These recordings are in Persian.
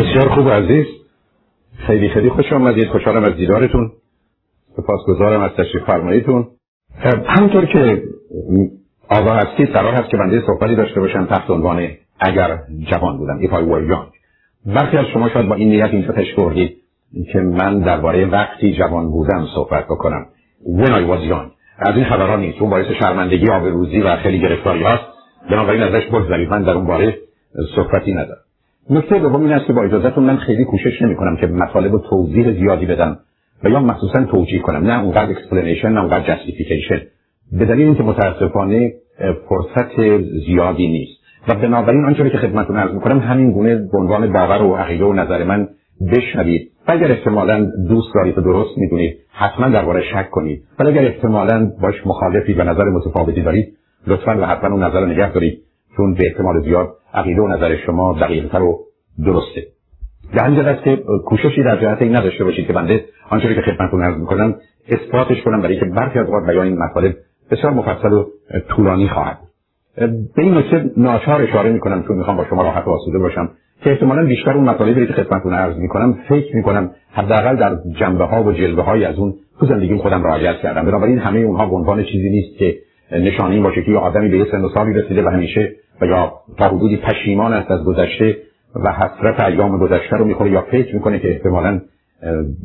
بسیار خوب عزیز. خیلی خیلی خوش آمدید. خوشحالم از دیدارتون. سپاسگزارم از تشریف فرماییتون. همطور که آگاه هستید قرار هست که بنده صحبتی داشته باشم تحت عنوان اگر جوان بودم I were young. برخی از شما شاید با این نیت اینجا تشک بردید که من درباره وقتی جوان بودم صحبت بکنم. When I was young. از این خبرها نیست. اون باعث شرمندگی آبروزی و خیلی گرفتاری هست بنابراین ازش بگذرید من در اون باره صحبتی ندارم. نکته دوم این است که با اجازهتون من خیلی کوشش نمی کنم که مطالب و توضیح زیادی بدم و یا مخصوصا توجیه کنم نه اونقدر explanation نه اونقدر justification به دلیل اینکه متاسفانه فرصت زیادی نیست. و بنابراین آنچه که خدمتتون عرض می‌کنم همین گونه به عنوان باور و عقیده و نظر من بشنوید. و اگر احتمالا دوست دارید و درست می‌دونید حتما درباره شک کنید. ولی اگر احتمالا باش مخالفی و نظر متفاوتی دارید لطفا و حتما اون نظر نگه دارید. چون به احتمال زیاد عقیده و نظر شما دقیقتر و درسته. در همین است که کوششی در جهت این نداشته باشید که بنده آنچه که خدمتتون عرض می‌کنم اثباتش کنم برای که برخی از اوقات بیان این مطالب بسیار مفصل و طولانی خواهد به این نکته ناچار اشاره می‌کنم چون می‌خوام با شما راحت و آسوده باشم که احتمالا بیشتر اون مطالبی که خدمتتون عرض می‌کنم فکر می‌کنم حداقل در جنبه ها و جلوه های از اون تو زندگی خودم رعایت کردم. بنابراین همه اونها به عنوان چیزی نیست که نشانی این باشه که آدمی به یه سن و سالی رسیده و همیشه و یا تا حدودی پشیمان است از گذشته و حسرت ایام گذشته رو می‌خوره یا فکر می‌کنه که احتمالا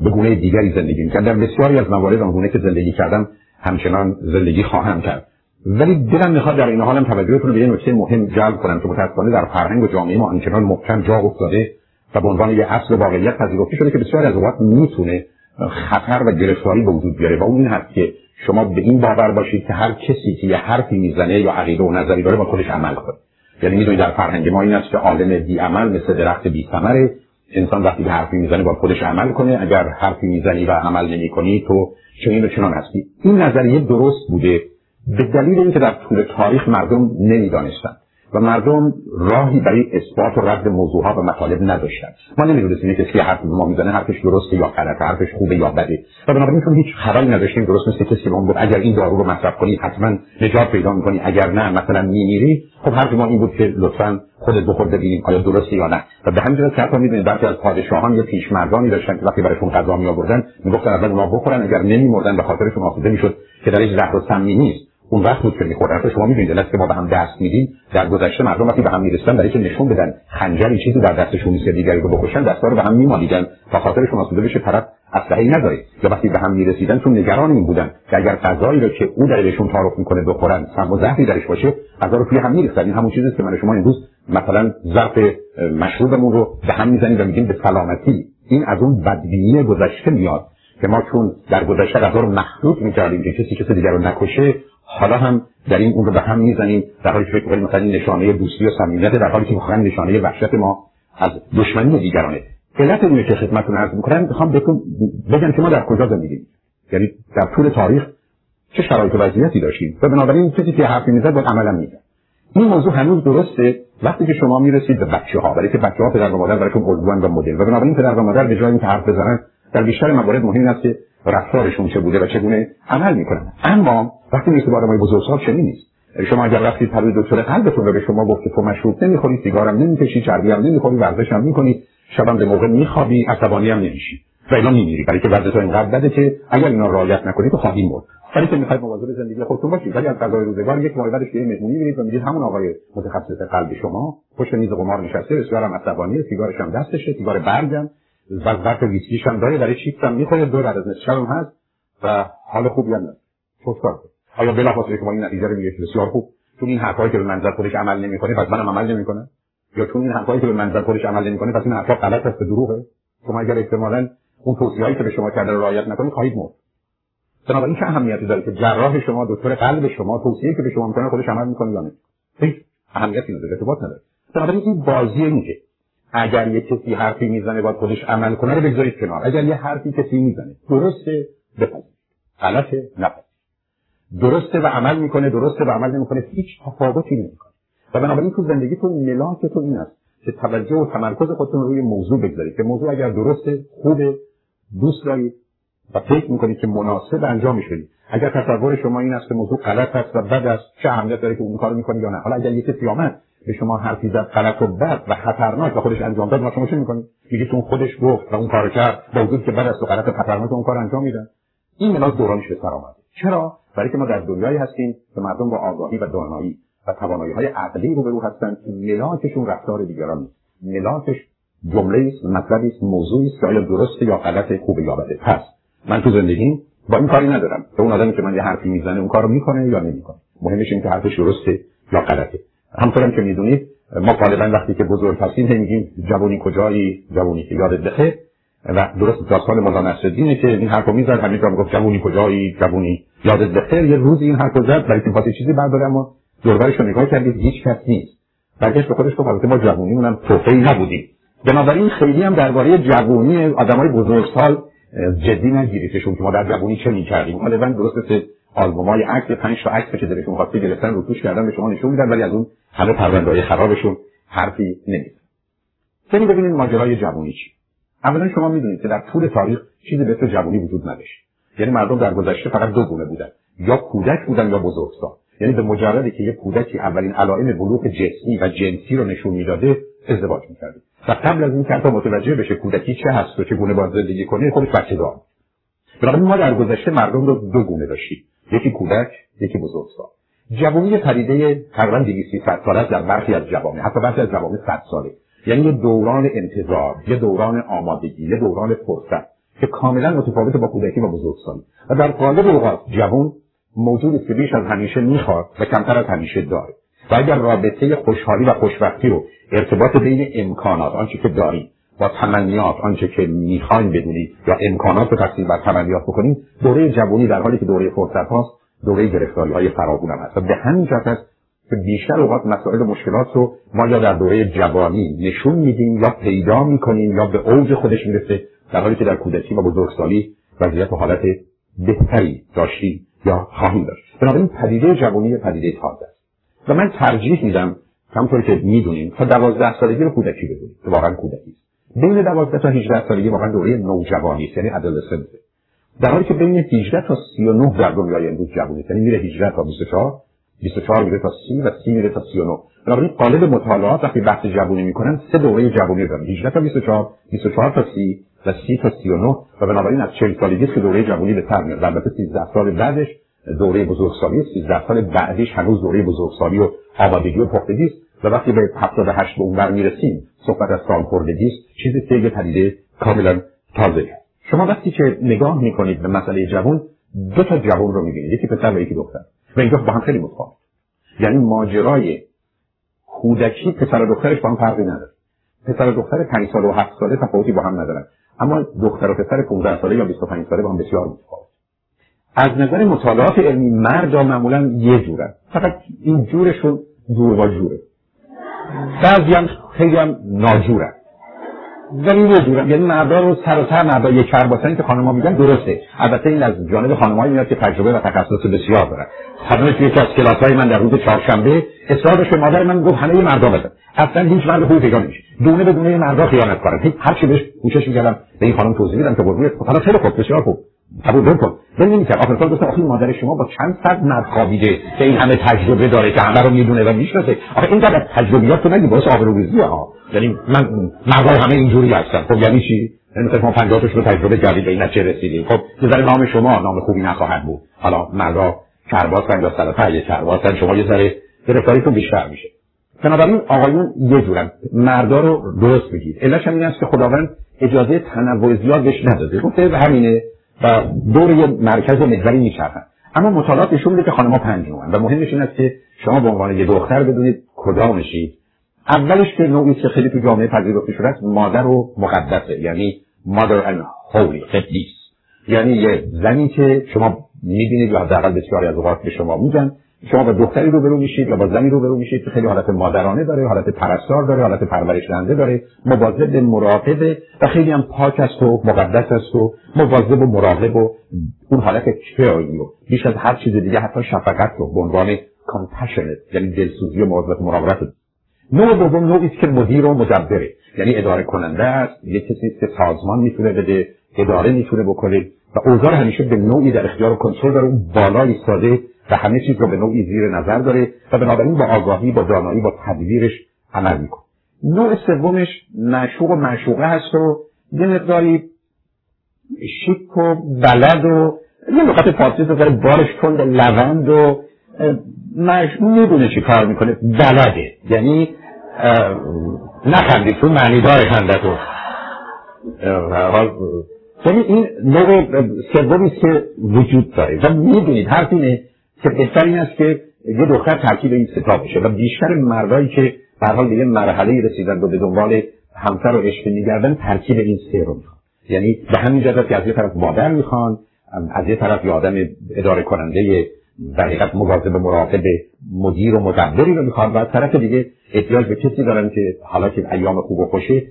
به گونه دیگری زندگی می‌کردم بسیاری از موارد آن که زندگی کردم همچنان زندگی خواهم کرد. ولی دلم می‌خواد در این حالم توجهتون به یه نکته مهم جلب کنم که متاسفانه در فرهنگ و جامعه ما آنچنان محکم جا افتاده و به عنوان یه اصل واقعیت پذیرفته شده که بسیاری از اوقات می‌تونه خطر و گرفتاری به وجود بیاره و اون این هست که شما به این باور باشید که هر کسی که یه حرفی می‌زنه یا عقیده و نظری داره با خودش عمل کنه. یعنی می‌دونید در فرهنگ ما این است که عالم بی عمل مثل درخت بی ثمره انسان وقتی به حرفی می‌زنه با خودش عمل کنه اگر حرفی می‌زنی و عمل نمی‌کنی تو چنین و چنان هستی. این نظریه درست بوده به دلیل اینکه در طول تاریخ مردم نمی‌دانستند و مردم راهی برای اثبات و رد موضوعها و مطالب نداشتن. ما نمی‌دونستیم کسی که حرف ما می‌زنه حرفش درسته یا غلطه حرفش خوبه یا بده. و بنابراین چون هیچ خبری نداشتیم درست مثل کسی به گفت اگر این دارو رو مصرف کنی حتما نجات پیدا می‌کنی اگر نه مثلا میمیری. خب حرف ما این بود که لطفا خودت بخور ببینیم آیا درسته یا نه. و به همین جهت حتی می‌دونید برخی از پادشاهان یه پیشمردانی داشتن که وقتی برایشون غذا می آوردن می‌گفتن اول اونا بخورن اگر نمیمردن به خاطرشون آسوده می‌شد که درش زهر و سمی نیست. اون وقت بود که می‌خورد شما می‌دونید دلت که ما به هم دست میدیم در گذشته مردم وقتی به هم می‌رسن برای که نشون بدن؟ خنجری چیزی در دستشون نیست دیگری رو بکشن دستا رو به هم میمالیدن. تا خاطرشون آسوده بشه طرف اسلحه نداره. یا وقتی به هم می‌رسیدن چون نگران این بودن که اگر غذایی رو که او دلشون تعارف می‌کنه بخورن سم و زهری درش باشه غذا رو توی هم میریختن. این همون چیزی که من شما امروز مثلا ظرف مشروبمون رو به هم می‌زنیم و میگیم به سلامتی. این از اون بدبینی گذشته میاد که ما چون در گذشته غذا رو محدود می‌کردیم که کسی کسی دیگر رو نکشه حالا هم در این اون رو به هم می‌زنیم در حالی که فکر کنیم مثلا نشانه دوستی و صمیمیت در حالی که واقعا نشانه وحشت ما از دشمنی دیگرانه. علت اینه که خدمتتون عرض می‌کنم می‌خوام بهتون بگم که ما در کجا زندگی یعنی در طول تاریخ چه شرایط و وضعیتی داشتیم؟ و بنابراین کسی که حرفی می‌زد باید عملا می‌زد. این موضوع هنوز درسته. وقتی که شما می‌رسید به بچه ها برای که بچه ها پدر و مادر برایشون الگوان و مدل. و بنابراین پدر و مادر به جای اینکه حرف بزنن در بیشتر موارد مهم است که رفتارشون چه بوده و چگونه عمل می‌کنن. اما وقتی می‌رسه به آدمای بزرگسال چنین نیست. شما اگر رفتید پروی دکتر قلبتون رو به شما گفت که تو مشروب نمی‌خوری سیگارم نمی‌کشی چربی هم نمی‌خوری ورزش هم می‌کنی شبم به موقع میخوابی عصبانی هم نمیشی. و اینا میمیری. برای که وضع تو اینقدر بده که اگر اینا رعایت نکنی تو خواهی مرد. ولی که می‌خواید مواظب زندگی خودتون باشید ولی از غذای روزگار یک ماه بعدش یه مهمونی میرید و میگید همون آقای متخصص قلب شما پشت میز قمار نشسته بسیار هم عصبانی سیگارش هم دستشه سیگار برگم. و ظرف ویسکیش هم داره برای چیپس هم می‌خوره دو بعد از نصف هم هست و حال خوبی هم نداره کار آیا بلافاصله که ما این نتیجه رو میگه بسیار خوب. چون این حرفایی که به منظر خودش عمل نمی‌کنه پس منم عمل نمی‌کنم؟ یا چون این حرفایی که به منظر خودش عمل نمی‌کنه پس این حرفا غلط است دروغه؟ شما اگر احتمالاً اون توصیه‌ای که به شما کرده رو رعایت نکنید خواهید مرد. بنابراین چه اهمیتی داره که جراح شما دکتر قلب شما توصیه‌ای که به شما می‌کنه خودش عمل می‌کنه یا نه؟ هیچ اهمیتی نداره ارتباط نداره. بنابراین این بازی اینه اگر یه کسی حرفی می‌زنه باید خودش عمل کنه رو بگذارید کنار. اگر یه حرفی کسی می‌زنه درسته بپذیرید. غلطه نپذیرید. درسته و عمل می‌کنه درسته و عمل نمی‌کنه هیچ تفاوتی نمی‌کنه. و بنابراین تو زندگیتون ملاکتون این است که توجه و تمرکز خودتون روی موضوع بگذارید که موضوع اگر درسته خوبه دوست دارید و فکر می‌کنید که مناسب انجامش بدید. اگر تصور شما این است که موضوع غلط است و بد است چه اهمیت داره که اون کارو می‌کنید یا نه. حالا اگر یه کسی آمد به شما حرفی زد غلط و بد و خطرناک و خودش انجام داد ما شما چه می‌کنید میگه چون خودش گفت و اون کار کرد با وجود که بعد از تو غلط خطرناک اون کار انجام میدن. این ملاک دورانش به سر آمده. چرا؟ برای که ما در دنیایی هستیم که مردم با آگاهی و دانایی و توانایی های عقلی رو هستند. ملاکشون رفتار دیگران نیست. ملاکش جمله است مطلبی است موضوعی است که آیا یا غلط خوبه یا بده. پس من تو زندگیم با این کاری ندارم. که اون آدمی که من یه حرفی می‌زنه اون کارو می‌کنه یا نمی‌کنه. مهمش اینه که حرفش درسته یا غلطه. همطورم که می‌دونید ما غالبا وقتی که بزرگ هستیم میگیم جوانی کجایی جوانی که یادت بخیر. و درست داستان مولا نصرالدینه که این حرفو می‌زد همین جا جوانی کجایی جوانی یادت بخیر. یه روزی این حرفو زد برای اینکه چیزی برداره اما دوربرش رو نگاه کردید هیچ کس نیست. برگشت به خودش گفت البته ما جوونیمون توفی نبودیم. بنابراین خیلی هم درباره جوونی آدمای بزرگسال جدی نگیریدشون که ما در جوونی چه می‌کردیم. غالبا درست آلبومای عکس پنج تا عکس که دلشون خواسته گرفتن رو توش کردن به شما نشون میدن ولی از اون همه پرونده‌های خرابشون حرفی نمی‌زنن. بریم ببینید ماجرای جوونی چی. اولا شما می‌دونید که در طول تاریخ چیزی به اسم جوونی وجود نداشت. یعنی مردم در گذشته فقط دو گونه بودن. یا کودک بودن یا بزرگسال. یعنی به مجردی که یه کودکی اولین علائم بلوغ جسمی و جنسی رو نشون می‌داده ازدواج می‌کرده و قبل از اینکه حتی متوجه بشه کودکی چه هست و چگونه باید زندگی کنه خودش بچه دار بنابراین ما در گذشته مردم رو دو گونه داشتیم. یکی کودک یکی بزرگسال. جوانی پدیده تقریبا 200 سال است در برخی از جوامع حتی برخی از جوامع 100 ساله. یعنی یه دوران انتظار یه دوران آمادگی یه دوران فرصت که کاملا متفاوت با کودکی و بزرگسالی. و در قالب اوقات جوان موجود که بیش از همیشه می‌خواد و کمتر از همیشه داره. و اگر رابطه خوشحالی و خوشبختی رو ارتباط بین امکانات آنچه که داریم با تمنیات آنچه که می‌خوایم بدونید یا امکانات رو تقسیم بر تمنیات بکنیم دوره جوانی در حالی که دوره فرصت هاست دوره گرفتاری های فراوون هم هست. و به همین جهت که بیشتر اوقات مسائل و مشکلات رو ما یا در دوره جوانی نشون میدیم یا پیدا می‌کنیم یا به اوج خودش می‌رسه در حالی که در کودکی و بزرگسالی وضعیت و حالت بهتری داشتیم یا خواهیم داشت. بنابراین پدیده جوانی پدیده تازه است. و من ترجیح میدم همطور که می‌دونیم تا دوازده سالگی رو کودکی بدونیم. که واقعا کودکی بین دوازده تا 18 سالگی واقعا دوره نوجوانی یعنی ادولسنت در حالی که بین 18 تا 39 در دنیای امروز جوانی یعنی میره 18 تا 24 24 میره تا 30 و 30 میره تا 39 بنابراین قالب مطالعات وقتی بحث جوانی می‌کنن سه دوره جوانی دارن. 18 تا 24 24 تا 30 و 30 تا 39 و بنابراین از 40 سالگی که دوره جوانی به تر میاد. البته 13 سال بعدش دوره بزرگسالی 13 سال بعدش هنوز دوره بزرگسالی و آبادگی و پختگی است. و وقتی به 78 به اون بر می‌رسیم صحبت از سالخوردگی است چیزی که یه پدیده کاملا تازه شما وقتی که نگاه می‌کنید به مسئله جوان دو تا جوان رو می‌بینید. یکی پسر و یکی دختر. و اینجا با هم خیلی متفاوت. یعنی ماجرای کودکی پسر و دخترش با هم فرقی نداره. پسر و دختر 5 ساله و 7 ساله تفاوتی با هم ندارن. اما دختر و پسر 15 ساله یا 25 ساله با هم بسیار متفاوت. از نظر مطالعات علمی مرد معمولا یه جورن. فقط این جورشون دور با جوره. بعضی هم خیلی هم ناجورن. ولی یه جورن. یعنی مردا رو سر و سر مردا یک باشن که خانم‌ها میگن درسته. البته این از جانب خانم‌هایی میاد که تجربه و تخصص بسیار دارن. خانم توی یکی از کلاس‌های من در روز چهارشنبه اصرار داشت مادر من گفت همه مردا بدن اصلا هیچ مرد خوبی پیدا نمیشه. دونه به دونه مردا خیانت کردن هر چی بهش کوشش می‌کردم به این خانم توضیح میدم که قربونت. حالا خیلی خوب بسیار خوب. قبول کن ولی نمی‌کرد آخر سال گفتم آخه مادر شما با چند صد مرد خوابیده که این همه تجربه داره که همه رو می‌دونه و می‌شناسه. آخه این قدر تجربیات تو نگی باعث آبروریزی ها. یعنی من مردا همه اینجوری هستن. خب یعنی چی؟ یعنی مثلا 50 رو تجربه کردید این نتیجه رسیدید خب یه ذره نام شما نام خوبی نخواهد بود. حالا مردا کرباسن یا سرطه کرباسن شما یه ذره گرفتاریتون بیشتر میشه. بنابراین آقایون یه جورن. مردا رو درست بگید علتش این است که خداوند اجازه تنوع زیاد بهش نداده. گفته همینه. و دور مرکز محوری میچرخن. اما مطالعات نشون میده که خانم‌ها پنج نوعن و مهمش این است که شما به عنوان یه دختر بدونید کدامشید اولش که نوعی که خیلی تو جامعه پذیرفته شده است مادر و مقدسه یعنی mother and holy قدیس. یعنی یه زنی که شما می‌بینید یا حداقل بسیاری از اوقات به شما میگن شما با دختری رو برو میشید یا با زنی رو برو میشید که خیلی حالت مادرانه داره حالت پرستار داره حالت پرورش دهنده داره مواظب مراقبه و خیلی هم پاک است و مقدس است و مواظب و مراقب و اون حالت کیری و بیش از هر چیز دیگه حتی شفقت رو به عنوان compassionate یعنی دلسوزی و مواظبت مراقبت نوع دوم نوعی که مدیر و مدبره. یعنی اداره کننده است یک کسی که سازمان می‌تونه بده اداره می‌تونه بکنه و اوضاع همیشه به نوعی در اختیار و کنترل داره اون بالا ایستاده و همه چیز رو به نوعی زیر نظر داره و بنابراین با آگاهی با دانایی با تدبیرش عمل می‌کنه. نوع سومش معشوق و معشوقه هست و یه مقداری شیک و بلد و یه نقاط فارسی داره بارش کند لوند و مش می‌دونه چی کار می‌کنه. بلده. یعنی نخندید تو معنی داره خندتون یعنی این نوع سومی که وجود داره. و می‌دونید حرف اینه که بهتر این است که یه دختر ترکیب این ستا بشه و بیشتر مردایی که به حال یه مرحله رسیدن به دنبال همسر و عشق میگردن ترکیب این سه رو می‌خوان. یعنی به همین جهت که از یه طرف مادر می‌خوان از یه طرف یه آدم اداره کننده در حقیقت مواظب مراقب مدیر و مدبری رو می‌خوان و از طرف دیگه احتیاج به کسی دارن که حالا که ایام خوب و خوشه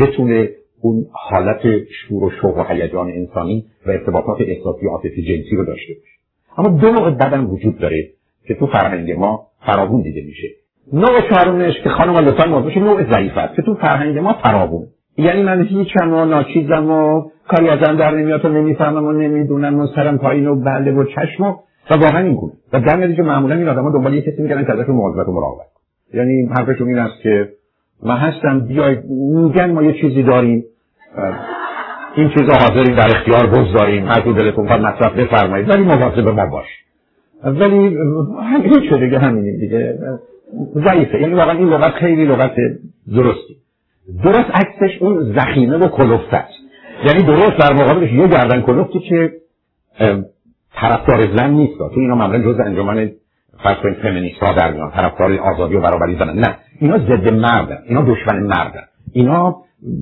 بتونه اون حالت شور و شوق و هیجان انسانی و ارتباطات احساسی و عاطفی جنسی رو داشته باشه. اما دو نوع بدن وجود داره که تو فرهنگ ما فراوون دیده میشه. نوع چهارمش که خانم لطفا موضوعش نوع ضعیف است که تو فرهنگ ما فراوون. یعنی من هیچم و ناچیزم و کاری ازم در نمیاد و نمی‌فهمم و نمی‌دونم و سرم پایین و بله و چشم و و واقعا این گونه. و در نتیجه معمولا این آدم‌ها دنبال یه کسی میگردن که ازشون مواظبت و مراقبت یعنی حرفشون این است که من هستم بیاید میگن ما یه چیزی داریم. این چیزا حاضرین در اختیار بگذاریم هر تو دلتون خواهد مصرف بفرمایید. ولی مواظب ما باش. ولی همین شده دیگه همینی دیگه. ضعیفه. یعنی واقعا این لغت خیلی لغت درستی. درست عکسش اون زخیمه و کلفته است. یعنی درست در مقابلش یه گردن کلفتی که طرفدار زن نیست. تو اینا معمولا جز انجمن فرض کنید فمینیست ها در میان. طرفدار آزادی و برابری زنن نه. اینا ضد مردن اینا دشمن مردن اینا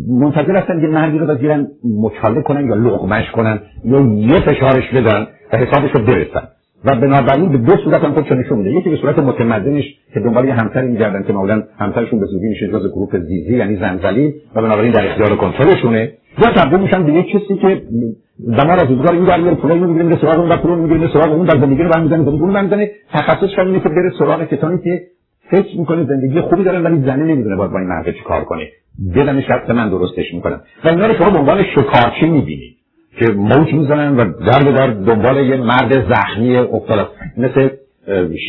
منتظر هستن که مردی رو بگیرن مچاله کنن یا لغمش کنن یا یه فشارش بدن و حسابش رو برسن. و بنابراین به دو صورت هم خودشون نشون میده. یکی به صورت متمدنش که دنبال یه همسری میگردن که معمولا همسرشون به زودی میشه جز گروه زیزی یعنی زنزلی و بنابراین در اختیار کنترلشونه. یا تبدیل میشن به یک کسی که زمان از روزگار این در میاره پولای می‌گیره سراغ اون و پول می‌گیره سراغ اون در زندگی رو برمی‌داره زندگی رو برمی‌داره تخصصش اینه که بره سراغ کسانی که فکر می‌کنه زندگی خوبی دارن ولی زنه نمی‌دونه باید با این مرد چیکار کنه دلم شخص من درستش می‌کنم. و اینا رو شما به عنوان شکارچی می‌بینید که موج می‌زنن و در به در دنبال یه مرد زخمی افتاده. مثل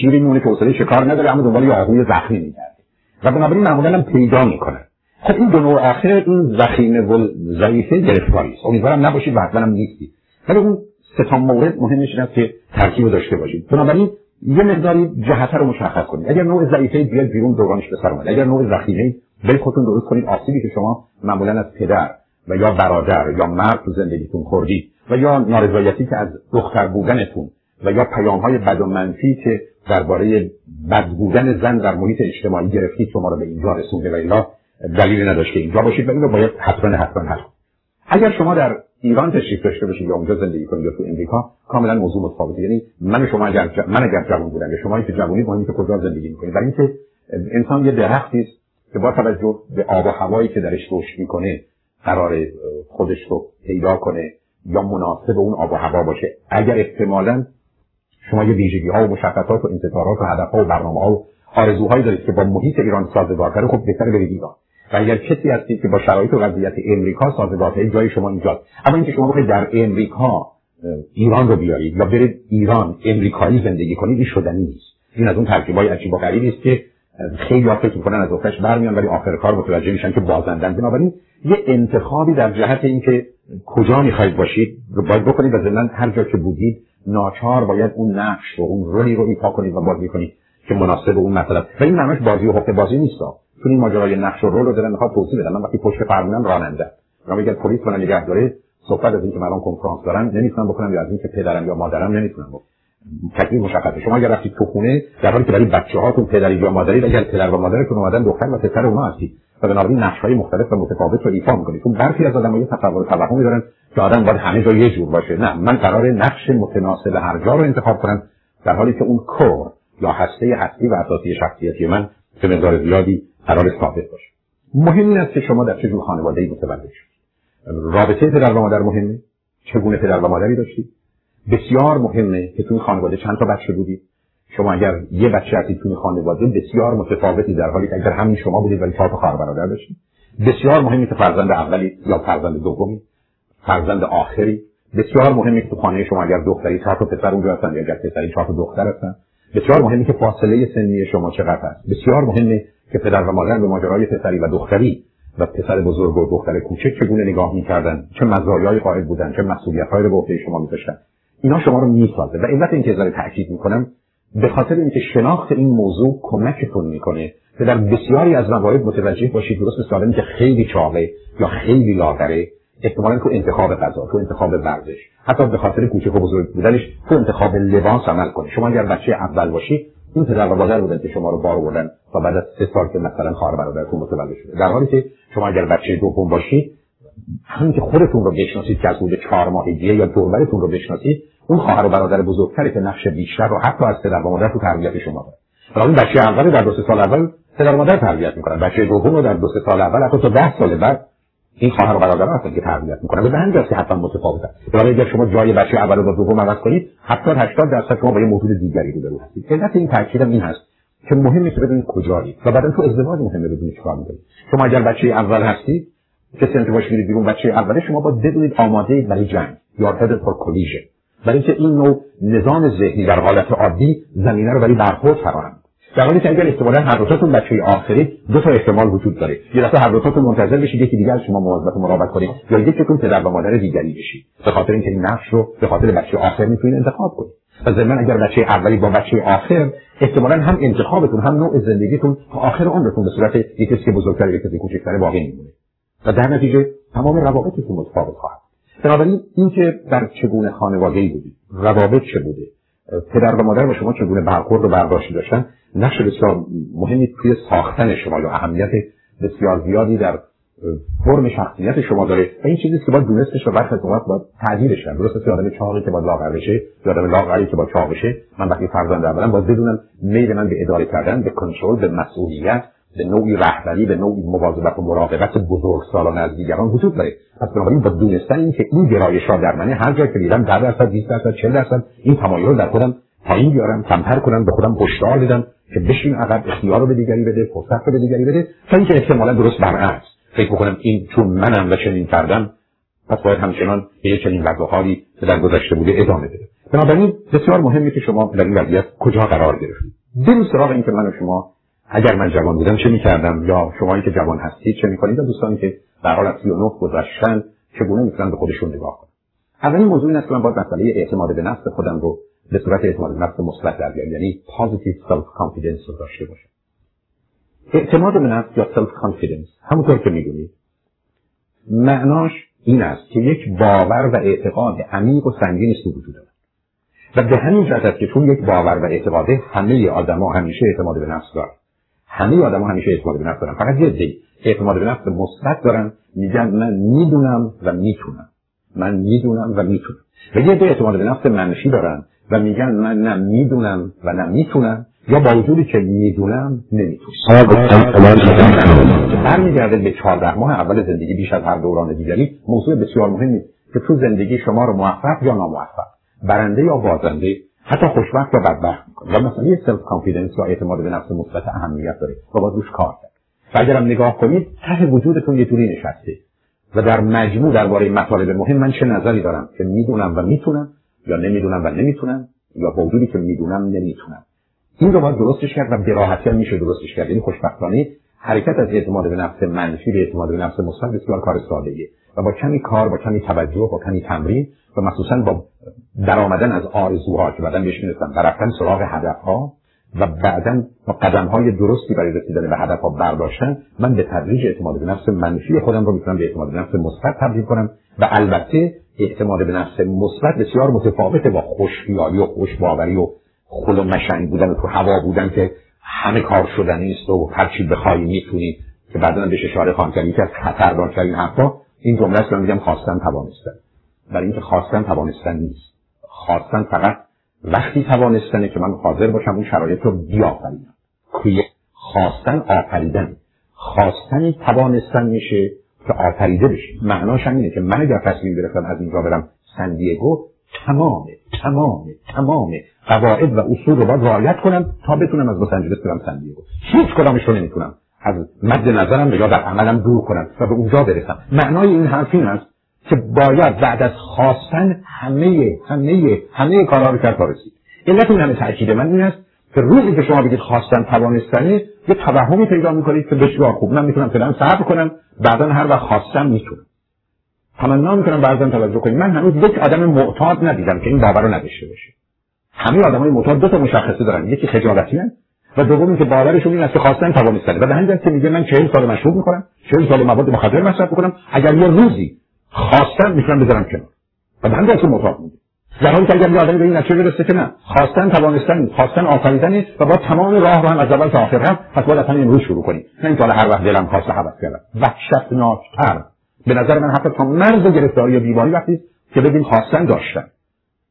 شیری میمونه که حوصله شکار نداره اما دنبال یه آهوی زخمی میگرده. و بنابراین معمولا هم پیدا می‌کنن خب این دو نوع آخر این زخیمه و ضعیفه گرفتاری است. امیدوارم نباشید و حتما نیستید ولی اون سه مورد مهمش این است که ترکیب داشته باشید. بنابراین یه مقداری جهت رو مشخص کنید اگر نوع ضعیفه بیاد بیرون دورانش به سر اومد اگر نوع زخیمه بل خودتون درست کنید. آسیبی که شما معمولا از پدر و یا برادر یا مرد تو زندگیتون خوردید و یا نارضایتی که از دختر بودنتون و یا پیام های بد و منفی که درباره بد بودن زن در محیط اجتماعی گرفتید شما رو به اینجا رسونده و الا دلیلی نداشت که اینجا باشید و این رو باید حتما حتما حل اگر شما در ایران تشریف داشته باشید یا اونجا زندگی کنید یا تو امریکا کاملا موضوع متفاوته. یعنی من شما اگر. من اگر جوان بودم یا شما که جوانی مهمی که کجا زندگی می‌کنید. برای اینکه انسان یه درختی است که با توجه به آب و هوایی که درش رشد می‌کنه قرار خودش رو پیدا کنه یا مناسب اون آب و هوا باشه. اگر احتمالا شما یه ویژگی ها و مشخصات و انتظارات و هدف ها و برنامه ها و آرزوهایی دارید که با محیط ایران سازگار خب بهتره برید ایران. و اگر کسی هستید که با شرایط و وضعیت امریکا سازگار جای شما اینجاست اما اینکه شما بخواید در امریکا ایران رو بیارید یا برید ایران امریکایی زندگی کنید این شدنی نیست. این از اون ترکیبای عجیب و غریبی است که خیلی فکر می‌کنن از اختش برمیان ولی آخر کار متوجه میشن که بازندن. بنابراین یه انتخابی در جهت اینکه کجا می‌خواید باشید رو باید بکنید و ضمن هر جا که بودید ناچار باید اون نقش و اون روحی رو ایفا کنید و بازی کنید که مناسب اون مطلب و این معنیش بازی و حقه بازی نیست چون این ماجرای نقش و رول رو دارم می‌خواد توضیح بدم من وقتی پشت فرمونم راننده من میگم پلیس من نگه داره. صحبت از اینکه من الان کنفرانس دارم نمی‌تونم بکنم یا از اینکه پدرم یا مادرم نمی‌تونم بکنم. تکلیف مشخصه. شما اگر رفتید تو خونه در حالی که برای بچه هاتون پدری یا مادری اگر پدر و مادرتون اومدن دختر و پسر اونها هستید. و بنابراین نقش های مختلف و متفاوت رو ایفا می‌کنید. چون برخی از آدم‌ها یه تصور توهمی دارن که آدم باید همه جا یه جور باشه. نه من قرار نقش متناسب هر جا رو انتخاب کنم. در حالی که اون کور یا هسته هستی و اساسی شخصیتی من به مقدار زیادی قرار ثابت باشه. مهم است که شما در چه جور خانواده‌ای متولد شدید رابطه پدر و مادر مهمه. چگونه پدر و مادری داشتید بسیار مهمه که تو خانواده چند تا بچه بودید شما اگر یه بچه هستید تو خانواده بسیار متفاوتی در حالی که اگر همین شما بودید ولی چهار تا خواهر برادر داشتید بسیار مهمه که فرزند اولی یا فرزند دومی فرزند آخری. بسیار مهمه که تو خانه شما اگر دختری چهار تا پسر اونجا هستن یا اگر پسری چهار تا دختر هستن. بسیار مهمه که فاصله سنی شما چقدر هست بسیار مهمه که پدر و مادر به ماجرای پسری و دختری و پسر بزرگ و دختر کوچک چگونه نگاه می‌کردن چه مزایای قائل بودن چه مسئولیت‌هایی رو به عهده شما میذاشتن اینا شما رو می‌سازه. و علت اینکه ذره تاکید می‌کنم به خاطر اینکه شناخت این موضوع کمکتون می‌کنه که در بسیاری از موارد متوجه باشید درست مثل که خیلی چاقه یا خیلی لاغره احتمالا تو انتخاب غذا تو انتخاب ورزش حتی به خاطر کوچک و بزرگ بودنش تو انتخاب لباس عمل کنه. شما اگر بچه اول باشی این پدر و مادر بودن که شما رو بار آوردن و بعد از سه سال که مثلا خواهر برادرتون متولد شده. در حالی که شما اگر بچه دوم باشید همین که خودتون رو بشناسید که از حدود چهار ماهگی یا دوربرتون رو بشناسید اون خواهر و برادر بزرگتری که نقش بیشتر رو حتی از پدر و مادر تو تربیت شما داره. اون بچه اول در دو سال اول پدر و مادر تربیت می‌کنن. بچه دوم رو در دو سال اول حتی تا ده سال بعد این خواهر و برادر هستن که تربیت می‌کنن به همین که حتما متفاوتن برای اگر شما جای بچه اول و دوم عوض کنید 70 80 درصد شما با یه موجود دیگری روبرو هستید. علت این تاکیدم این هست که مهمه که بدونید کجایی و بعدا تو ازدواج مهمه بدونید چیکار می‌کنید. شما اگر بچه اول هستید کسی که باش میرید بیرون بچه اوله شما با بدونید آماده برای جنگ. یا headed for collision. برای اینکه این نوع نظام ذهنی در حالت عادی زمینه رو برای برخورد فراهم در حالی که اگر احتمالا هر دوتاتون بچه آخری دو تا احتمال وجود داره. یه دفعه هر دوتاتون منتظر بشید یکی دیگر شما مواظبت مراقبت کنید یا یکیتون پدر و مادر دیگری بشید. به خاطر اینکه این نقش رو به خاطر بچه آخر می‌تونید انتخاب کنید. و ضمن اگر بچه اولی با بچه آخر احتمالا هم انتخابتون هم نوع زندگیتون تا آخر عمرتون به صورت یک که بزرگتر یک کسی کوچکتر باقی میمونه. و در نتیجه تمام روابطتون متفاوت خواهد. بنابراین اینکه در چگونه خانواده‌ای بودید روابط چه بوده؟ پدر و مادر با شما چگونه برخورد و برداشتی داشتن؟ نقش بسیار مهمی توی ساختن شما یا اهمیت بسیار زیادی در فرم شخصیت شما داره و این چیزی که باید دونستش و برخی اوقات باید تعدیلش کرد درست مثل آدم چاقی که باید لاغر بشه یا آدم لاغری که باید چاق بشه من وقتی فرزند اولم باید بدونم میل من به اداره کردن به کنترل به مسئولیت به نوعی رهبری به نوعی مواظبت و مراقبت بزرگ سالانه از دیگران وجود داره. پس بنابراین با دونستن این که این گرایش ها در منه هر جا که دیدم 10 درصد 20 درصد 40 درصد این تمایل در خودم پایین بیارم کمتر کنم به خودم هشدار بدم که بشین عقب اختیار رو به دیگری بده فرصت رو به دیگری بده تا اینکه احتمالا درست برعکس فکر بکنم این چون منم و چنین کردم پس باید همچنان به یه چنین وضع حالی که در گذشته بوده ادامه بده. بنابراین بسیار مهمه که شما در این وضعیت کجا قرار گرفتید. بریم سراغ این که من و شما اگر من جوان بودم چه می‌کردم؟ یا شما که جوان هستید چه می‌کنید؟ و دوستانی که در حال از 39 گذشتن چگونه می‌تونن به خودشون نگاه کنن اولین موضوع این است که من باید مسئله اعتماد به نفس خودم رو به صورت اعتماد به نفس مثبت در بیارم یعنی positive self confidence رو داشته باشم. اعتماد به نفس یا self confidence همونطور که می‌دونید. معناش این است که یک باور و اعتقاد عمیق و سنگین است وجود دارد. و به همین جهت که چون یک باور و اعتقاده همه آدما همیشه اعتماد به نفس دارن. همه آدما همیشه اعتماد به نفس دارن. فقط یه دی. اعتماد به نفس مثبت دارن. میگن من می‌دونم و می‌تونم. من می‌دونم و می‌تونم. و یه دی اعتماد به نفس منفی دارن و میگن من نه می‌دونم و نه می‌تونم یا با وجودی که می‌دونم نمی‌تونم. برمیگرده به چهارده ماه اول زندگی بیش از هر دوران دیگری. موضوع بسیار مهمی که تو زندگی شما رو موفق یا ناموفق. برنده یا بازنده حتی خوشبخت یا بدبخت می‌کنه. و مسئله self confidence و اعتماد به نفس مثبت اهمیت داره. و باید روش کار کرد. و اگرم نگاه کنید ته وجودتون یه جوری نشسته. و در مجموع درباره مطالب مهم من چه نظری دارم که می‌دونم و می‌تونم یا نمی‌دونم و نمی‌تونم یا با وجودی که می‌دونم نمی‌تونم. این رو باید درستش کرد و براحتی هم میشه درستش کرد. یعنی خوشبختانه حرکت از اعتماد به نفس منفی به اعتماد به نفس مثبت بسیار کار ساده‌ایه. و با کمی کار با کمی توجه با کمی تمرین و مخصوصا با درآمدن از آرزوها که بعدا بهش می‌رسن و رفتن سراغ هدفها و بعدا قدم های درستی برای رسیدن به هدفها برداشتن من به تدریج اعتماد به نفس منفی خودم رو می‌تونم به اعتماد به نفس مثبت تبدیل کنم و البته اعتماد به نفس مثبت بسیار متفاوته با خوشخیالی و خوشباوری و خل و مشنگ بودن و تو هوا بودن که همه کار شدن نیست و هر چی بخوای می‌تونی که بعدا بهش اشاره خواهم کرد. یکی از خطرناکترین حرفا این جمله است میگم خواستن توانستن. برای اینکه خواستن توانستن نیست. خواستن فقط وقتی توانستنه که من حاضر باشم اون شرایط رو بیافرینم. خواستن آفریدن. خواستن توانستن میشه که آفریده بشه معناش هم اینه که من اگر تصمیم گرفتم از اینجا برم سندیگو تمام تمام تمام قواعد و اصول رو باید رعایت کنم تا بتونم از لس برم سندیگو هیچ کدامش رو نمی‌تونم. از مد نظرم یا در عملم دور کنم و به اونجا برسم. معنای این حرف این است که باید بعد از خواستن همه همه همه کارها رو کرد رسید علت این همه تاکید من این است که روزی که شما بگید خواستن توانستنی یه توهمی پیدا می‌کنید که بسیار خوب. من می‌تونم فعلا صبر کنم بعدا هر وقت خواستم می‌تونم. تمنا می‌کنم بعضا توجه کنید. من هنوز یک آدم معتاد ندیدم که این باور رو نداشته باشه. همه آدمای معتاد دو تا مشخصه دارن. یکی خجالتی و دوم که باورشون این است که خواستن توانستن و به همین که میگه من 40 سال مشروب می‌کنم 40 سال مواد مخدر مصرف می‌کنم اگر یه روزی خواستن می‌تونم بذارم کنار. و به همین که معتاد میگه. در حالی که اگر یه آدمی به این نتیجه برسه که نه. خواستن توانستن خواستن آفریدن و با تمام راه رو هم از اول تا آخر هم پس باید همین روز شروع کنیم. نه اینکه هر وقت دلم خواست حوض کردم. وحشتناکتر. به نظر من حتی تا مرز گرفتاری یا بیماری وقتی که ببین خواستن داشتن.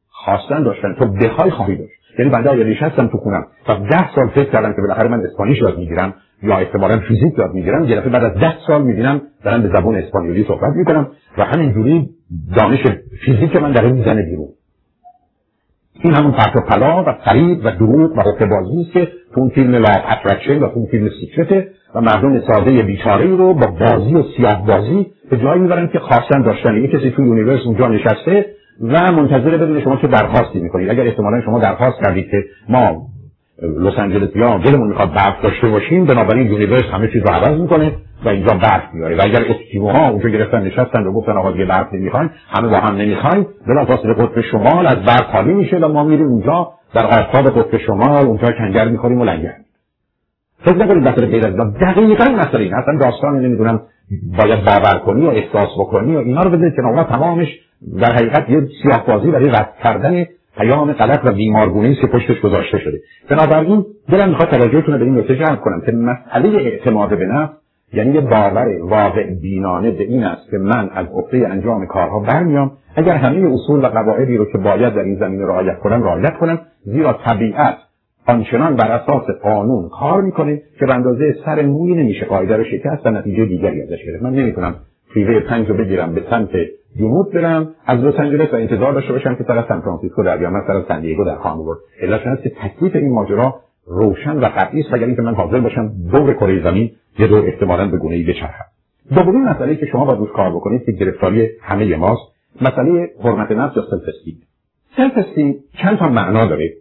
خواستن داشتن. تو بخوای خواهی داشت. یعنی بنده آیه هستم تو خونم. و ده سال فکر کردم که بالاخره من Spanish یاد می‌گیرم یا احتمالا فیزیک یاد می‌گیرم. یه بعد از ده سال می‌بینم دارم به زبان اسپانیولی صحبت می‌کنم و همینجوری دانش فیزیک من داره می‌زنه بیرون. این همون پرت و پلا و فریب و دروغ و حقه بازی است که تو اون فیلم law attraction و تو اون فیلم Secret ه و مردم ساده بیچاره رو با بازی و سیاه بازی به جایی می‌برن که خواستن داشتن. یه کسی تو universe اونجا نشسته و منتظر بدونه شما چه درخواستی می‌کنید. اگر احتمالا شما درخواست کردید که ما لس آنجلسیا دلمون می‌خواد برف داشته باشیم بنابراین universe همه چیز رو عوض می‌کنه و اینجا برف میاره و اگر ها اونجا گرفتن نشستن و گفتن آقا دیگه برف نمی‌خواین همه با هم نمی‌خواین بلافاصله قطب شمال از برف خالی میشه و ما میریم اونجا در آفتاب قطب شمال اونجا کنگر می‌خوریم و لنگر. فکر نکنید مثلا غیر از دقیقا مثلا این اصلا داستانی نمی‌دونم باید باور کنی و احساس بکنی و اینا رو بذارید که تمامش در حقیقت یه سیاه بازی برای رد کردن پیام غلط و بیمارگونه که پشتش گذاشته شده. بنابراین دلم می‌خواد توجهتون رو به این نکته جلب کنم که مسئله اعتماد به نفس یعنی یه باور واقع بینانه به این است که من از عهده انجام کارها برمیام. اگر همه اصول و قواعدی رو که باید در این زمینه رعایت کنم رعایت کنم. زیرا طبیعت آنچنان بر اساس قانون کار می‌کنه که به اندازه سر موی نمیشه قاعده رو شکست و نتیجه دیگری ازش گرفت. من نمی‌تونم فریوی پنج رو بگیرم به سمت جنوب برم. از لس آنجلس و انتظار داشته باشم که سر سان فرانسیسکو در بیام. سر از سن دیگو در خواهم برد علت است که تکلیف این ماجرا روشن و قطعی است. اگر اینکه من حاضر باشم دور کره زمین یه دور احتمالا به گونه ای بچرخم. دومین مسئله که شما باید روش کار بکنید که گرفتاری همه ماست مسئله حرمت نفس یا self-esteem self معنا داره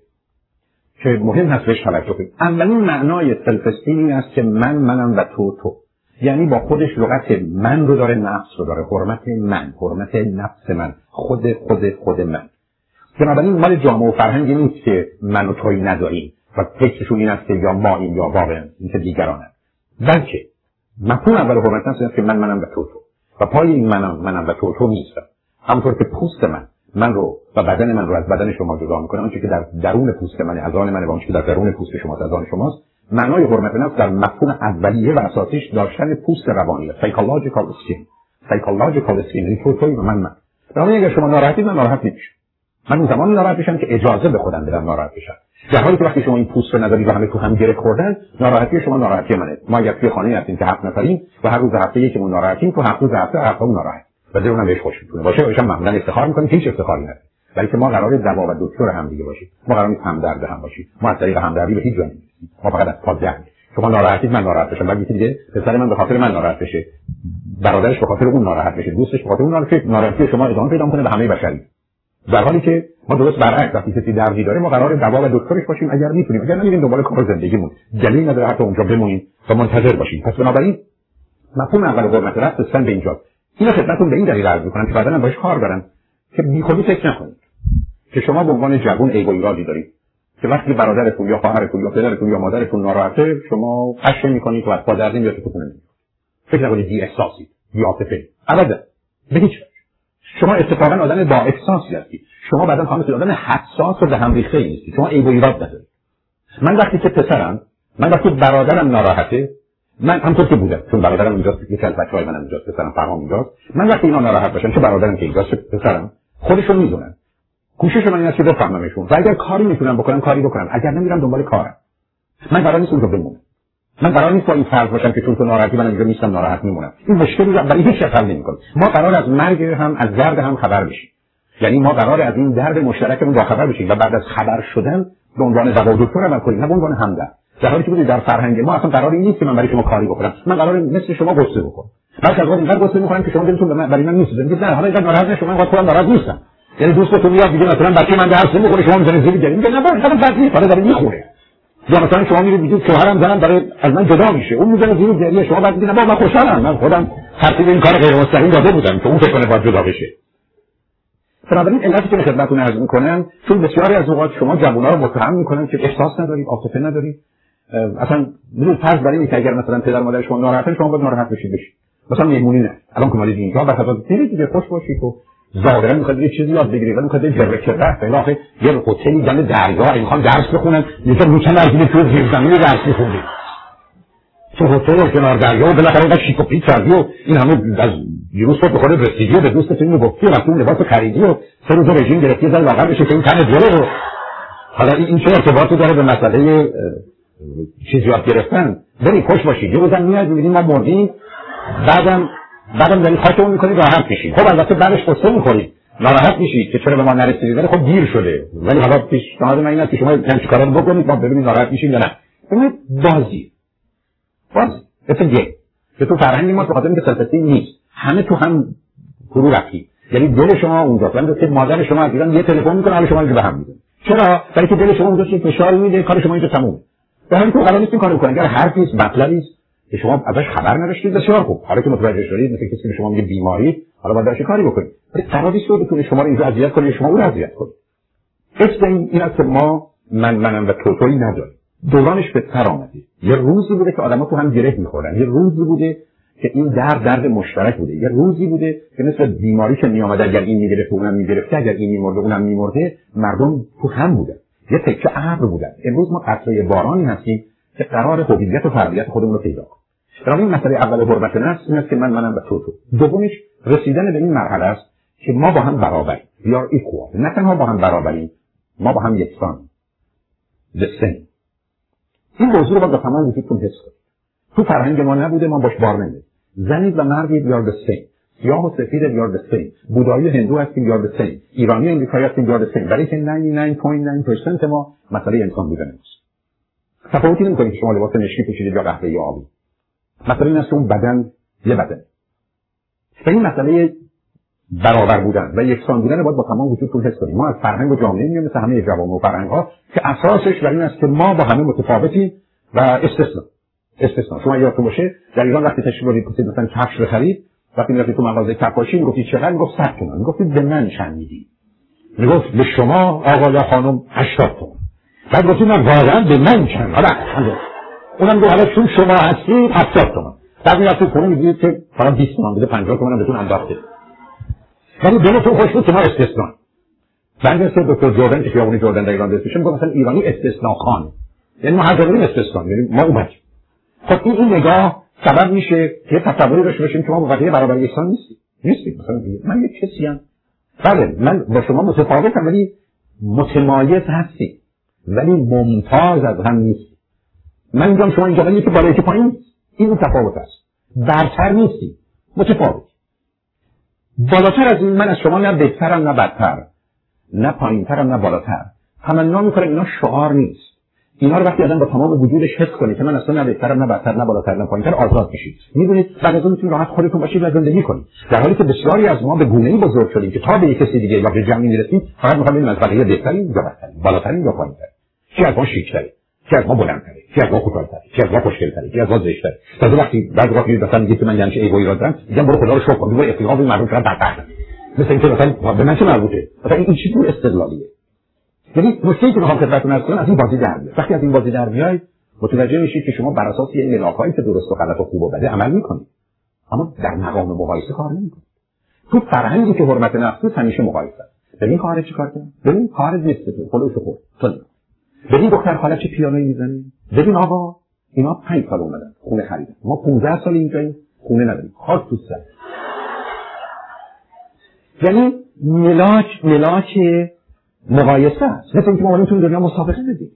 که مهم هست بهش توجه کنید. اولین معنای self این است که من منم و تو تو. یعنی با خودش لغت من رو داره نفس رو داره. حرمت من حرمت نفس من. خود خود خود من. بنابراین مال جامعه و فرهنگی نیست که من و توی نداریم و فکرشون این است که یا ما این یا واقعا این که دیگرانن بلکه مفهوم اول حرمت نفس که من منم و تو تو. و پای این منم منم و تو تو نیستم. همونطور که پوست من من رو و بدن من رو از بدن شما جدا می‌کنه. آنچه که در درون پوست من از آن من و آنچه که در درون پوست شما از آن شماست. معنای حرمت نفس در مفهوم اولیه و اساسیش داشتن پوست روانی. Psychological skin. Psychological skin. این تو و من من اگر شما ناراحتید من ناراحت نمیشم. من اون زمان ناراحت میشم که اجازه به خودم بدم ناراحت بشم. در حالی که وقتی شما این پوست رو ندارید و همه تو هم گره خوردن ناراحتی شما ناراحتی منه. ما اگر توی خانه هستیم که هفت نفریم و هر روز هفته یکمون ناراحتیم تو هفت روز هفته هفته ناراحت. و اونم بهش خوش می‌تونه باشه. باشم معمولا افتخار می‌کنیم هیچ افتخاری نداره بلکه ما قرار دوا و دکتر هم دیگه باشیم. ما قرار نیست همدرد هم باشیم. ما از طریق همدردی به هیچ جایی ما فقط از پا شما ناراحتید من ناراحت بشم. بعد دیگه پسر من به خاطر من ناراحت بشه. برادرش به خاطر اون ناراحت بشه. دوستش به خاطر اون ناراحت ناراحتی شما ادامه پیدا کنه به همه بشری. در حالی که ما درست برعکس وقتی کسی دردی داره ما قرار دوا و دکترش باشیم اگر می‌تونیم. اگر نمیریم دنبال کار زندگیمون. دلیل نداره حتی اونجا بمونیم و منتظر باشیم. پس بنابراین مفهوم اول حرمت رفت به اینجا. اینو خدمتتون به این دلیل عرض می‌کنم که بعدا باش کار دارم که بیخودی فکر نکنید که شما به عنوان جوون عیب و دارید. که وقتی برادرتون یا خواهرتون یا پدرتون یا مادرتون ناراحته شما قشه می‌کنید و از پادر نمیاد تو خونه فکر نکنید بی احساسی بی عاطفه. ابدا. به هیچ شما اتفاقا آدم با احساسی هستید شما بعدا خواهد آدم حساس و به هم ریخته نیستید شما عیب و ایراد ندارید. من وقتی که پسرم من وقتی برادرم ناراحته من همطور که بودم چون برادرم اینجاست یکی از بچه‌های منم اینجاست پسرم فرهام اینجاست من وقتی اینا ناراحت باشم چه برادرم که اینجاست پسرم خودشون می‌دونن. کوشش من این است که بفهممشون و اگر کاری می‌تونم بکنم کاری بکنم. اگر نمیرم دنبال کارم. من قرار نیست اونجا بمونم. من قرار نیست با این فرض باشم که چون تو ناراحتی من اینجا نیستم ناراحت میمونم. این مشکلی رو برای هیچ حل نمی‌کنه. ما قرار از مرگ هم از درد هم خبر بشیم. یعنی ما قرار از این درد مشترکمون با خبر بشیم. و بعد از خبر شدن به عنوان دوا دکتر عمل کنیم نه به عنوان همدرد در حالی که در فرهنگ ما اصلا قرار نیست که من برای شما کاری بکنم. من قرار مثل شما قصه بکنم. بعد از اینقدر گفته می‌کنم که شما دلتون من برای من نیست. میگید نه حالا اینقدر ناراحت شما اینقدر خودم ناراحت نیستم. یعنی دوستتون میاد میگه مثلا بچه من درس نمی‌خوره شما می‌زنید زیر گریه میگه نه بابا اینقدر بد نیست حالا داره می‌خوره. یا مثلا شما میرید میگید شوهرم زنم داره از من جدا میشه. اون می‌زنه زیر گریه شما بعد میگید نه من خوشحالم. من خودم ترتیب این کار غیر مستقیم داده بودم که اون فکر کنه باید جدا بشه. بنابراین علتی که خدمتتون عرض می‌کنم چون بسیاری از اوقات شما جوونا رو متهم می‌کنن که احساس ندارید عاطفه ندارید. اصلا بدون فرض برای اینکه اگر مثلا پدر مادر شما ناراحتن شما باید ناراحت بشید. بشید مثلا مهمونی نه. الان که مالید اینجا بعد دیدید دیگه خوش باشید و ظاهرا می‌خواد یه چیزی یاد بگیرید ولی می‌خواد جره چره فعلا آخه یه هتلی دم دریا می‌خوان درس بخونن میگه روچن از این تو زیر زمین درس می‌خونید چه هتل کنار دریا و بالاخره اینقدر شیک و پیچ کردی و این همه از دیروز صبح بخوره رسیدی به دوستتون اینو گفتی رفتی لباس خریدی و سه روز رژیم گرفتی زن واقعا بشه که این تن جلو رو. حالا این چه ارتباطی داره به مسئله چیز یاد گرفتن؟ بری خوش باشید یه روزم میاد می‌بینید ما مردیم. بعدم بعدم دارید خاکمون می‌کنید راحت میشید. خب البته بعدش قصه می‌خورید. ناراحت میشید که چرا به ما نرسیدید ولی خب دیر شده. ولی حالا پیشنهاد من اینه که شما همچین کارا بکنید ما ببینید ناراحت میشید یا نه. ببینید بازی. بازی مثل که تو فرهنگ ما تو خاطر اینکه سلفتی نیست. همه تو هم فرو رفتی. یعنی دل شما اونجا ولی که مادر شما از یه تلفن می‌کنه حال شما اینجا به هم می‌زنه. چرا؟ برای که دل شما اونجا فشار میده کار شما اینجا تمومه. به همین تو قرار نیست این کارو کنه اگر است است که شما ازش خبر نداشتید. بسیار خوب. حالا که متوجه شدید مثل کسی که شما میگه بیماری حالا باید کاری بکنید. ولی قرار نیست تو بتونه شما رو اینجا اذیت کنه شما او رو اذیت کنه اسم این این است که ما من منم و توتوی نداریم. دورانش به سر آمده. یه روزی بوده که آدما تو هم گره می‌خورن. یه روزی بوده که این درد درد مشترک بوده. یه روزی بوده که مثل بیماری که میآمد اگر این می‌گرفت اونم می‌گرفته اگر این میمرده اونم میمرده مردم تو هم بودن. یه تکه ابر بودن. امروز ما قطره بارانی هستیم که قرار هویت و فردیت خودمون رو پیدا کنیم. بنابراین مسئله اول حرمت نفس این است که من منم و تو تو دومش رسیدن به این مرحله است که ما با هم برابریم یا ایکوال نه تنها با هم برابریم ما با هم یکسان the این موضوع رو با تمام وجودتون حس کنید تو فرهنگ ما نبوده ما باش بار نمیدیم زنید و مردید یار سین سیاه و سفید یار سین بودایی و هندو هستیم یار سین ایرانی و امریکایی هستیم یار سین برای که 99.9% ما مسئله انسان بودن است تفاوتی نمی‌کنید شما لباس مشکی پوشیدید یا قهوه یا آبی مسئله این است که اون بدن یه بدن. و این مسئله برابر بودن و یکسان بودن باید با تمام وجودتون حس کنیم. ما از فرهنگ و جامعه میایم مثل همه جوامع و فرهنگ ها که اساسش بر این است که ما با همه متفاوتیم و استثنا. استثنا. شما یادتون باشه در ایران وقتی تشریف بردید کسی مثلا کفش بخرید وقتی می‌رفتید تو مغازه کفاشی می‌گفتید چقدر؟ می‌گفت 100 تومن می‌گفتید به من چند میدی می‌گفت به شما آقا یا خانم 80 تومن بعد گفتید من واقعا به من چند. حالا. اونم گفت حالا چون شما هستید 70 تومن بعد می‌رفتید خونه می‌دید که فقط 20 تومن بوده 50 تومن بهتون انداخته. ولی دلتون خوش بود که ما استثنا بعد از دکتر جردن که خیابون جردن در ایران درست میشه مثلا ایرانی استثنا خان. یعنی ما هر جایی استثنا یعنی ما اومدیم. خب این نگاه سبب میشه که تصوری داشته باشیم که ما بقیه برابر یکسان نیستیم. نیستیم. مثلا من یک کسی هم بله من با شما متفاوتم ولی متمایز هستی ولی ممتاز از هم نیستی من میگم شما اینجا یکی بالا یکی پایین؟ این تفاوت است. برتر نیستی. متفاوت. بالاتر از این من از شما نه بهترم نه بدتر. نه پایینترم نه بالاتر. تمنا می‌کنم اینا شعار نیست. اینا رو وقتی آدم با تمام وجودش حس کنه که من اصلا نه بهترم نه بدتر نه بالاتر نه پایینتر آزاد میشید. می‌دونید؟ بعد از اون می‌تونید راحت خودتون باشید و زندگی کنید. در حالی که بسیاری از ما به گونه ای بزرگ شدیم که تا به یک کسی دیگه یا به جمعی می‌رسیم فقط می‌خوایم این از بقیه یا بدترین بالاترین یا پایینتر. کی از ما شیکتره کی از ما بلندتره کی از ما کوتاهتره کی از ما خوشگلتره کی از ما زشتره تازه وقتی بعد وقتی مثلا میگه که من یعنی ایگویی را دارم میگم برو خدا رو شکر کن برو به مردم شدن بدبخت مثل اینکه مثلا به من چه مربوطه؟ مثلا این چی جور استدلالیه؟ یعنی نکته که می‌خوام خدمتتون عرض کنم از این بازی در میاد. وقتی از این بازی در میاید متوجه میشید که شما بر اساس یه ملاکایی که درست و غلط و خوب و بده عمل می‌کنید اما در مقام مقایسه کار نمی‌کنید تو فرهنگی که حرمت نفس همیشه مقایسه ببین خواهر چیکار کرد؟ ببین خواهر نیست تو. خلوش خورد. تو ببین دختر خاله چه پیانویی می‌زنه. ببین آقا اینا پنج سال اومدن خونه خریدن. ما 15 سال اینجاییم خونه نداریم. خاک تو سر. یعنی ملاک ملاک مقایسه است. مثل اینکه ما اومدیم تو دنیا مسابقه بدیم.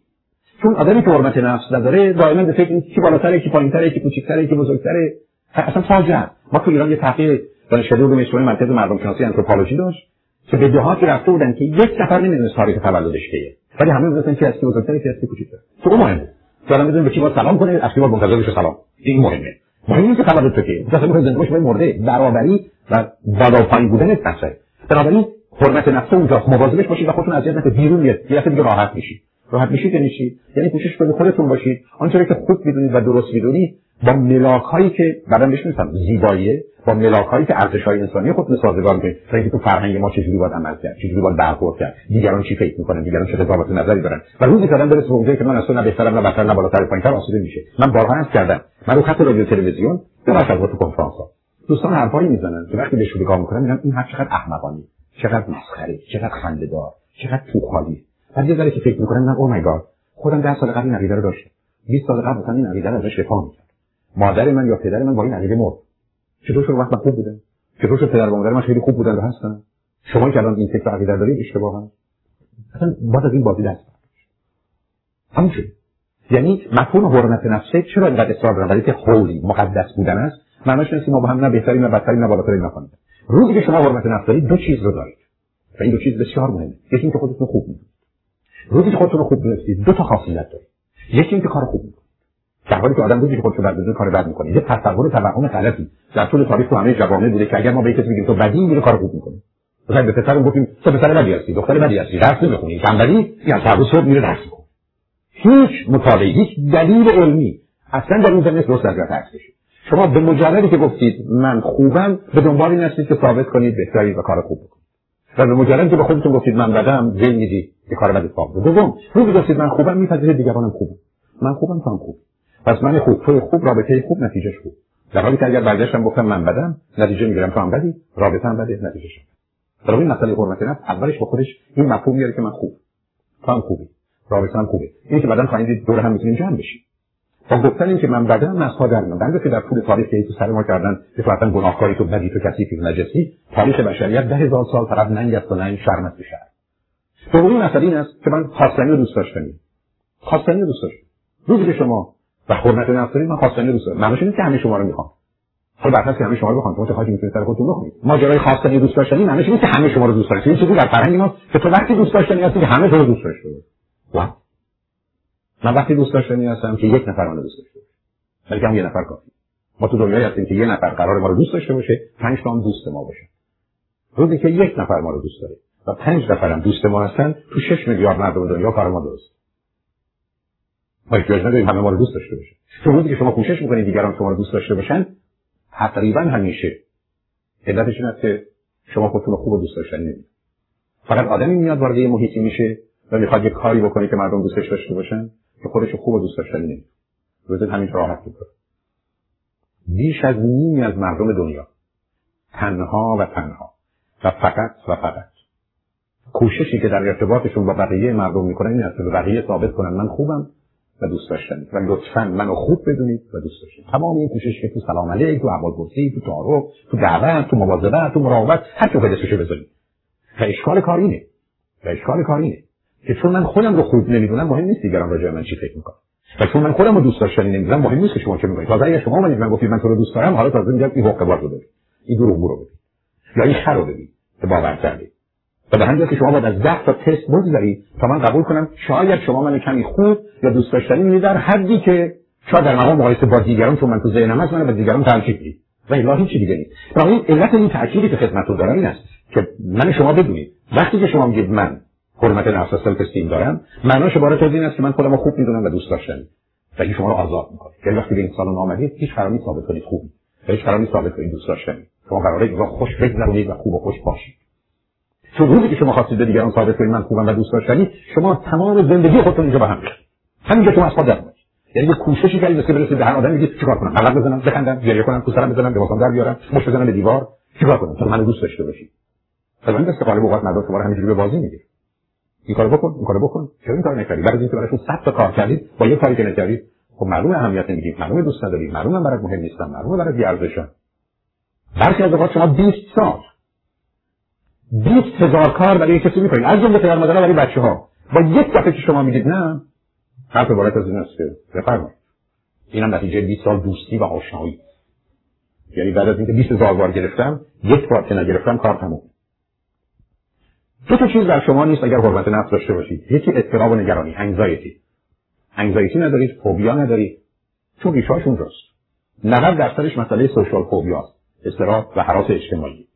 چون آدمی که حرمت نفس نداره دائما به فکر کی بالاتره کی پایینتره کی کوچیکتره کی بزرگتره. اصلا فاجعه. ما تو ایران یه تحقیق دانشکده علوم اجتماعی مرکز مردم شناسی انتروپولوژی داشت. که به دهاتی رفته بودن که یک نفر نمی‌دونست تاریخ تولدش کیه. ولی همه می‌دونستن کی از کی بزرگتره کی از کی کوچیکتره تو مهمه تو الان می‌دونی به کی باید سلام کنه از کی باید منتظر بشه سلام. این مهمه. مهم نیست که تو که مثلا می‌خوای زنده باشی مرده. برابری و بالا پایین بودن مسئله بنابراین حرمت نفس اونجاست. مواظبش باشید و خودتون اذیت نکنید بیرون میاد یه دیگه راحت میشید راحت میشید چی یعنی کوشش کنید خودتون باشید. آنچه که خوب می‌دونید و درست می‌دونید با ملاک هایی که بعدم بهش میگم زیبایی با ملاک هایی که ارزش های انسانی خود سازگار می‌کنه. تا اینکه تو فرهنگ ما چجوری باید عمل کرد چجوری باید برخورد کرد دیگران چی فکر می‌کنن دیگران چه قضاوت نظری دارن. و روزی کردن برسه به که من اصلا نه بهترم نه بدتر نه بالاتر پایینتر آسوده میشه. من بارها عرض کردم من رو خط رادیو تلویزیون از تو کنفرانس ها دوستان حرفایی می‌زنن که وقتی بهش نگاه می‌کنم میگم این حرف چقدر احمقانه چقدر مسخره چقدر خنده‌دار چقدر توخالی بعد یه ذره که فکر می‌کنم من او مای گاد خودم 10 سال قبل این عقیده رو داشتم. 20 سال قبل مثلا این عقیده رو ازش دفاع می‌کردم مادر من یا پدر من با این عقیده مرد. چطور شد وقت خوب بودن چطور شد پدر و مادر من خیلی خوب بودن و هستن؟ شما که الان این فکر عقیده دارید اشتباه اصلا باید از این بازی دست همون یعنی مفهوم حرمت نفسه چرا اینقدر اصرار دارن برای که حولی مقدس بودن است. معناش نیست که ما با هم نه بهترین نه بدترین نه بالاترین نه روزی که شما حرمت نفس دارید دو چیز رو دارید. و این دو چیز بسیار مهمه. یکی اینکه خودتون خوب می‌دونید. روزی خودتون رو خوب می‌دونید دو تا خاصیت دارید. یکی اینکه کار خوب می‌کنید. در حالی که آدم روزی خودشو بد بدونه کار بد می‌کنه یه تصور توهم غلطی. در طول تاریخ تو همه جوامع بوده که اگر ما به کسی بگیم تو بدی میره کار خوب می‌کنه مثلا به پسرم گفتیم تو پسر بدی هستی دختر بدی هستی درس نمی‌خونی. تنبلی یا تا صبح میره درس می‌خونه. هیچ مطالعه هیچ دلیل علمی. اصلا در اون زمینه درست از بشه شما به مجردی که گفتید من خوبم به دنبال این هستید که ثابت کنید بهتری و کار خوب بکنید. و به مجردی که به خودتون گفتید من بدم ذهن می‌دید که کار بد اتفاق دوم روزی گفتید من خوبم میپذیرید دیگرانم خوبم من خوبم تو خوب. پس من خوب توی خوب رابطه خوب نتیجهش خوب. در حالی که اگر برگشتم گفتم من بدم نتیجه می‌گیرم تو هم بدی رابطه هم بده نتیجهش در این مسئله حرمت نفس اولش با خودش این مفهوم میاره که من خوب. تو هم خوبی. رابطه هم خوبه. این که بعدا خواهید دور هم می‌تونیم جمع بشیم. با گفتن اینکه من بدم مسها در میان که در طول تاریخ که سر ما کردن تو گناهکاری تو بدی تو کسی تو نجسی. تاریخ بشریت ده هزار سال فقط ننگ است و ننگ شرم است شهر. دومین مسئله این است که من خواستنی دوست داشتنی خواستنی دوست داشتم. روزی که شما و حرمت نفس من خواستنی دوست دارم. معنیش که همه شما رو می‌خوام. حالا برعکس که همه شما رو بخوام تو چه می‌تونید سر خودتون بخونید؟ ماجرای خواستنی دوست داشتنی معنیش نیست که همه شما رو دوست دارید. این چیزی در فرهنگ ما که تو وقتی دوست داشتنی هستی که همه تو رو دوست داشته باشه من وقتی دوست داشتنی هستم که یک نفر منو دوست داشته باشه. بلکه هم یه نفر کافی. ما تو دنیایی هستیم که یه نفر قرار ما رو دوست داشته باشه پنج تا هم دوست ما باشه. روزی که یک نفر ما رو دوست داره و پنج نفر هم دوست ما هستن تو شش میلیارد مردم دنیا کار ما درست. ما احتیاج نداریم همه ما رو دوست داشته باشه. چون روزی که شما کوشش می‌کنید دیگران شما رو دوست داشته باشن تقریبا همیشه. علتش این است که شما خودتون خوب دوست داشتنی نمید فقط آدمی میاد وارد محیطی میشه و می‌خواد یه کاری بکنه که مردم دوستش داشته باشن. که خودش خوب و دوست داشتنی نمید روز همین راحت می‌کنه. بیش از نیمی از مردم دنیا. تنها و تنها. و فقط و فقط. کوششی که در ارتباطشون با بقیه مردم می‌کنن این است که بقیه ثابت کنن من خوبم و دوست داشتنی و لطفا منو خوب بدونید و دوست داشتنید تمام این کوشش که تو سلام علیک تو احوالپرسی تو تعارف تو دعوت تو مواظبت تو مراقبت هر چه اسمشو بذارید. و اشکال کار اینه و اشکال کار اینه که چون من خودم رو خوب نمی‌دونم مهم نیست دیگران راجع من چی فکر می‌کنم و چون من خودم رو دوست داشتنی نمی‌دونم مهم نیست که شما چه می‌کنید تازه اگر شما من گفتید من تو رو دوست دارم حالا تازه میگم این حقوق رو ببین. این دروغ رو ببین. یا این خر رو ببین. که باور کردید و به همین که شما باید از ده تا تست بگذارید تا من قبول کنم شاید شما من کمی خوب یا دوست داشتنی می‌دید در حدی که شاید در مقام مقایسه با دیگران چون من تو ذهنم هست من به دیگران ترجیح بدید و الا هیچ دیگه نیست. این علت این تأکیدی که خدمتتون دارم این است که من شما بدونید. وقتی که شما میگید من حرمت نفس سلف استیم دارم معناش عبارت از این است که من خودم خوب می‌دونم و دوست داشتنی و این شما رو آزاد می‌کنه یعنی وقتی به این سالن آمدید هیچ نیست ثابت کنید خوبی هیچ نیست ثابت کنید دوست داشتنی شما قراره خوش بگذرونید و خوب و خوش باشید. چون روزی که شما خواستید به دیگران ثابت کنید من خوبم و دوست داشتنی شما تمام زندگی خودتون اینجا به هم ریختید همینجا تو از خود در یعنی یه کوششی کردید که برسید به هر آدم میگید چیکار کنم؟ عقب بزنم بخندم گریه کنم تو سرم بزنم لباسام در بیارم مش بزنم به دیوار چیکار کنم؟ تا منو دوست داشته باشی مثلا دست قالب اوقات مردم شما رو همینجوری به بازی می‌گیره این کارو بکن این کارو بکن. چرا این کارو نکردی؟ بعد اینکه براشون 100 تا کار کردید با یه کاری که نکردید خب معلومه اهمیت نمی‌دید معلومه دوست نداری معلومه برات مهم نیستم معلومه برات بی‌ارزشم برخی از اوقات شما 20 سال بیست هزار کار برای کسی می‌کنید. از جمله پدر مادرها برای بچه ها با یک دفعه که شما میگید نه. حرف عبارت از این است که. بفرمایید. اینم نتیجه 20 سال دوستی و آشنایی. یعنی بعد از اینکه 20 هزار بار گرفتم یک بار که نگرفتم کار تموم. دو تا چیز در شما نیست اگر حرمت نفس داشته باشید. یکی اضطراب و نگرانی انگزایتی انگزایتی ندارید فوبیا ندارید. چون ریشهاش اونجاست 90 درصدش مسئله سوشال فوبیا استراب و حراس اجتماعی.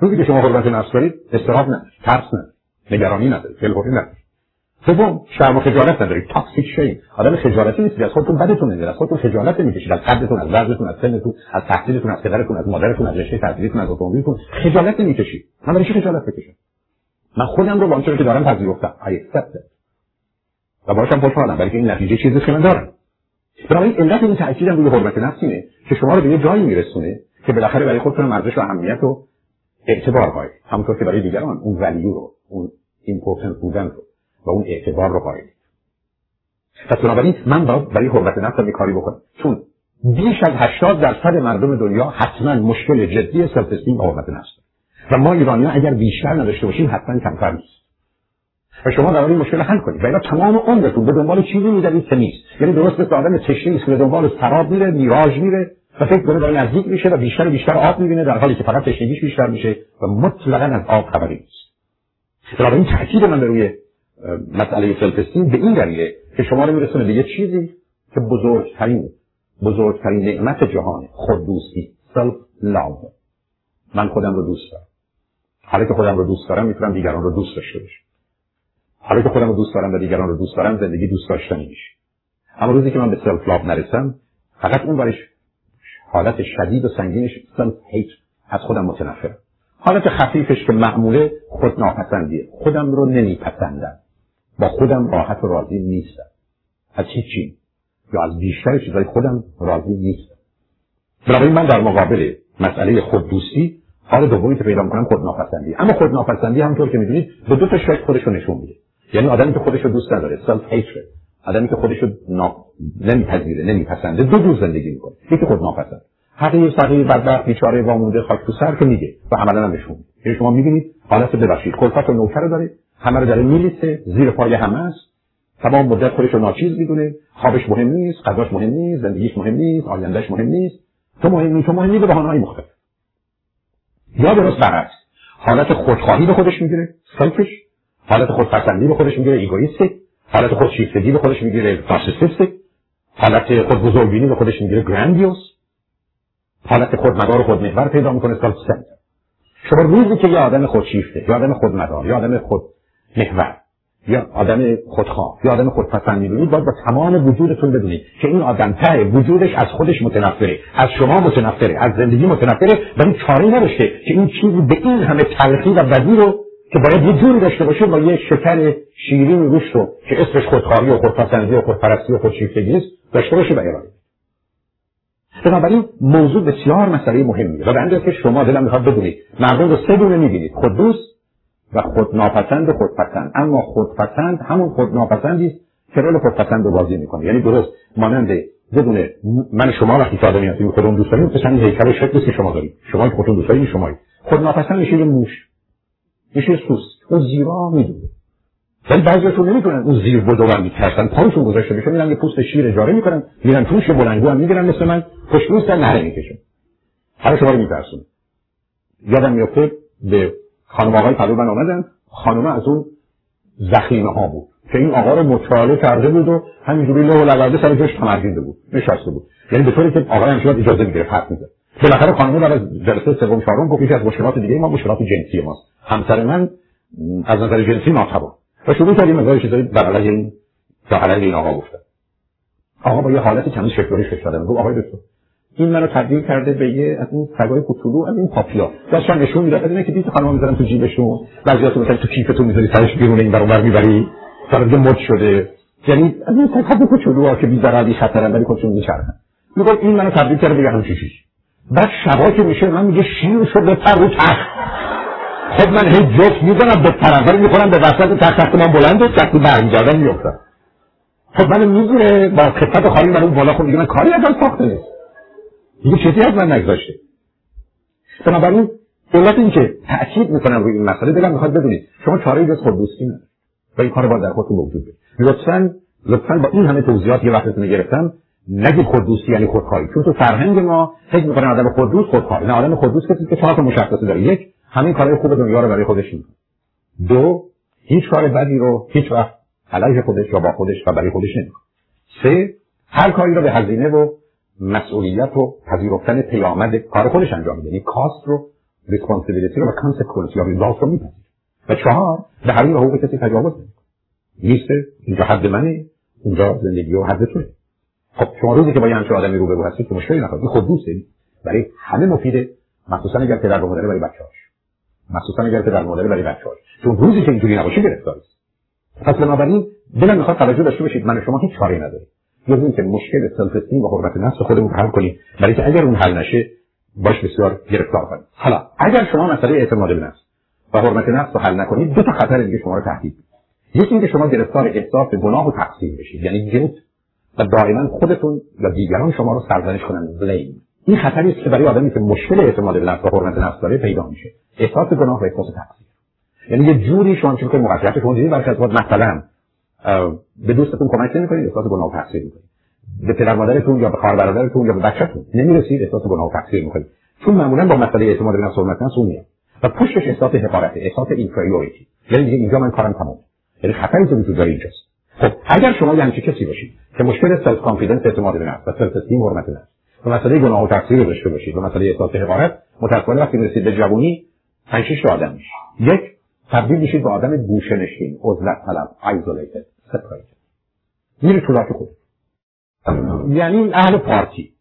روزی که شما حرمت نفس دارید استراب ندارید ترس ندارید نگرانی ندارید دلخوری ندارید. سوم شرم و خجالت ندارید تاکسیک شیم آدم خجالتی نیستید از خودتون بدتون نمیاد از خودتون خجالت نمی‌کشید از قدتون از وزنتون از سنتون از تحصیلتون از پدرتون از مادرتون از رشته تحصیلیتون از اتومبیلتون. خجالت نمی‌کشید. من برای خجالت بکشم؟ من خودم رو با که دارم پذیرفتم. I accept و باشم خوشحالم برای این نتیجه چیزی که من دارم. بنابراین علت این تاکیدم روی حرمت نفس اینه که شما رو به یه جایی میرسونه که بالاخره برای خودتون ارزش و اهمیت و اعتبار قائل. همونطور که برای دیگران اون ولیو رو اون important بودن رو و اون اعتبار رو قائل. پس بنابراین من باید برای حرمت نفسم کاری بکنم. چون بیش از 80 درصد مردم دنیا حتما مشکل جدی self-esteem و حرمت نفس و ما ایرانی ها اگر بیشتر نداشته باشیم حتما کمتر نیست. و شما در این مشکل حل کنید. و تمام عمرتون به دنبال چیزی میدوید که نیست. یعنی درست مثل آدم تشنه نیست که به دنبال سراب میره mirage میره و فکر کنه داره نزدیک میشه و بیشتر و بیشتر آب می‌بینه در حالی که فقط تشنگیش بیشتر میشه و مطلقا از آب خبری نیست. این تاکید من روی مسئله self به این دلیله که شما رو میرسونه به یه چیزی که بزرگترین بزرگترین نعمت جهان خوددوستی self-love من خودم رو دوست دارم. حالا که خودم رو دوست دارم می‌تونم دیگران رو دوست داشته باشم. حالا که خودم رو دوست دارم و دیگران رو دوست دارم زندگی دوست داشتنی میشه. اما روزی که من به self-love نرسم فقط اون برش حالت شدید و سنگینش self-hate از خودم متنفرم. حالت خفیفش که معموله خود ناپسندیه. خودم رو نمیپسندم. با خودم راحت و راضی نیستم. از هیچی یا از بیشتر چیزای خودم راضی نیستم. برای من در مقابل مسئله خوددوستی حال دومی که پیدا می‌کنم خودناپسندی. اما خودناپسندی همونطور که می‌دونید به دو تا شکل خودش رو نشون میده. یعنی آدمی که خودش رو دوست نداره self-hatred آدمی که خودش رو نا... نمیپذیره نمیپسنده دو جور زندگی می‌کنه. یکی خودناپسند. حقیر صغیر بدبخت بیچاره وامونده خاک تو سر که میگه و عملا هم نشون یعنی شما می‌بینید حالت ببخشید. کلفت و نوکر داره. همه رو داره میلیسه زیر پای همه است. تمام مدت خودش رو ناچیز می‌دونه. خوابش مهم نیست غذاش مهم نیست زندگیش مهم نیست آیندهش مهم نیست. تو مهم نیست تو مهم نیست به بهانه‌های مختلف. یا درست برعکس. حالت خودخواهی به خودش می‌گیره سلفش حالت خودپسندی به خودش می‌گیره egoistic حالت خودشیفتگی به خودش می‌گیره narcissistic حالت خود بزرگبینی به خودش می‌گیره grandiose حالت خودمدار و خودمحور پیدا می‌کنه self شما روزی که یه آدم خودشیفته یا آدم خودمدار یا آدم خودمحور یا آدم خودخواه یا آدم خودپسند می‌بینید باید با تمام وجودتون بدونید که این آدم ته وجودش از خودش متنفره از شما متنفره از زندگی متنفره و این چاره نداشته که این چیزی به این همه تلخی و بدی رو که باید یه جوری داشته باشه با یه شکر شیرین روش رو که اسمش خودخواهی و خودپسندی و خودپرستی و خودشیفتگی است داشته باشه و ارائه بنابراین موضوع بسیار مسئله مهمیه و به که شما دلم می‌خواد بدونید مردم رو سه گونه می‌بینید. خوددوست و خودناپسند و خودپسند. اما خودپسند همون خودناپسندی است که رول خودپسند رو بازی می‌کنه. یعنی درست مانند بدونه من شما وقتی که آدمی هستیم خودمون دوست داریم مثلا هیکل شکلی که شما دارید شما که خودتون دوست دارید شمایی. خودناپسند میشه یه موش. میشه سوس. اون زیرا می‌دونه. ولی بعضیاتون نمی‌تونن. اون زیر بدون میترسن. پاشون گذاشته بشه میرن یه پوست شیر اجاره می‌کنن میرن توش بلنگو هم می‌گیرن مثل من خوشبوستن نره می‌کشن حالا شما رو میترسون یادم میفته به خانم آقای من آمدن. خانم از اون زخیمه ها بود. که این آقا رو مطالعه کرده بود و همینجوری له و لورده سر جاش تمرگیده بود. نشسته بود. یعنی به طوری که آقای همیشه اجازه می‌گیره حرف می‌زد. بالاخره خانم از جلسه سوم چهارم گفت از مشکلات دیگه ما مشکلات جنسی ماست. همسر من از نظر جنسی ناتوان. و شروع کردیم مقدار چیزایی در علیه این در علیه این آقا گفتن. آقا با یه حالت کمی شکلانی فکر کردن. گفت آقای دکتر این منو تبدیل کرده به یه از این سگای کوچولو از این پاپیا. داشتن نشون می‌داد. اینه که دیگه خانم می‌ذارن تو جیبشون بعضیاتون مثلا تو کیفتون می‌ذاری سرش بیرون این برابر می‌بری سر مد شده. یعنی از این سگای کوچولو که بی ضرر خطرن ولی خودشون میچرخن. میگه این منو تبدیل کرده به همچین چیزی. بعد شبا که میشه من میگه شیر شده پر رو تخت. خب من هی جفت می‌زنم به ولی می‌خورم به وسط تخت تخت من بلنده تخت برمیگردن میفتم خب منو می‌گیره با خفت خالی من اون بالا خود میگه من کاری ازم ساخته. نیست دیگه چیزی از من نگذاشته. بنابراین علت این که تأکید می‌کنم روی این مسئله دلم می‌خواد بدونید شما چاره جز خوددوستی ندارید و این کار باید در خودتون موجود بید لطفا لطفا با این همه توضیحات یه وقتتون گرفتم. نگید خوددوستی یعنی خودخواهی چون تو فرهنگ ما فکر می‌کنن آدم خوددوست خودخواه نه آدم خوددوست کسی که چهار تا مشخصه داره. یک همین کارهای خوب دنیا رو برای خودش می‌کنه. دو هیچ کار بدی رو هیچ وقت علیه خودش یا با خودش و برای خودش نمی‌کنه. سه هر کاری رو به هزینه و مسئولیت و پذیرفتن پیامد کار خودش انجام میده. یعنی کاست رو responsibility رو و consequence یا result رو میپذیره. و چهار به حریم حقوق کسی تجاوز نیست اینجا حد منه اونجا زندگی و حد توه. خب شما روزی که با همچه آدمی رو به هستید که مشکلی نخواهد خود دوسته. برای همه مفیده مخصوصا اگر پدر و برای بچه‌هاش. مخصوصا اگر پدر و برای بچه‌هاش. چون روزی که اینجوری نباشه گرفتاری پس بنابراین دلم می‌خواد توجه داشته باشید. من شما هیچ کاری نداریم. جز اینکه مشکل self و حرمت نفس خودمون حل کنیم. برای که اگر اون حل نشه باش بسیار گرفتار کنیم. حالا اگر شما مسئله اعتماد به نفس و حرمت نفس رو حل نکنید دو تا خطر دیگه شما رو تهدید یکی اینکه شما گرفتار احساس گناه و تقصیر بشید یعنی گیلت و دائما خودتون و دیگران شما رو سرزنش کنن بلیم این خطری است که برای آدمی که مشکل اعتماد به نفس و حرمت نفس داره پیدا میشه. احساس گناه و احساس تقصیر. یعنی یه جوری شما چون که شما دیدید برخی از مثلا به دوستتون کمک نمی‌کنید؟ احساس گناه و تقصیر می‌کنید. به پدر مادرتون یا به خواهر برادرتون یا به بچه‌تون نمی‌رسید؟ احساس گناه و تقصیر می‌کنید. چون معمولا با مسئله اعتماد به نفس و حرمت و پشتش احساس حقارت احساس inferiority یعنی اینجا من کارم تمام یعنی خطری که وجود داره اینجاست. خب اگر شما یه همچین کسی باشید که مشکل self-confidence اعتماد به نفس و self-esteem حرمت نفس و مسئله گناه و تقصیر داشته باشید و مسئله احساس حقارت متأسفانه وقتی می‌رسید به جوانی پنج شش آدم میشه یک تبدیل میشید به آدم گوشه نشین عزلت طلب ایزولیتد سپریتد میره تو خود. یعنی اهل پارتی.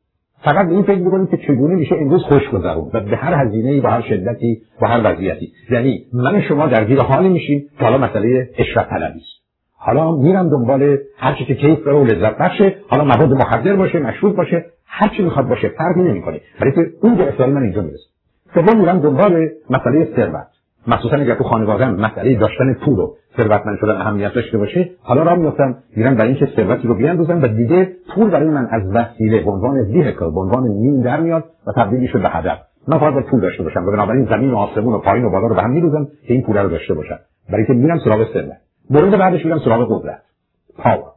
فقط این فکر می‌کنید که چگونه میشه امروز خوش گذرون و به هر هزینه با هر شدتی با هر وضعیتی. یعنی من شما درگیر حالی میشیم که حالا مسئله اشرت طلبی است. حالا میرم دنبال هر چی که کیف داره و لذت بخشه حالا مواد مخدر باشه مشروب باشه هر چی می‌خواد باشه فرقی نمی‌کنه. برای که اون گرفتاری من اینجا می‌رسه. سوم میرم دنبال مسئله ثروت. مخصوصا اگر تو خانواده‌ام مسئله داشتن پول و ثروتمند شدن اهمیت داشته باشه حالا راه میافتم میرم برای اینکه ثروتی رو بیاندازم و دیگه پول برای من از وسیله به عنوان ویهکل به عنوان مین در میاد و تبدیل میشه به هدف. من فقط پول داشته باشم و بنابراین زمین و آسمون و پایین و بالا رو به هم میروزم که این پول رو داشته باشم. برای که میرم سراغ ثروت. مورد بعدش میرم سراغ قدرت. پاور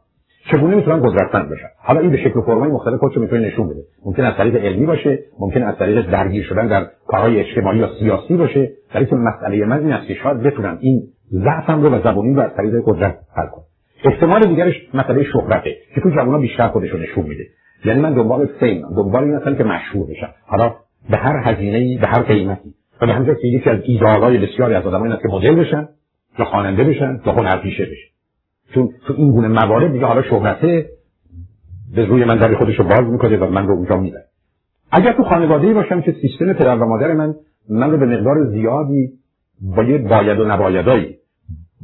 چگونه می‌تونن قدرتمند بشن؟ حالا این به شکل و فرمای مختلف خودش می‌تونه نشون بده. ممکن از طریق علمی باشه ممکن از طریق درگیر شدن در کارهای اجتماعی یا سیاسی باشه ولی که مسئله من این است که شاید بتونم این ضعفم رو و زبونیم رو از طریق قدرت حل کنم احتمال دیگرش مسئله شهرته که تو جوونا بیشتر خودش رو نشون میده. یعنی من دنبال فیم دنبال این هستم که مشهور بشم. حالا به هر هزینه به هر قیمتی. و به همجاست که یکی از ایدئالهای بسیاری از آدمایی است که مدل بشن یا خواننده بشن یا هنرپیشه بشن. چون تو این گونه موارد دیگه حالا شهرته به روی من در خودش رو باز می‌کنه و من رو اونجا می‌بره. اگر تو خانواده باشم که سیستم پدر و مادر من من رو به مقدار زیادی با یه باید و نبایدایی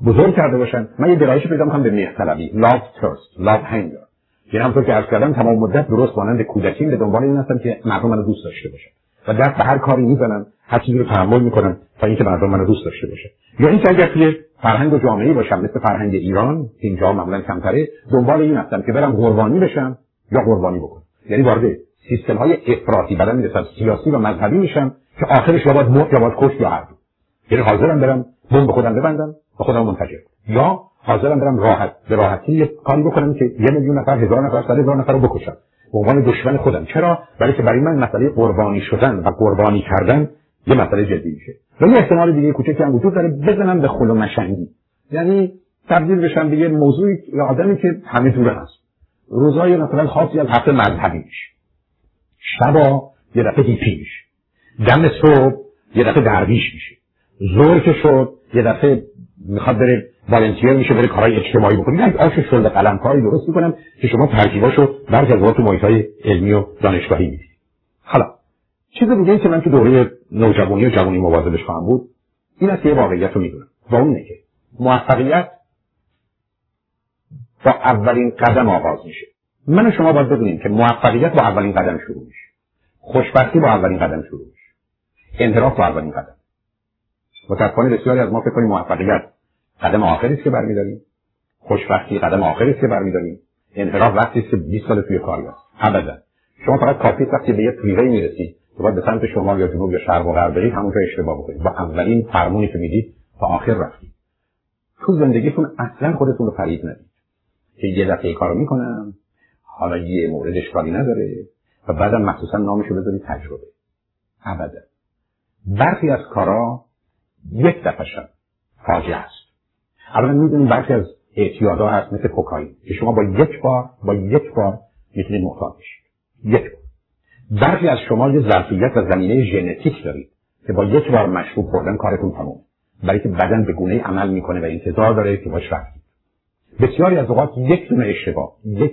بزرگ کرده باشن من یه درایش پیدا می‌کنم به مهرطلبی love thirst love hunger یعنی همطور که عرض کردم تمام مدت درست مانند کودکیم به دنبال این هستم که مردم منو دوست داشته باشن. و دست به هر کاری می‌زنم هر چیزی رو تحمل می‌کنم تا اینکه مردم منو دوست داشته باشه. یا اینکه اگر توی فرهنگ و جامعه باشم مثل فرهنگ ایران که اینجا معمولا کمتره دنبال این هستم که برم قربانی بشم یا قربانی بکنم. یعنی وارد سیستم های افراطی بدن می‌رسم سیاسی و مذهبی میشم که آخرش یا باید مرد یا باید کشت یا هر دو یعنی حاضرم برم بم به خودم ببندم و خودم منفجر یا حاضرم برم راحت به راحتی یه کاری بکنم که یه میلیون نفر هزار نفر صد هزار نفر رو بکشم. به عنوان دشمن خودم. چرا؟ برای که برای من مسئله قربانی شدن و قربانی کردن یه مسئله جدی میشه. ولی احتمال دیگه کوچکی هم وجود داره بزنم به خل و مشنگی. یعنی تبدیل بشم به یه موضوعی یا آدمی که همه دوره هست. روزای مثلا خاصی از هفته مذهبی میشه. شبا یه دفعه هیپی میشه. دم صبح یه دفعه درویش میشه. زور که شد یه دفعه می‌خواد بره والنتیر میشه بره کارهای اجتماعی بکنه. یک آش شلد قلم کاری درست می‌کنم که شما ترکیباشو برخی از تو محیط های علمی و دانشگاهی می‌دید حالا چیز دیگه که من تو دوره نوجوانی و جوانی مواظبش خواهم بود این است که یه واقعیت رو می‌دونم. و اون که موفقیت با اولین قدم آغاز میشه. من و شما باید بدونیم که موفقیت با اولین قدم شروع میشه. خوشبختی با اولین قدم شروع میشه. انحراف با اولین قدم. متاسفانه بسیاری از ما فکر کنیم موفقیت قدم آخری است که برمیداریم. خوشبختی قدم آخری است که برمیداریم. انحراف وقتی است که 20 سال توی است. ابدا. شما فقط کافی وقتی به یه می‌رسید که باید به سمت شمال یا جنوب یا شرق و غرب برید همونجا اشتباه بکنید. با اولین فرمونی که می‌دید تا آخر رفتید. تو زندگیتون اصلا خودتون رو فرید ندید. که یه دفعه کارو می‌کنم حالا یه مورد اشکالی نداره و بعدم مخصوصا نامشو بذارید تجربه. ابدا. برخی از کارا یک دفعه شد فاجعه است. اولا می‌دونیم برخی از اعتیادها هست مثل کوکائین که شما با یک بار با یک بار می‌تونید محتاط بشید. یک بار. برخی از شما یه ظرفیت و زمینه ژنتیک دارید که با یک بار مشروب خوردن کارتون تموم برای که بدن به گونه عمل می‌کنه و انتظار داره که باش رفتید بسیاری از اوقات یک دونه اشتباه یک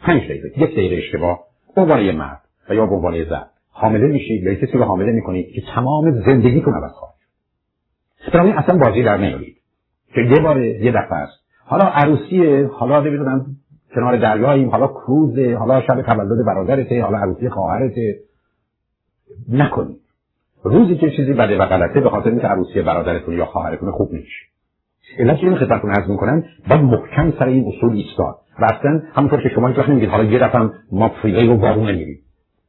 پنج دقیقه یک دقیقه اشتباه به عنوان یه مرد و یا به عنوان زن حامله میشید یا کسی رو حامله می‌کنید که تمام زندگیتون عوض خواهد بنابراین اصلا بازی در نیارید. که یه بار یه دفعه است. حالا عروسی حالا نمی‌دونم کنار دریاییم حالا کروز حالا شب تولد برادرته حالا عروسی خواهرته. نکنید. روزی که چیزی بده و غلطه به خاطر اینکه عروسی برادرتون یا خواهرتون خوب نیست. علت این خدمتتون عرض می‌کنم؟ باید محکم سر این اصول ایستاد. و اصلا همونطور که شما هیچ نمیگید. حالا یه دفعه ما فریوی رو وارون نمیریم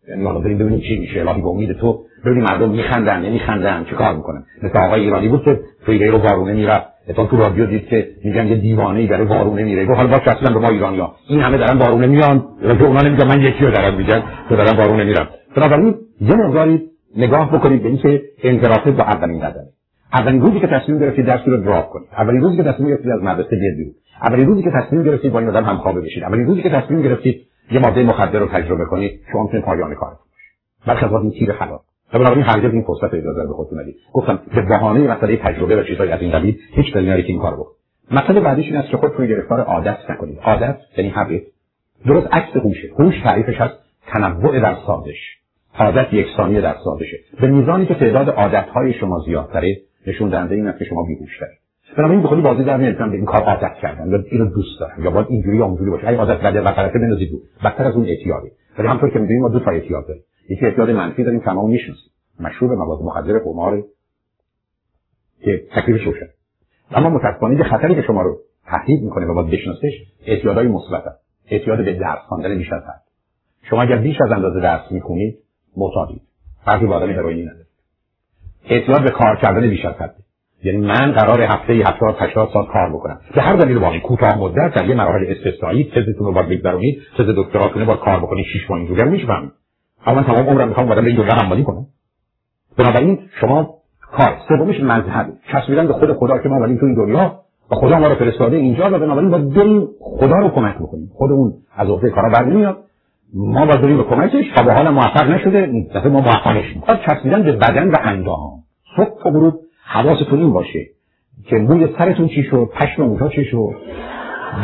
یعنی حالا بریم ببینیم چی میشه. الهی به امید تو. ببینیم مردم میخندن نمیخندن. چه کار می‌کنن؟ مثل آقای ایرانی بود که فریوی رو وارونه می‌رفت اتفاق تو رادیو دید که میگن یه دیوانه ای داره وارونه میره. گفت حالا باش اصلا به ما ایرانیا این همه دارن وارونه میان. که اونا نمیگن من یکی رو دارم میگن تو دارن وارونه میرم بنابراین یه مقداری نگاه بکنید به اینکه انحراف با اولین قدمه اولین روزی که تصمیم گرفتید درسی رو دراپ کنید. اولین روزی که تصمیم گرفتید از مدرسه بیاد بیرون. اولین روزی که تصمیم گرفتید با این آدم همخوابه بشید. اولین روزی که تصمیم گرفتید یه ماده مخدر رو تجربه کنید. شما می‌تونید پایان کار باشید برخلاف این تیر خلاق و بنابراین هرگز این فرصت اجازه به خودتون ندید. گفتم به بهانه مسئله تجربه و چیزهای از این قبیل هیچ دلیلی که این کار بکنید. مسئله بعدیش این است که خودتون گرفتار عادت نکنید. عادت یعنی حبیت درست عکس هوشه. هوش تعریفش هست تنوع در سازش. عادت یکسانی در سازشه. به میزانی که تعداد عادتهای شما زیادتره نشون دهنده این است که شما بیهوشترید بنابراین بخوری بازی در نمی‌تونم به این کار عادت کردن یا اینو دوست دارم. یا باید اینجوری یا اونجوری باشه. اگه عادت بده و غلطه بندازید دور بدتر از اون اعتیادی ولی همطور که می‌دونیم ما دو تا اعتیاد داریم. یکی اعتیاد منفی داریم تمام می‌شناسیم. مشروب مواد مخدر قمار که تکلیفش روشن. اما متاسفانه یه خطری که شما رو تهدید می‌کنه و باید بشناسش اعتیادهای مثبت اعتیاد به درس خواندن بیش از حد. شما اگر بیش از اندازه درس می‌خونید معتادید. فرقی با آدم هروئینی نداره. اعتیاد به کار کردن بیش از حد. یعنی من قرار هفته 70 80 سال کار بکنم. به هر دلیل واقعی کوتاه مدت در یه مراحل استثنایی تزتون رو باید بگذرونید تز دکتراتون باید کار بکنید 6 ماه اینجوری اما من تمام عمرم می‌خوام به این دنیا حمالی کنم بنابراین شما کار سومش مذهب چسبیدن به خود خدا که ما ولی تو این دنیا و خدا ما رو فرستاده اینجا و بنابراین باید بریم خدا رو کمک بکنیم خود اون از عهده کارا برنمیاد ما باید بریم به کمکش و به حال موفق نشده دفعه ما موفقش می‌کنیم چسبیدن به بدن و اندام صبح و غروب حواستون این باشه که موی سرتون چی شد پشم موتا چی شد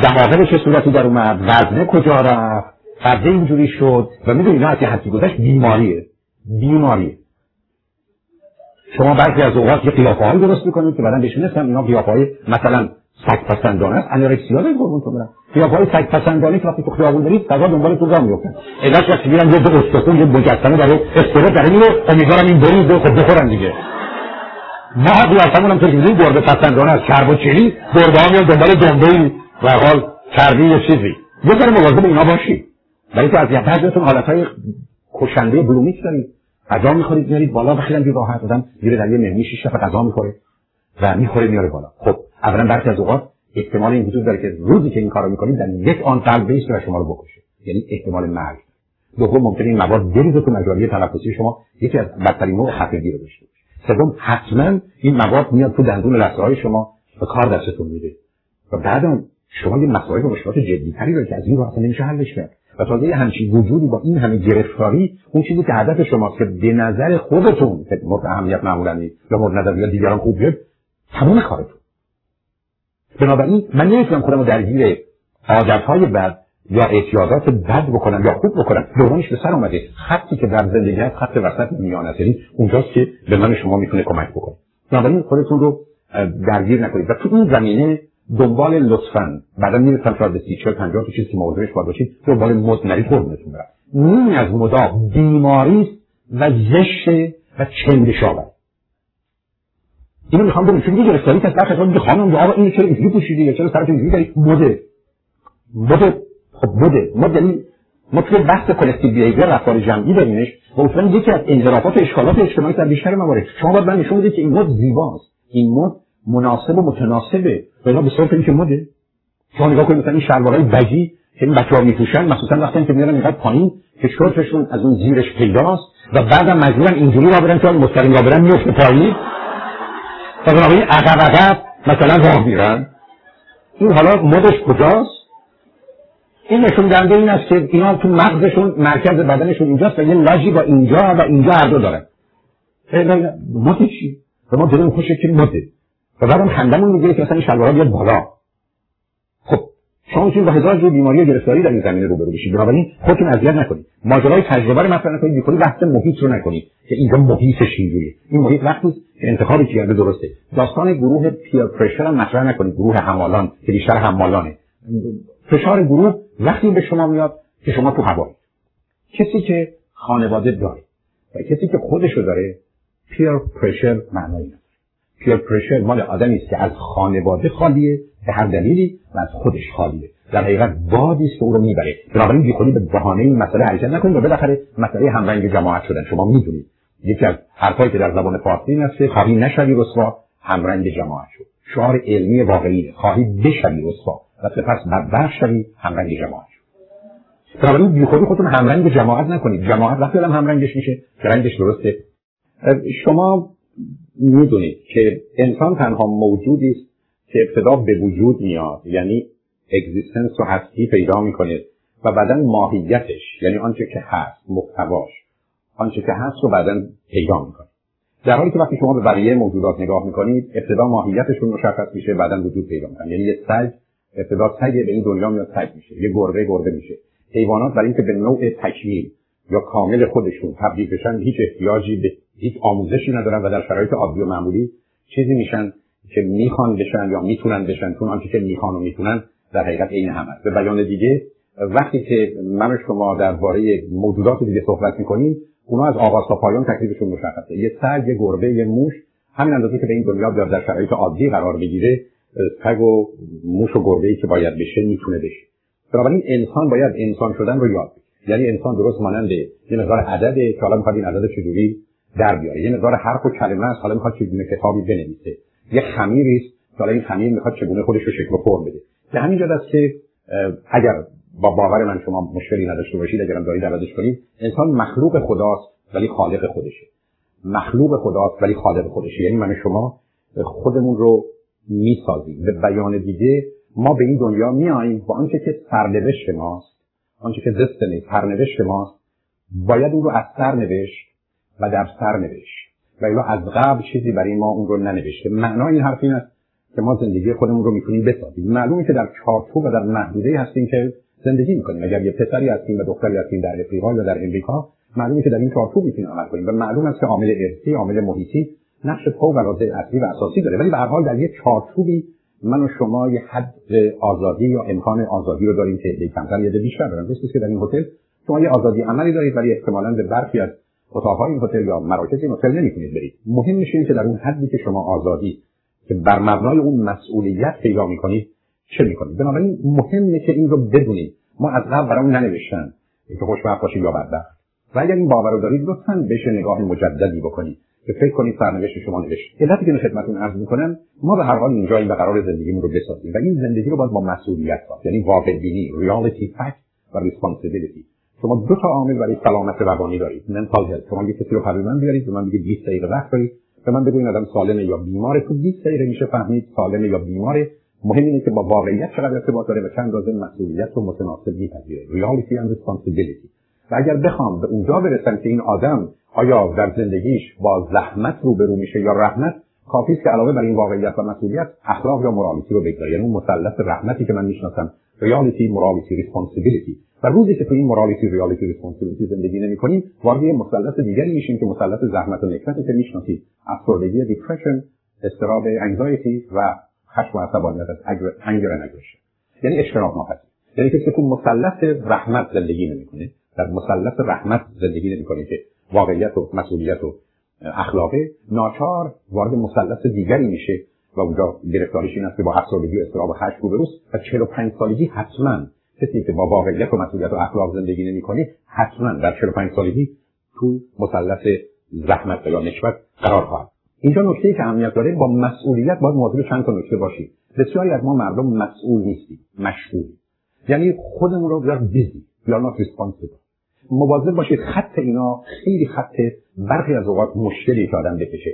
دماغه چه صورتی در اومد وزنه کجا رفت قده اینجوری شد و می‌دونید اینا از یه حدی گذشت بیماریه. بیماریه. شما برخی از اوقات یه قیافه هایی درست می‌کنید که بعدا بهش می‌رسم اینا قیافه های مثلا سگ پسندانه است. انورکسیا دارید قربونتون برم. قیافه های سگ پسندانه که وقتی تو خیابون دارید فقط دنبال تو راه میفتن علتش وقتی میرن یه دو استخون یه مجسمه برای استرس در میره. امیدوارم این برید خب بخورن دیگه. ما قیافمون هم که گربه پسندانه است کرب و چلی گربه ها میان دنبال دنبه و حال چربی یه چیزی. یه ذره مواظب اینا باشید برای که از بعضیتون حالتهای کشنده بلومیک دارید غذا می‌خورید میارید بالا و خیلی راحت. آدم میره در یه مهمونی شیش دفعه غذا می‌خوره و می‌خوره میاره بالا. خب اولا برخی از اوقات احتمال این وجود داره که روزی که این کارو می‌کنید در یک آن قلب بیست شما رو بکشه. یعنی احتمال مرگ. دوم ممکنه این مواد بریزه تو مجاری تنفسی شما یکی از بدترین نوع خفگی رو داشته سوم حتما این مواد میاد تو دندون لثه های شما و کار دستتون میده. و بعدم شما یه مسائل و مشکلات جدیتری دارید که از این اصلا نمیشه حلش کرد. و تازه همچین وجودی با این همه گرفتاری اون چیزی که هدف شماست که به نظر خودتون که مورد اهمیت معمولا یا مورد نظر یا دیگران خوب بیاد تمام کارتون. بنابراین من نمی‌تونم خودم رو درگیر عادتهای بد یا اعتیادات بد بکنم یا خوب بکنم. دومش به سر اومده. خطی که در زندگی هست خط وسط میان است. یعنی اونجاست که به من شما می‌تونه کمک بکنه. بنابراین خودتون رو درگیر نکنید. و تو این زمینه دنبال لطفا. بعدا می‌رسم شاید به سی چل پنجاه تا چیزی که موضوعش باید باشید دنبال مد نرید قربونتون برم. نیمی از مدا بیماری و زشت و چندشاور اینو می‌خوام بگم چون یه گرفتاری که از میگه خانم آقا اینو چرا اینجوری پوشیدی یا چرا سرت اینجوری داری؟ مده مده خب مده مد یعنی ما توی بحث collective behavior رفتار جمعی داریمش. و اصلا یکی از انحرافات و اشکالات اجتماعی در بیشتر موارد شما باید من نشون بدید که این مد زیباست. این مد مناسب و متناسبه. اینا به صرف اینکه مده. شما نگاه کنید مثلا این شلوارهای بجی که این بچه‌ها میپوشن مخصوصا وقتی که میارن اینقدر پایین که شورتشون از اون زیرش پیداست و بعدم مجبورن اینجوری را برن که مستقیم را برن میفته پایین. و بنابراین عقب عقب مثلا راه میرن. این حالا مدش کجاست؟ این نشون دهنده این است که اینا تو مغزشون مرکز بدنشون اینجاست و یه لاجی با اینجا و اینجا هر دو دارن. مده چی؟ و ما دلمون خوشه که مده. و بعدم خندمون می‌گیره که مثلا این شلوارا بیاد بالا. خب شما می‌تونید با هزار جور بیماری و گرفتاری در این زمینه روبرو بشید. بنابراین خودتون اذیت نکنید. ماجرای تجربه رو مطرح نکنید. بیخودی بحث محیط رو نکنید. که اینجا محیطش اینجوریه. این محیط وقتی که انتخابی کرده درسته. داستان گروه پیر پرشر هم مطرح نکنید. گروه حمالان که بیشتر حمالانه. فشار گروه وقتی به شما میاد که شما تو هوایی. کسی که خانواده داره و کسی که خودشو داره پیر پرشر معنایی نداره. پیر پرشر مال آدمی است که از خانواده خالیه به هر دلیلی و از خودش خالیه. در حقیقت بادی است که او رو می‌بره. بنابراین بیخودی به بهانه این مسئله حرکت نکنید و بالاخره مسئله همرنگ جماعت شدن. شما می‌دونید. یکی از حرفایی که در زبان فارسی این است خواهی نشوی رسوا همرنگ جماعت شد شعار علمی واقعی خواهی بشوی رسوا و سپس بدبخت شوی همرنگ جماعت شد بنابراین بیخودی خودتون همرنگ جماعت نکنید. جماعت وقتی هم همرنگش میشه که رنگش درسته. شما می‌دونید که انسان تنها موجودی است که ابتدا به وجود میاد یعنی اگزیستنس و هستی پیدا می‌کنه و بعدا ماهیتش یعنی آنچه که هست محتواش آنچه که هست رو بعدا پیدا می‌کنه. در حالی که وقتی شما به بقیه موجودات نگاه می‌کنید ابتدا ماهیتشون مشخص میشه بعدا وجود پیدا می‌کنن یعنی یه سگ ابتدا سگ به این دنیا میاد سگ میشه یه گربه گربه میشه. حیوانات برای اینکه به نوع تکمیل یا کامل خودشون تبدیل بشن هیچ احتیاجی به هیچ آموزشی ندارن و در شرایط عادی و معمولی چیزی میشن که می‌خوان بشن یا می‌تونن بشن چون آنچه که می‌خوان و می‌تونن در حقیقت عین هم به بیان دیگه وقتی که من و شما درباره موجودات دیگه صحبت می‌کنیم اونا از آغاز تا پایان تکلیفشون مشخصه. یه سگ یه گربه یه موش همین اندازه که به این دنیا در شرایط عادی قرار بگیره سگ و موش و گربه ای که باید بشه می‌تونه بشه. بنابراین انسان باید انسان شدن رو یاد بگیره. یعنی انسان درست مانند یه مقدار عدده که حالا می‌خواد این عدد چجوری در بیاره. یه مقدار حرف و کلمه است حالا می‌خواد چگونه کتابی بنویسه. یه خمیری است حالا این خمیر می‌خواد چگونه خودش رو شکل و فرم بده. به همین است که اگر با باور من شما مشکلی نداشته باشید اگرم دارید عوضش کنید انسان مخلوق خداست ولی خالق خودشه. مخلوق خداست ولی خالق خودشه. یعنی من شما خودمون رو می‌سازیم. به بیان دیگه ما به این دنیا میاییم با آنچه که سرنوشت ماست. آنچه که دستنی سرنوشت ماست. باید اون رو از سر نوشت و در سر نوشت. و از قبل چیزی برای ما اون رو ننوشته. معنای این حرف این است که ما زندگی خودمون رو می‌تونیم بسازیم. معلومه که در چارچوب و در محدوده هستیم که زندگی می‌کنیم. اگر یه پسری هستیم و دختری هستیم در افریقا یا در امریکا معلومه که در این چارچوب می‌تونیم عمل کنیم. و معلوم است که عامل ارثی عامل محیطی نقش فوق العاده اصلی و اساسی داره. ولی به هر حال در یک چارچوبی من و شما یه حد آزادی یا امکان آزادی رو داریم که کمتر یا بیشتر دارن. درست که در این هتل شما یه آزادی عملی دارید ولی احتمالاً به برخی از اتاقهای این هتل یا مراکز این هتل نمی‌تونید برید. مهم میشه که در اون حدی که شما آزادی که بر مبنای اون مسئولیت پیدا می‌کنید چه می‌کنید. بنابراین مهمه که این رو بدونید. ما از قبل برامون ننوشتن که خوشبخت باشید یا بدبخت. و اگر این باور رو دارید لطفا بهش نگاه مجددی بکنید. فکر کنید سرنوشت شما نوشت. علتی که خدمتتون عرض می‌کنم ما به هر حال اینجاییم و قرار زندگیمون رو بسازیم و این زندگی رو باید با مسئولیت ساخت. یعنی واقع بینی reality fact و responsibility شما دو تا عامل برای سلامت روانی دارید. mental health شما یه کسی رو پلو من بیارید به من بگید 20 دقیقه وقت دارید. به من بگوین آدم سالمه یا بیماره. تو 20 دقیقه میشه فهمید سالمه یا بیماره. مهم اینه که با واقعیت چقدر ارتباط داره و چند اندازه مسئولیت رو متناسب میپذیره. reality and responsibility و اگر بخوام به اونجا برسم که این آدم آیا در زندگیش با زحمت روبرو میشه یا رحمت کافی است که علاوه بر این واقعیت و مسئولیت اخلاق یا morality رو بگذاره یعنی اون مثلث رحمتی که من می‌شناسم reality morality responsibility و روزی که تو این morality reality responsibility زندگی نمی‌کنیم وارد یه مثلث دیگری میشیم که مثلث زحمت و نکبتی که می‌شناسید. افسردگی depression استراب انگزایتی و خشم و عصبانیت از انگر یعنی اجتناب ناپذیر. یعنی کسی که تو مثلث رحمت زندگی نمی‌کنه در مثلث رحمت زندگی نمی‌کنه که واقعیت و مسئولیت و اخلاقه. ناچار وارد مثلث دیگری میشه و اونجا گرفتاریش این است که با افسردگی و استراب و خشم روبروست و 45 سالگی حتما کسی که با واقعیت و مسئولیت و اخلاق زندگی نمی‌کنه حتما در 45 سالگی تو مثلث زحمت یا نشوت قرار خواهد. اینجا نکته که اهمیت داره با مسئولیت باید مواظب چند تا نکته باشید بسیاری از ما مردم مسئول نیستیم مشغول یعنی خودمون رو بیار بیزی یا نات ریسپانسیبل مواظب باشید خط اینا خیلی خط برخی از اوقات مشکلی که آدم بکشه.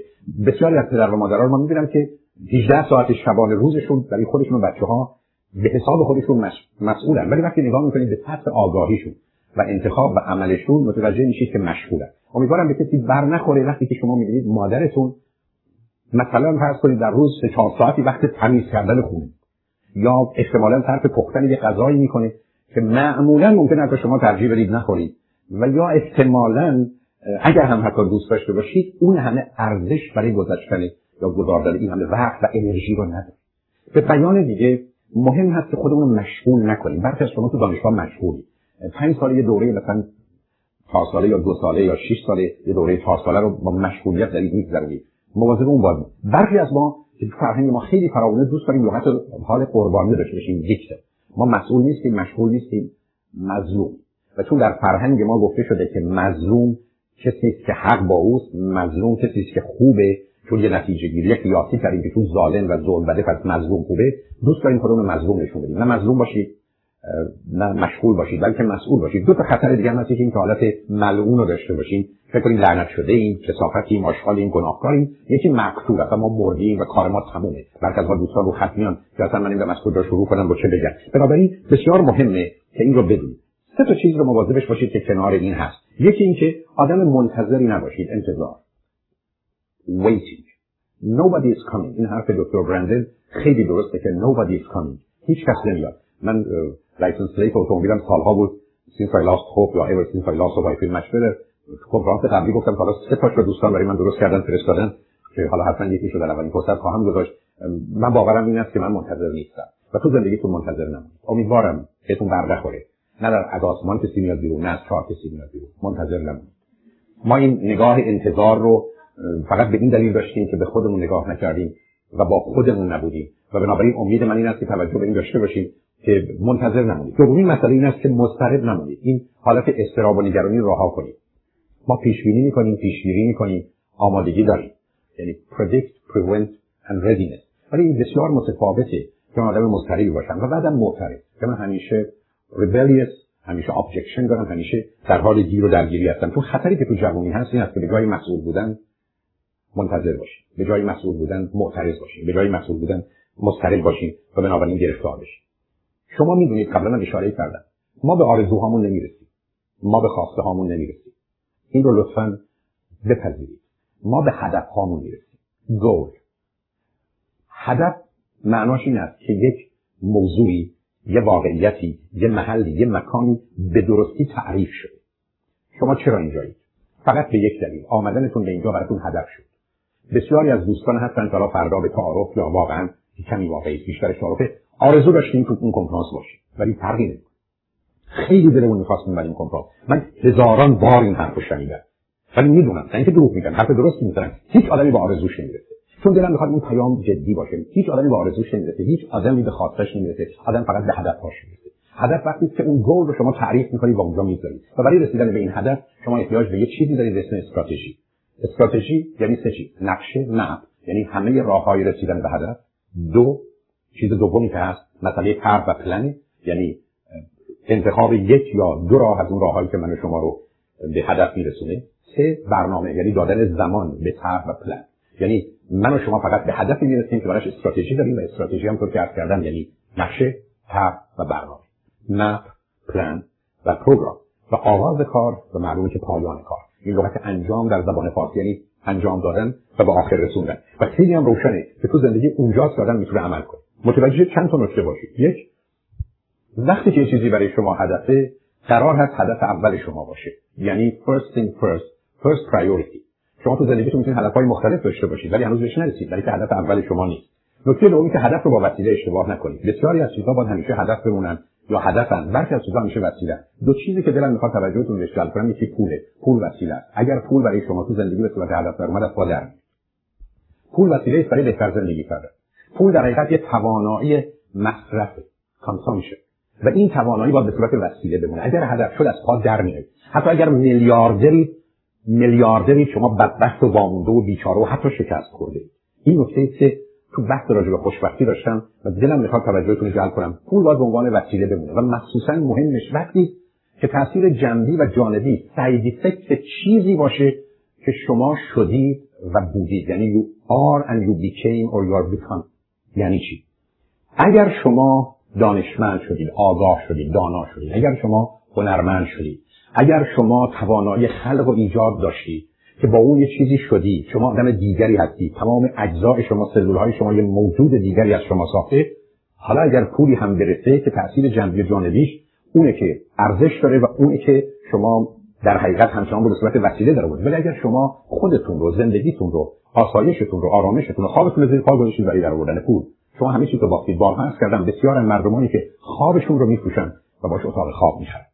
بسیاری از پدر و مادرها رو ما می‌بینم که 18 ساعت شبانه روزشون برای خودشون و بچه ها به حساب خودشون مسئولن. ولی وقتی نگاه می‌کنید به سطح آگاهیشون و انتخاب و عملشون متوجه میشید که مشغولن. امیدوارم به کسی بر نخوره وقتی که شما می‌بینید مادرتون مثلا فرض کنید در روز سه چهار ساعتی وقت تمیز کردن خونه. یا احتمالا صرف پختن یه غذایی می‌کنه که معمولا ممکن است شما ترجیح بدید نخورید. و یا احتمالا اگر هم حتی دوست داشته باشید اون همه ارزش برای گذشتن یا گذاردن این همه وقت و انرژی رو نداره. به بیان دیگه مهم هست که خودمون مشغول نکنیم. برخی از شما تو دانشگاه مشغولی پنج ساله یه دوره مثلا چهار ساله یا دو ساله یا شش ساله یه دوره چهار ساله رو با مشغولیت دارید میگذرونید. مواظب اون باید برخی از ما که فرهنگ ما خیلی فراوونه دوست داریم لغت حال قربانی داشته باشیم دیکته ما مسئول نیستیم مشغول نیستیم مظلوم. و چون در فرهنگ ما گفته شده که مظلوم کسی که حق با اوست مظلوم کسی که خوبه چون یه نتیجه گیری یک قیاسی کردیم که چون ظالم و ظلم بده پس مظلوم خوبه. دوست داریم خودمون مظلوم نشون بدیم. نه مظلوم باشید نه مشغول باشید بلکه مسئول باشید. دو تا خطر دیگه هم هست این که حالت ملعون رو داشته باشین فکر کنید لعنت شده این کسافتیم آشغالیم گناهکاریم. یکی مقتول اصلا ما مردیم و کار ما تمومه. بلکه از ما دوستان رو خط که اصلا من نمی‌دونم از کجا شروع کنم با چه بگم. بنابراین بسیار مهمه که این رو بدونید سه تا چیز رو مواظبش باشید که کنار این هست. یکی اینکه آدم منتظری نباشید انتظار. Waiting. Nobody is coming. این حرف دکتر برندن خیلی درسته که nobody is coming. هیچ کس نمیاد. من license plate اتومبیلم سالها بود. since I lost hope یا lost hope I feel much better. کنفرانس قبلی گفتم حالا سه تاش رو دوستان برای من درست کردن فرستادن که حالا حتما یکی شو در اولین فرصت خواهم گذاشت. من باورم این است که من منتظر نیستم و تو زندگیتون منتظر نمونید امیدوارم بهتون بر نخوره نه در از آسمان کسی میاد بیرون نه از چهار کسی میاد بیرون منتظر نمونید ما این نگاه انتظار رو فقط به این دلیل داشتیم که به خودمون نگاه نکردیم و با خودمون نبودیم. و بنابراین امید من این است که توجه به این داشته باشیم که منتظر نمونید. دومین مسئله این است که مضطرب نمونید. این حالت استراب و نگرانی رها کنید. ما پیش بینی می‌کنیم پیش گیری می‌کنیم آمادگی داریم. یعنی predict prevent and readiness. ولی این بسیار متفاوته که آدم مضطربی باشم و بعدم معترض. که من همیشه rebellious همیشه objection دارم همیشه در حال گیر و درگیری هستم چون خطری که تو جوانی هست این است که به جای مسئول بودن منتظر باشیم به جای مسئول بودن معترض باشیم به جای مسئول بودن مضطرب باشیم و بنابراین گرفتار بشیم شما می‌دونید قبلا اشاره کردم. ما به آرزوهامون نمی‌رسیم. ما به خواسته هامون نمی‌رسیم. این رو لطفا بپذیرید. ما به هدف هامون می‌رسیم. گول هدف معناش این است که یک موضوعی یه واقعیتی یه محلی یه مکانی به درستی تعریف شده. شما چرا اینجایید؟ فقط به یک دلیل. آمدنتون به اینجا براتون هدف شد. بسیاری از دوستان هستن که فردا به تعارف یا واقعا کمی واقعی بیشتر تعارف آرزو داشتیم تو اون کنفرانس باشیم ولی فرقی نمی‌کنه. خیلی دلمون می‌خواستیم برای این کنفرانس. من هزاران بار این حرفو شنیدم. ولی می‌دونم نه اینکه دروغ میگن حرف درستی می‌زنن هیچ آدمی با آرزوش نمی‌رسه. چون دلم می‌خواد این پیام جدی باشه. هیچ آدمی به آرزوش نمی‌رسه. هیچ آدمی به خواستش نمی‌رسه. آدم فقط به هدفهاش می‌رسه. هدف وقتی که اون گل رو شما تعریف می‌کنید و اونجا می‌ذارید و برای رسیدن به این هدف شما احتیاج به یه چیزی دارید اسم استراتژی. استراتژی یعنی سه چیز. نقشه مپ. یعنی همه راههای رسیدن به هدف. دو چیز دومی که هست مسئله طرح و پلن. یعنی انتخاب یک یا دو راه از اون راههایی که من شما رو به هدف میرسونه. سه برنامه. یعنی دادن زمان به طرح و پلن. یعنی من و شما فقط به هدفی می‌رسیم که براش استراتژی داریم و استراتژی هم که عرض کردم یعنی نقشه طرح و برنامه مپ پلان و پروگرام و آغاز کار و معلومه که پایان کار. این لغت انجام در زبان فارسی یعنی انجام دادن و به آخر رسوندن. و خیلی هم روشنه که تو زندگی اونجاست که آدم می‌تونه عمل کنه. متوجه چند تا نکته باشید. یک وقتی که چیزی برای شما هدفه قرار هست هدف اول شما باشه. یعنی first thing first first priority. شما تو زندگیتون می‌تونید هدفهای مختلف داشته باشید ولی هنوز بهش نرسید ولی که هدف اول شما نیست. نکته دومی که هدف رو با وسیله اشتباه نکنید. بسیاری از چیزها باید همیشه هدف بمونن یا هدفن. برخی از چیزها همیشه وسیله. دو چیزی که دلم می‌خواد توجهتون بهش جلب کنم یکی پوله. پول وسیله است. اگر پول برای شما تو زندگی به صورت هدف در اومد از پا در پول وسیله است برای بهتر زندگی کردن. پول در حقیقت یه توانایی مصرف کانسامشن و این توانایی باید به صورت وسیله بمونه. اگر هدف شد از پا در میاد حتی اگر میلیاردری میلیاردری شما بدبخت و وامونده و بیچاره و حتی شکست خورده. این نکته که تو بحث راجع به خوشبختی داشتم و دلم می‌خواد توجهتون جلب کنم. پول باید به عنوان وسیله بمونه و مخصوصا مهمش وقتی که تاثیر جنبی و جانبی سعیدی فکر چیزی باشه که شما شدید و بودید. یعنی you are and you became or you are become. یعنی چی؟ اگر شما دانشمند شدید آگاه شدید دانا شدید اگر شما هنرمند شدید اگر شما توانایی خلق و ایجاد داشتید که با اون یه چیزی شدی شما آدم دیگری هستی تمام اجزای شما سلول های شما یه موجود دیگری از شما ساخته حالا اگر پولی هم برسه که تاثیر جنبی جانبیش اونه که ارزش داره و اونه که شما در حقیقت همچنان به صورت وسیله داره. ولی اگر شما خودتون رو زندگیتون رو آسایشتون رو آرامشتون رو خوابتون رو زیر پا گذاشتید برای در آوردن پول شما همه چیز رو باختید. بارها کردم بسیار مردمانی که خوابشون رو میفروشن و باش اتاق خواب می‌خرن.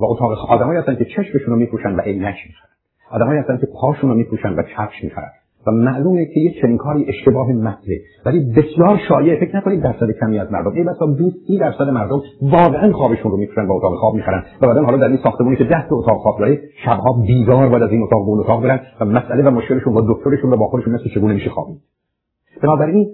و اتاق آدمایی هستن که چشمشون رو میفروشن و عینک می‌خرن. آدمایی هستن که پاشون رو میپوشن و کفش می‌خرن. و معلومه که یه چنین کاری اشتباه محضه ولی بسیار شایع فکر نکنید درصد کمی از مردم. این بسا 20 درصد مردم واقعا خوابشون رو میفروشن و اتاق خواب می‌خرن. و بعدا حالا در این ساختمونی که 10 تا اتاق خواب داره شبها بیدار بعد از این اتاق به اون اتاق برن و مسئله و مشکلشون با دکترشون و با خودشون مثل چگونه میشه خوابید. بنابراین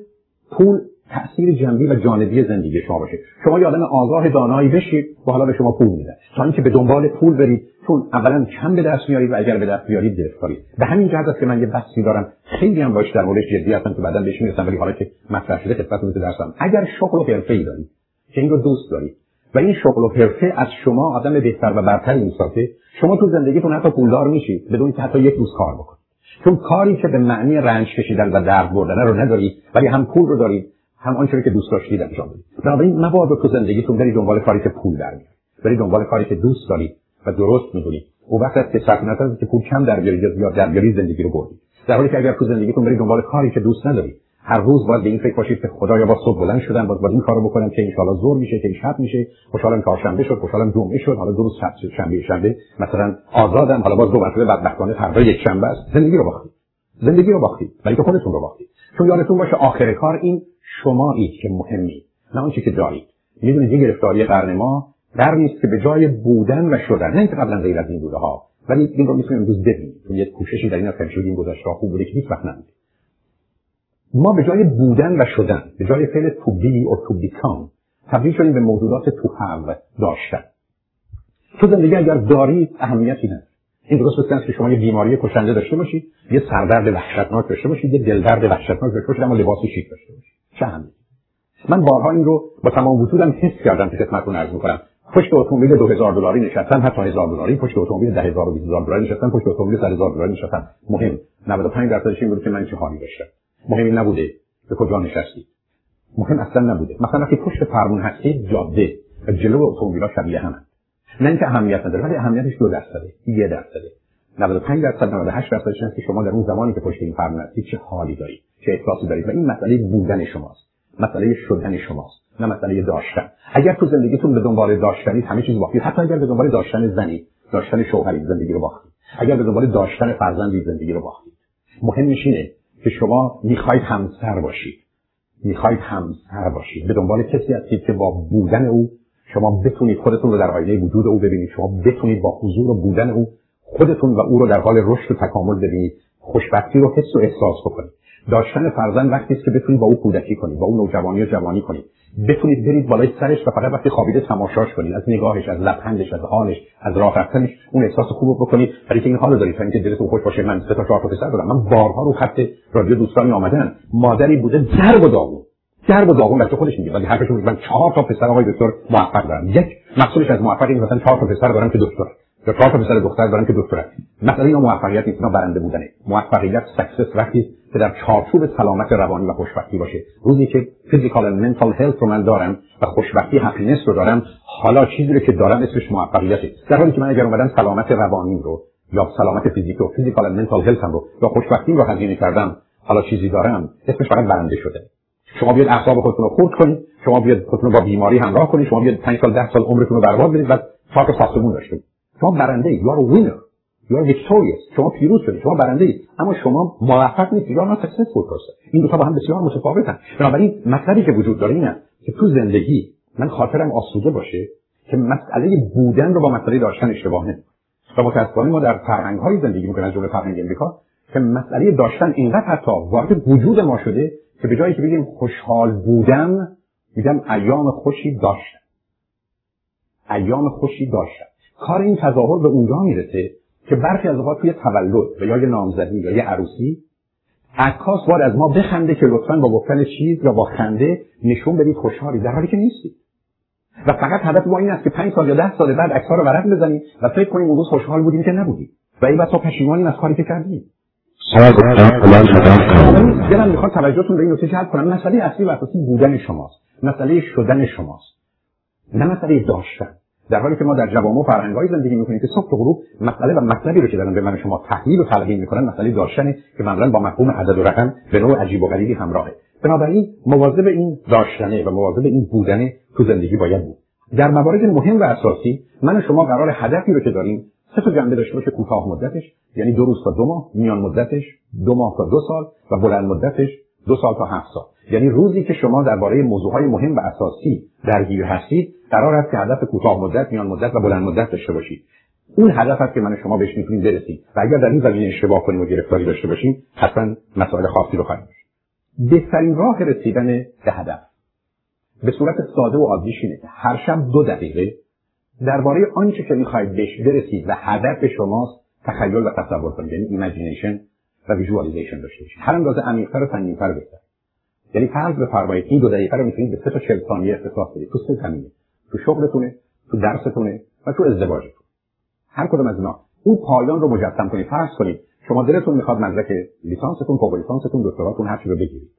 پول تأثیر جنبی و جانبی زندگی شما باشه. شما یه آدم آگاه دانایی بشید و حالا به شما پول میده. تا اینکه به دنبال پول برید چون اولا کم به دست میارید و اگر به دست بیارید گرفتارید به همین جهت است که من یه بحثی دارم. خیلی هم باش در موردش جدی هستم که بعدا بهش می‌رسم ولی حالا که مطرح شده خدمتتون درسم. اگر شغل و حرفه‌ای دارید که این رو دوست دارید و این شغل و حرفه از شما آدم بهتر و برتری می‌سازه شما تو زندگیتون حتی پولدار میشید بدون که حتی یک روز کار بکنید چون کاری که به معنی رنج کشیدن و درد بردن رو ندارید ولی هم پول رو دارید هم آنچه که دوست داشتید انجام بدید بنابراین مبادا تو زندگیتون برید دنبال کاری که پول در میاره برید دنبال کاری که دوست دارید و درست می‌دونید او وقت است که سکنت که پول کم در بیارید یا در بیارید زندگی رو بردید در حالی که اگر تو زندگیتون برید دنبال کاری که دوست ندارید هر روز باید به این فکر باشید که خدایا با صبح بلند شدن باید, باید این کارو بکنم که ان زور میشه که شب میشه خوشحالم کارشنبه شد خوشحالم جمعه شد حالا دو روز شنبه شنبه مثلا آزادم حالا باز دو مرتبه بدبختانه فردا یک شنبه است. زندگی رو باختید. زندگی رو باختید. ولی خودتون رو باختید. چون یادتون باشه آخر کار این شمایید که مهمی نه آنچه که دارید می‌دونید یه گرفتاری قرن ما در نیست که به جای بودن و شدن نه اینکه قبلا غیر از این بوده ها ولی این رو می‌تونیم امروز ببینیم. چون یه کوششی در این هست که این گذشته خوب بوده که هیچ وقت نمیده ما به جای بودن و شدن به جای فعل to be or to become تبدیل شدیم به موجودات to have داشتن. تو زندگی اگر دارید اهمیتی نداره. این درست مثل که شما یه بیماری کشنده داشته باشید یه سردرد وحشتناک داشته باشید یه دلدرد وحشتناک داشته باشید اما لباس شیک داشته باشید چه من بارها این رو با تمام وجودم حس کردم که خدمتتون عرض می‌کنم. پشت اتومبیل 2000 دلاری نشستم حتی 1000 دلاری. پشت اتومبیل 10000 و 20000 دلاری نشستم پشت اتومبیل 100000 دلاری نشستم مهم. 95 درصدش این بود که من چه حالی داشتم. مهم این نبوده به کجا نشستی. مهم اصلا نبوده. مثلا وقتی پشت فرمون هستی جاده. و جلو اتومبیلا شبیه همن. نه اینکه اهمیت نداره ولی اهمیتش دو درصده یه درصده. 95 درصد 98 درصدش که شما در اون زمانی که پشت این فرمون چه حالی دارید چه احساسی دارید. و این مسئله بودن شماست. مسئله شدن شماست. نه مسئله داشتن. اگر تو زندگیتون به دنبال داشتنید همه چیز باختید. حتی اگر به دنبال داشتن زنی داشتن شوهری زندگی رو باختید. اگر به دنبال داشتن فرزندی زندگی رو باختید. مهم اینه که شما می‌خواید همسر باشید. می‌خواید همسر باشید. به دنبال کسی هستید که با بودن او شما بتونید خودتون رو در آینه وجود او ببینید. شما بتونید با حضور و بودن او خودتون و او رو در حال رشد و تکامل ببینید. خوشبختی رو حس و احساس بکنید. داشتن فرزند وقتی است که بتونید با او کودکی کنید با او نوجوانی و جوانی کنید. بتونید برید بالای سرش و فقط وقتی خوابیده تماشاش کنید. از نگاهش از لبخندش از حالش از راه رفتنش اون احساس خوب بکنید. برای که این حال دارید. اینکه دلتون خوش باشه من سه تا چهار تا پسر دارم. من بارها رو خط رادیو دوستانی آمدن. مادری بوده درب و داغون. درب و داغون بچه خودش میگه. ولی حرفش من چهار تا پسر آقای دکتر موفق دارم. یک مقصودش از موفق این مثلا چهار تا پسر دارم که دکتر تا پسر دختر دارن که دکترن. مثلا اینا موفقیت نیست اینا برنده بودنه. موفقیت سکسس وقتی که در چارچوب سلامت روانی و خوشبختی باشه. روزی که physical و mental health رو من دارم و خوشبختی happiness رو دارم حالا چیزی رو که دارم اسمش موفقیته. در حالی که من اگر اومدم سلامت روانی رو یا سلامت فیزیکی و فیزیکال و منتال هلت رو یا خوشبختی رو هزینه کردم حالا چیزی دارم اسمش فقط برنده شده. شما بیاد اعصاب خودتون رو خورد کنید شما بیاد خودتون با بیماری همراه کنید شما بیاد 5 سال 10 سال عمرتون رو برباد بدید بعد تا ساختمون داشته شما برنده ای. Winner. You are victorious. شما پیروز شدید شما برنده ای. اما شما موفق you are not successful person. این دو تا با هم بسیار متفاوتن. بنابراین مطلبی که وجود داره اینه که تو زندگی من خاطرم آسوده باشه که مسئله بودن رو با مسئله داشتن اشتباه نمی‌کنم. و متاسفانه ما در فرهنگ های زندگی می‌کنیم از جمله فرهنگ امریکا که مسئله داشتن اینقدر حتی وارد وجود ما شده که به جایی که بگیم خوشحال بودم میگم ایام خوشی داشتم. ایام خوشی داشتم. کار این تظاهر به اونجا می‌رسه که برخی از اوقات توی تولد و یا یه نامزدی یا یه عروسی عکاس باید از ما بخنده که لطفا با گفتن چیز یا با خنده نشون بدید خوشحالی. در حالی که نیستید. و فقط هدف ما این است که پنج سال یا ده سال بعد عکس‌ها رو ورق بزنیم و فکر کنیم اون روز خوشحال بودیم که نبودیم. و این تو پشیمانیم از کاری که کردیم. دلم می‌خواد توجهتون به این نکته جلب کنم. مسئله اصلی و اساسی بودن شماست. مسئله شدن شماست. نه مسئله داشتن. در حالی که ما در جوامع و فرهنگ‌های زندگی می‌کنیم که صبح و غروب مسئله و مطلبی رو که دارن به من شما تحلیل و تلقین می‌کنن مسئله داشتنه که معمولا با مفهوم عدد و رقم به نوع عجیب و غریبی همراهه. بنابراین مواظب این داشتنه و مواظب این بودنه تو زندگی باید بود. در موارد مهم و اساسی من و شما قرار هدفی رو که داریم سه تا جنبه داشته باشه کوتاه مدتش یعنی دو روز تا دو ماه میان مدتش دو ماه تا دو سال و بلند مدتش دو سال تا هفت سال. یعنی روزی که شما درباره موضوعهای مهم و اساسی درگیر هستید قرار است که هدف کوتاه مدت میان مدت و بلند مدت داشته باشید. اون هدف است که من شما بهش می‌تونیم برسیم. و اگر در این زمینه اشتباه کنیم و گرفتاری داشته باشیم حتما مسائل خاصی رو خواهیم بهترین راه رسیدن به هدف. به صورت ساده و عادیش اینه هر شب دو دقیقه درباره آنچه که می‌خواهید بهش برسید و هدف شماست تخیل و تصور کنید. یعنی imagination و visualization داشته باشید. هر اندازه عمیق‌تر و سنگین‌تر بهتر. یعنی فرض بفرمایید این دو دقیقه رو می‌تونید به سه تا 40 ثانیه اختصاص بدید. تو سه زمینه. تو شغلتونه تو درستونه و تو ازدواجتون هر کدوم از اینا. اون پایان رو مجسم کنید. فرض کنید شما دلتون می‌خواد مدرک لیسانستون فوق لیسانستون دکتراتون هر چی رو بگیرید.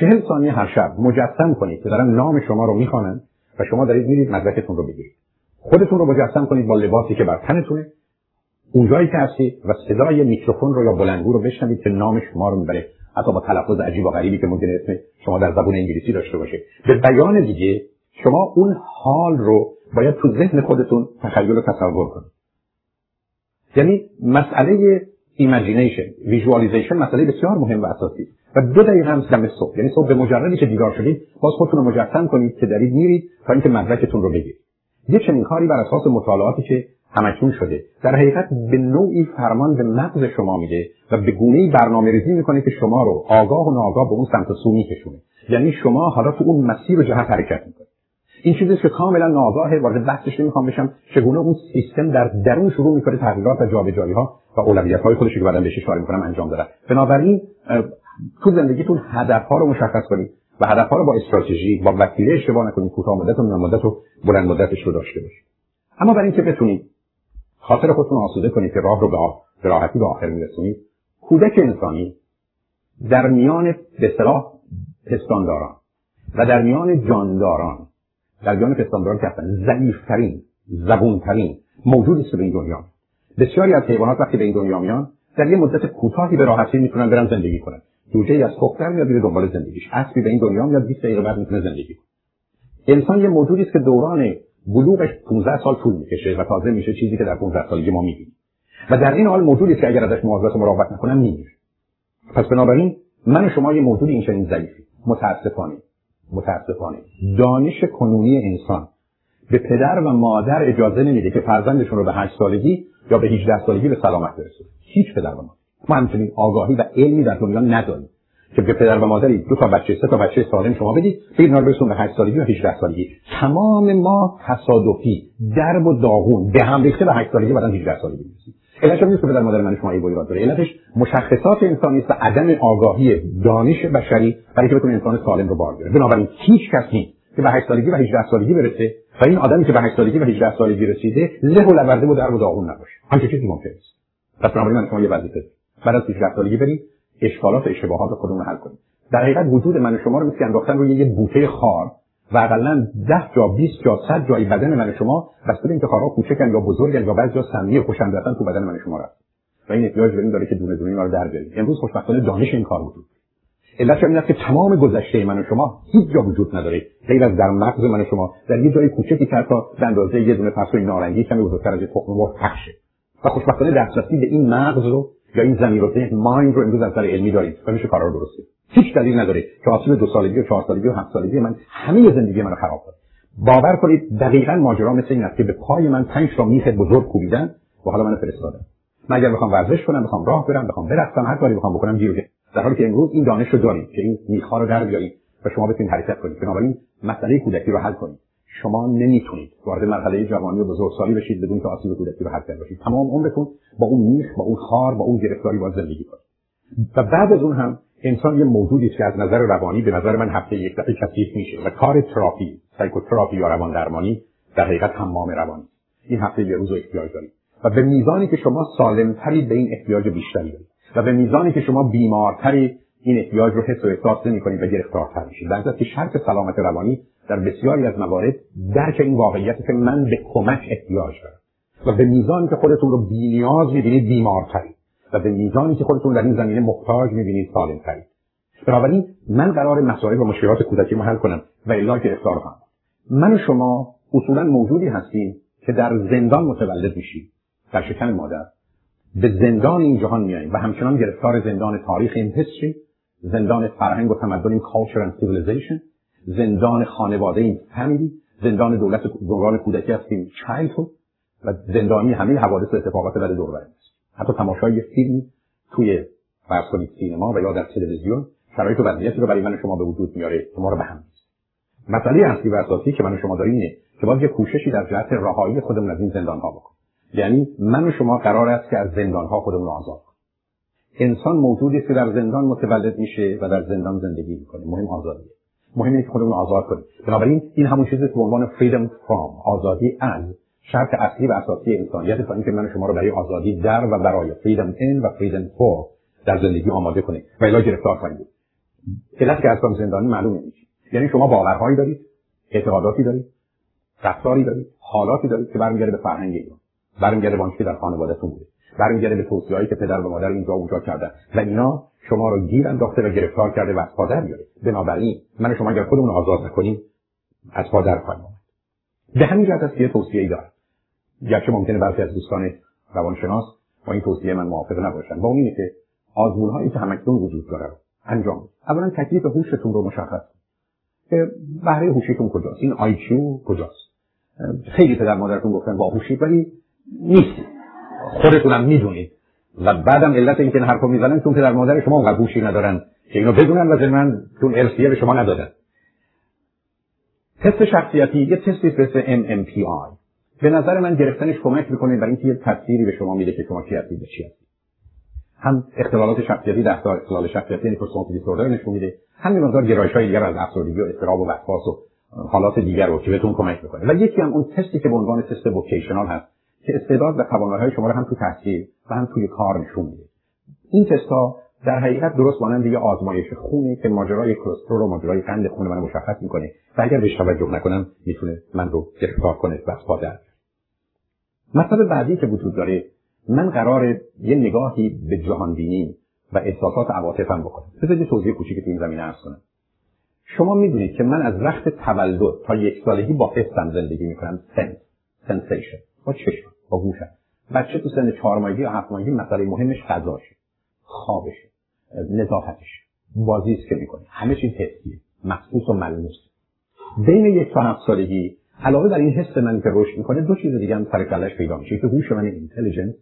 چهل ثانیه هر شب مجسم کنید که دارن نام شما رو می‌خوانن و شما دارید میرید مدرکتون رو بگیرید. خودتون رو مجسم کنید با لباسی که بر تنتونه. اونجایی که هستید و صدای میکروفون رو یا بلندگو رو بشنوید که نام شما رو می‌بره. حتی با تلفظ عجیب و غریبی که ممکنه اسم شما در زبون انگلیسی داشته باشه. به بیان دیگه شما اون حال رو باید تو ذهن خودتون تخیل و تصور کنید. یعنی مسئله imagination visualization مسئله بسیار مهم و اساسی و دو دقیقه هم دم صبح. یعنی صبح به مجردی که بیدار شدید باز خودتون رو مجسم کنید که دارید میرید تا اینکه مدرکتون رو بگیرید. یه چنین کاری بر اساس مطالعاتی که هم‌اکنون شده در حقیقت به نوعی فرمان به مغز شما میده و به گونه برنامه ریزی می‌کنه که شما رو آگاه و ناآگاه به اون سمت و سو میکشونه. یعنی شما حالا تو اون مسیر و جهت حرکت می‌کنید. این چیزی که کاملا ناآگاه وارد بحثش نمی‌خوام بشم چگونه اون سیستم در درون شروع می‌کنه تغییرات و جابجایی ها و اولویت های خودش که بعدا بهش اشاره می‌کنم انجام میده بنابراین تو زندگیتون هدف ها رو مشخص کنید. و هدف رو با استراتژی با وسیله اشتباه نکنید کوتاه مدت و میان مدت و بلند مدتش رو داشته باشید اما برای اینکه بتونید خاطر خودتون آسوده کنید که راه رو به راحتی به آخر میرسونید کودک انسانی در میان به پستانداران و در میان جانداران در میان پستانداران که هستن ضعیفترین زبونترین موجودی است که به این دنیا بسیاری از حیوانات وقتی به این دنیا میان در یه مدت کوتاهی به راحتی می‌تونن برن زندگی کنن. جوجه از کختر میاد میره دنبال زندگیش. اسبی به این دنیا میاد 20 دقیقه بعد می‌تونه زندگی کنه. انسان یه موجودی است که دوران بلوغش 15 سال طول می‌کشه و تازه میشه چیزی که در 15 سالگی ما می‌بینیم و در این حال موجودی که اگر ازش مواظبت و مراقبت نکنم میمیره. پس بنابراین من شما یه موجود این چنین ضعیفی. متاسفانه. متاسفانه. دانش کنونی انسان به پدر و مادر اجازه نمیده که فرزندشون رو به 8 سالگی یا به 18 سالگی به سلامت برسونه. هیچ پدر و مادر. ما همچنین آگاهی و علمی در دنیا نداریم. که به پدر و مادری دو تا بچه سه تا بچه سالم شما بدید. به اینا رو به 8 سالگی و 18 سالگی. تمام ما تصادفی درب و داغون به هم ریخته به 8 سالگی بعد 18 سالگی می‌رسیم. علتش نیست که پدر مادر من شما ای ایراد داره. علتش مشخصات انسانی است و عدم آگاهی دانش بشری برای که بتونه انسان سالم رو بار بیاره. بنابراین هیچ کس نیست که به 8 سالگی و 18 سالگی برسه و این آدمی که به 8 سالگی و 18 سالگی رسیده له و لورده و درب و داغون نباشه. همچین چیزی ممکن نیست. پس بنابراین من شما یه وظیفه بعد از 18 سالگی اشکالات و اشتباهات خودمون حل کنیم. در حقیقت وجود من و شما رو مثل انداختن روی یه بوته خار و اقلا ده جا 20 جا 100 جای بدن من و شما به اینکه خارها کوچکن یا بزرگن یا بعضی جا سمی خوشندرتن تو بدن من و شما رفت. و این احتیاج به این داره که دونه دونه اینا رو در بیاریم. امروز خوشبختانه دانش این کار وجود علتش این است که تمام گذشته من و شما هیچ جا وجود نداره. غیر از در مغز من و شما در یه جای کوچکی که تا به اندازه یه دونه پسوی نارنگی کمی بزرگتر از تخم مرغ پخشه. و خوشبختانه دسترسی به این مغز رو یا این زمین رو مایند رو امروز از نظر علمی داریم. و میشه کارا رو درست هیچ دلیل نداره. که آسیب دو سالگی و چهار سالگی و هفت سالگی من همه زندگی من رو خراب کنه. باور کنید دقیقا ماجرا مثل این است که به پای من پنج تا میخ بزرگ کوبیدن و حالا من فرستادن. من اگر بخوام ورزش کنم بخوام راه برم بخوام برقصم هر کاری بخوام بکنم گیر در حالی که امروز این دانش رو داریم که این میخها رو در بیاریم و شما بتونید حرکت کنید. بنابراین مسئله کودکی رو حل کنید. شما نمی‌تونید وارد مرحله جوانی و بزرگسالی بشید بدون که آسیب کودکی رو حل کرده باشید. تمام عمرتون با اون میخ با اون خار با اون گرفتاری باید زندگی کنید. و بعد از اون هم انسان یه موجودیه که از نظر روانی به نظر من هفته یک دفعه کثیف میشه و کار تراپی سایکوتراپی یا روان درمانی در حقیقت حمام روانی این هفته یه روز احتیاج دارید. و به میزانی که شما سالمترید به این احتیاج بیشتری دارید. و به میزانی که شما بیمارترید این احتیاج رو حس و احساس نمی‌کنید و گرفتارتر میشید در که شرط سلامت روانی در بسیاری از موارد درک این واقعیت که من به کمک احتیاج دارم. و به میزانی که خودتون رو بینیاز می‌بینید بیمارترید و به میزانی که خودتون در این زمینه محتاج می‌بینید سالمترید بنابراین من قرار مسائل و مشکلات کودکی حل کنم و الا گرفتار هم من و شما اصولا موجودی هستیم که در زندان متولد میشیم. در شکم مادر. به زندان این جهان میاییم و همچنان گرفتار زندان تاریخ این هستری زندان فرهنگ و تمدن این culture and civilization. زندان خانواده این فامیلی. زندان دولت دوران کودکی هستیم childhood. و زندانی همه حوادث و اتفاقات در دور است. حتی تماشای فیلمی توی فرض کنید سینما و یا در تلویزیون شرایط و وضعیتی رو برای من شما به وجود میاره که ما رو به هم مسئله اصلی و اساسی که من شما داریم اینه که باید یه کوششی در جهت رهایی خودمون از این زندان ها بکنیم. یعنی من شما قرار است که از زندان ها خودمون آزاد انسان موجودی است که در زندان متولد میشه و در زندان زندگی می‌کنه. مهم آزادیه. مهم اینه که خودمون آزاد کنیم. بنابراین این همون چیزی به عنوان freedom from آزادی از شرط اصلی و اساسی انسانیت تا اینکه من شما رو برای آزادی در و برای freedom in و freedom for در زندگی آماده کنه و الا گرفتار خواهیم بود. علت که اصلا زندانی معلوم نمیشه یعنی شما باورهایی دارید اعتقاداتی دارید رفتاری دارید حالاتی دارید که برمیگرده به فرهنگ ایران برمیگرده به که در خانوادهتون بوده. برمیگرده به توصیه‌هایی که پدر و مادر اینجا اونجا کردن. و اینا شما رو گیر انداخته و گرفتار کرده و از پادر میاره. بنابراین من شما اگر خودمون آزاد نکنیم از پادر خواهیم آمد. به همین جهت است که یه توصیه گرچه ممکنه برخی از دوستان روانشناس با این توصیه من موافق نباشن با اون اینه که آزمون هایی که همکنون وجود داره انجام اولا تکلیف هوشتون رو مشخص که بهره هوشیتون کجاست؟ این آیکیو کجاست؟ خیلی پدر مادرتون گفتن با هوشید ولی نیست. خودتونم می‌دونید. و بعدم علت اینکه این حرفو می‌زنن چون پدر مادر شما اونقدر هوشی ندارن که اینو بدونن و من چون ارسیه به شما ندادن. تست شخصیتی یه تستی مثل MMPI به نظر من گرفتنش کمک می‌کنه برای اینکه یه تصویری به شما میده که شما چی هستید به چی هستید. هم اختلالات شخصیتی در اختلال شخصیتی یعنی پرسونالیتی دیسوردر نشون میده. همین مقدار گرایش های دیگر از افسردگی و اضطراب و وسواس و حالات دیگر رو که بهتون کمک می‌کنه. و یکی هم اون تستی که به عنوان تست وکیشنال هست. که استعداد و توانایی شما رو هم تو تحصیل و هم توی کار نشون میده. این تست ها در حقیقت درست مانند یه آزمایش خونه که ماجرای کلسترول و ماجرای قند خون من مشخص می‌کنه و اگر بهش توجه نکنم می‌تونه من رو گرفتار کنه و از مطلب بعدی که وجود داره من قرار یه نگاهی به جهان بینی و احساسات عواطفم بکنم. بذارید یه توضیح کوچیکی تو این زمینه عرض کنم. شما می‌دونید که من از وقت تولد تا یک سالگی با حسم زندگی می‌کنم. sense sensation با چشم. با گوشم بچه تو سن چهار ماهگی یا هفت ماهگی مسئله مهمش غذاشه خوابشه. نظافتش. بازی که می‌کنه. همه چیز حسیه. محسوس و ملموس. بین یک تا هفت سالگی علاوه بر این حس من که رشد می‌کنه دو چیز دیگه هم سر و کله‌ش پیدا میشه. که هوش من intelligence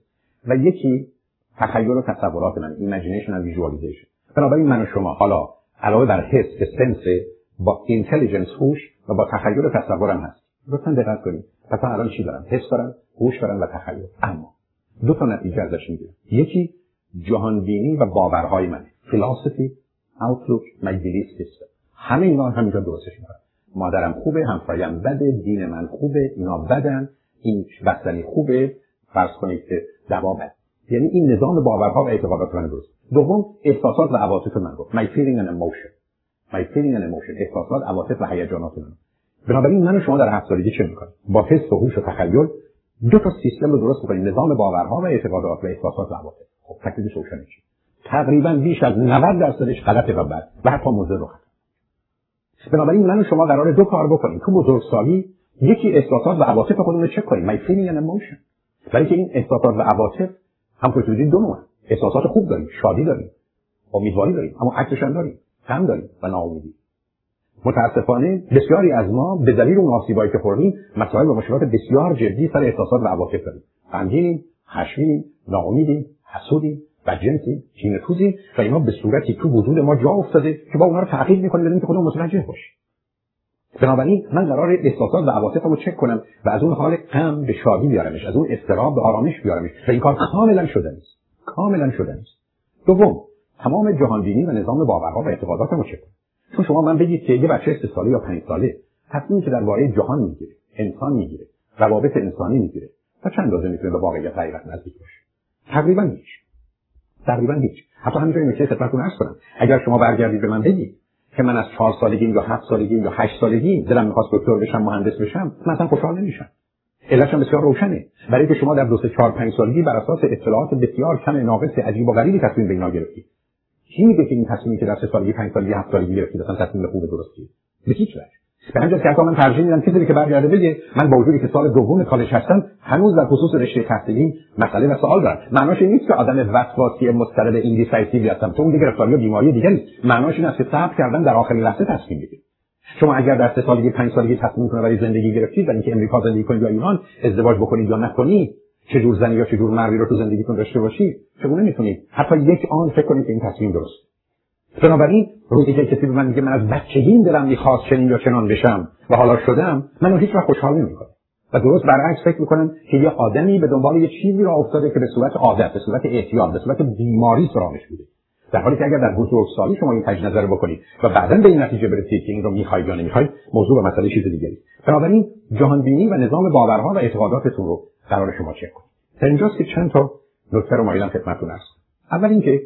و یکی تخیل و تصورات من imagination و visualization بنابراین من و شما حالا علاوه بر حس که سنس با اینتلیجنس هوش و با تخیل و تصورم هست. لطفا دقت کنید. پس الان چی دارم؟ حس دارم هوش دارم و تخیل. اما دو تا نتیجه ازش می‌گیرم. یکی جهانبینی و باورهای منه. فلسفی اوتلوک my belief همه اینا همینجا درستش می‌کنم مادرم خوبه همسایم بده دین من خوبه اینا بدن این بستنی خوبه. فرض کنید که دوا یعنی این نظام باورها و اعتقادات من درست. دوم احساسات و عواطف من. رو my feeling and emotion. My feeling and emotion. احساسات عواطف و هیجانات من. بنابراین من و شما در هفت سالگی چه می‌کنیم؟ با حس و هوش و تخیل دو تا سیستم رو درست می‌کنیم. نظام باورها و اعتقادات و احساسات و عواطف. خب تکلیفش روشن میشه تقریبا بیش از 90 درصدش غلطه و بد و حتی مضر رو بنابراین من و شما قرار دو کار بکنیم. تو بزرگسالی یکی احساسات و عواطف خودمون رو چک کنیم. My feeling and برای که این احساسات و عواطف هم که دو نوع احساسات خوب داریم شادی داریم امیدواری داریم اما عکسش داریم غم داریم و ناامیدی. متاسفانه بسیاری از ما به دلیل اون آسیبایی که خوردیم مسائل و مشکلات بسیار جدی سر احساسات و عواطف داریم. غمگینیم خشمگینیم ناامیدیم حسودیم و جنسی توزی و اینا به صورتی تو وجود ما جا افتاده که با اونها رو تعقیب می‌کنیم بدون که خودمون متوجه باشیم. بنابراین من قرار احساسات و عواطفم رو چک کنم و از اون حال غم به شادی بیارمش از اون استراب به آرامش بیارمش و این کار کاملا شده نیست. کاملا شده نیست. دوم تمام جهانبینی و نظام باورها و اعتقادات ما چه چون شما من بگید که یه بچه سه ساله یا پنج ساله تصمیمی که درباره جهان می‌گیره انسان می‌گیره روابط انسانی می‌گیره تا چند اندازه می‌تونه به واقعیت حقیقت نزدیک باشه؟ تقریبا هیچ. تقریبا هیچ. حتی همینجا این نکته خدمتتون عرض کنم. اگر شما برگردید به من بگید که من از چهار سالگی یا هفت سالگی یا هشت سالگی دلم می‌خواست دکتر بشم مهندس بشم مثلا خوشحال نمیشم. علتش بسیار روشنه. برای که شما در دو سه چهار پنج سالگی بر اساس اطلاعات بسیار کم ناقص عجیب و غریبی تصمیم به اینا گرفتید. کی میگه که این تصمیمی که در سه سالگی پنج سالگی هفت سالگی گرفتید اصلا تصمیم خوب درستی. به هیچ وجه. به همینه که من ترجیح میدم کسی که برگرده بگه من با وجودی که سال دوم کالج هستم هنوز در خصوص رشته تحصیلی مسئله و سوال دارم. معناش این نیست که آدم وسواسی مضطرب indecisive هستم. تو اون دیگه گرفتاری و بیماری دیگری معناش این است که صبر کردن در آخرین لحظه تصمیم بگیرید. شما اگر در سه سالگی پنج سالگی تصمیم کنید برای زندگی گرفتید برای اینکه امریکا زندگی کنید یا ایران ازدواج بکنید یا نکنید چه جور زنی یا چه جور مردی رو تو زندگیتون داشته باشید چگونه می‌تونید حتی یک آن فکر کنید که این تصمیم درست. بنابراین روزی که کسی به من میگه من از بچگیم دلم می‌خواست چنین یا چنان بشم و حالا شدم من هیچ وقت خوشحال نمی‌کنم و درست برعکس فکر می‌کنم که یه آدمی به دنبال یه چیزی را افتاده که به صورت عادت به صورت اعتیاد به صورت بیماری سراغش بوده. در حالی که اگر در بزرگسالی شما این تجدید نظر بکنید و بعدا به این نتیجه برسید که این رو می‌خواید یا نمی‌خواید موضوع و مسئله چیز دیگری بنابراین جهانبینی و نظام باورها و اعتقاداتتون رو قرار شما چک کنید. در اینجاست که چند تا نکته رو مایلم خدمتتون است اول اینکه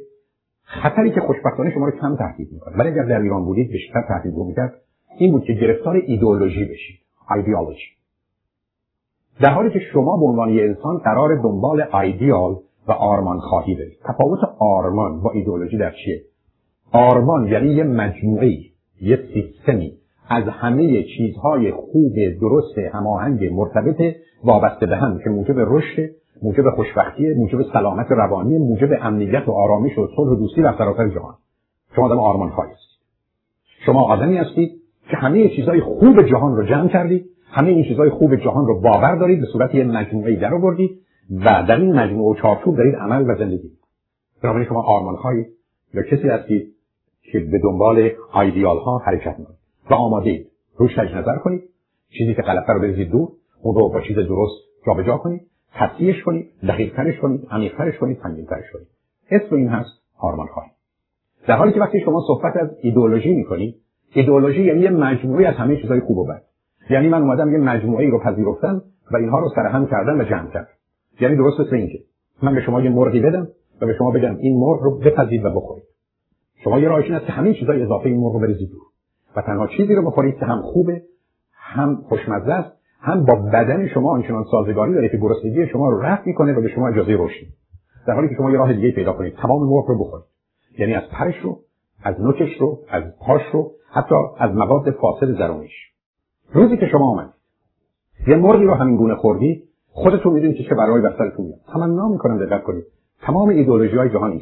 خطری که خوشبختانه شما رو کم تهدید می‌کنه. ولی اگر در ایران بودید بیشتر تهدید می‌کرد. این بود که گرفتار ایدئولوژی بشید. ایدئولوژی. در حالی که شما به عنوان یه انسان قرار دنبال ایدیال و آرمان خواهی برید. تفاوت آرمان با ایدئولوژی در چیه؟ آرمان یعنی یه مجموعه یه سیستمی از همه چیزهای خوب درست هماهنگ مرتبط وابسته به هم که موجب رشد موجب خوشبختی موجب سلامت روانی موجب امنیت و آرامش و صلح و دوستی در سراسر جهان. شما آدم آرمان هستید. شما آدمی هستید که همه چیزهای خوب جهان رو جمع کردید همه این چیزهای خوب جهان رو باور دارید به صورت یک مجموعه در آوردید و در این مجموعه و چارچوب دارید عمل و زندگی. بنابراین شما آرمان یا کسی هستید که به دنبال ایدیال ها حرکت می‌کنید و آماده اید روش نظر کنید. چیزی که غلطه رو بریزید دور اون رو با چیز درست جابجا کنید. تصحیحش کنید دقیقترش کنید عمیقترش کنید سنگینترش کنید. اسم این هست آرمان خواهی در حالی که وقتی شما صحبت از ایدئولوژی می‌کنید ایدئولوژی یعنی یه مجموعه از همه چیزهای خوب و بد. یعنی من اومدم یه مجموعه رو پذیرفتم و اینها رو سرهم کردم و جمع کردم. یعنی درست مثل اینکه من به شما یه مرغی بدم و به شما بگم این مرغ رو بپذید و بخورید. شما یه راهش است که همه چیزای اضافه این مرغ رو بریزید دور. و تنها چیزی رو بخورید که هم خوبه هم خوشمزه است هم با بدن شما آنچنان سازگاری داره که گرسنگی شما رو رفع می‌کنه و به شما اجازه رشد در حالی که شما یه راه دیگه پیدا کنید تمام مرغ رو بخورید. یعنی از پرش رو از نوکش رو از پاش رو حتی از مواد فاسد درونش روزی که شما آمدید یه مرغی رو همین گونه خوردی خودتون می‌دونید که چه برای بر میاد. تمنا می‌کنم دقت کنید. تمام ایدئولوژی های جهان این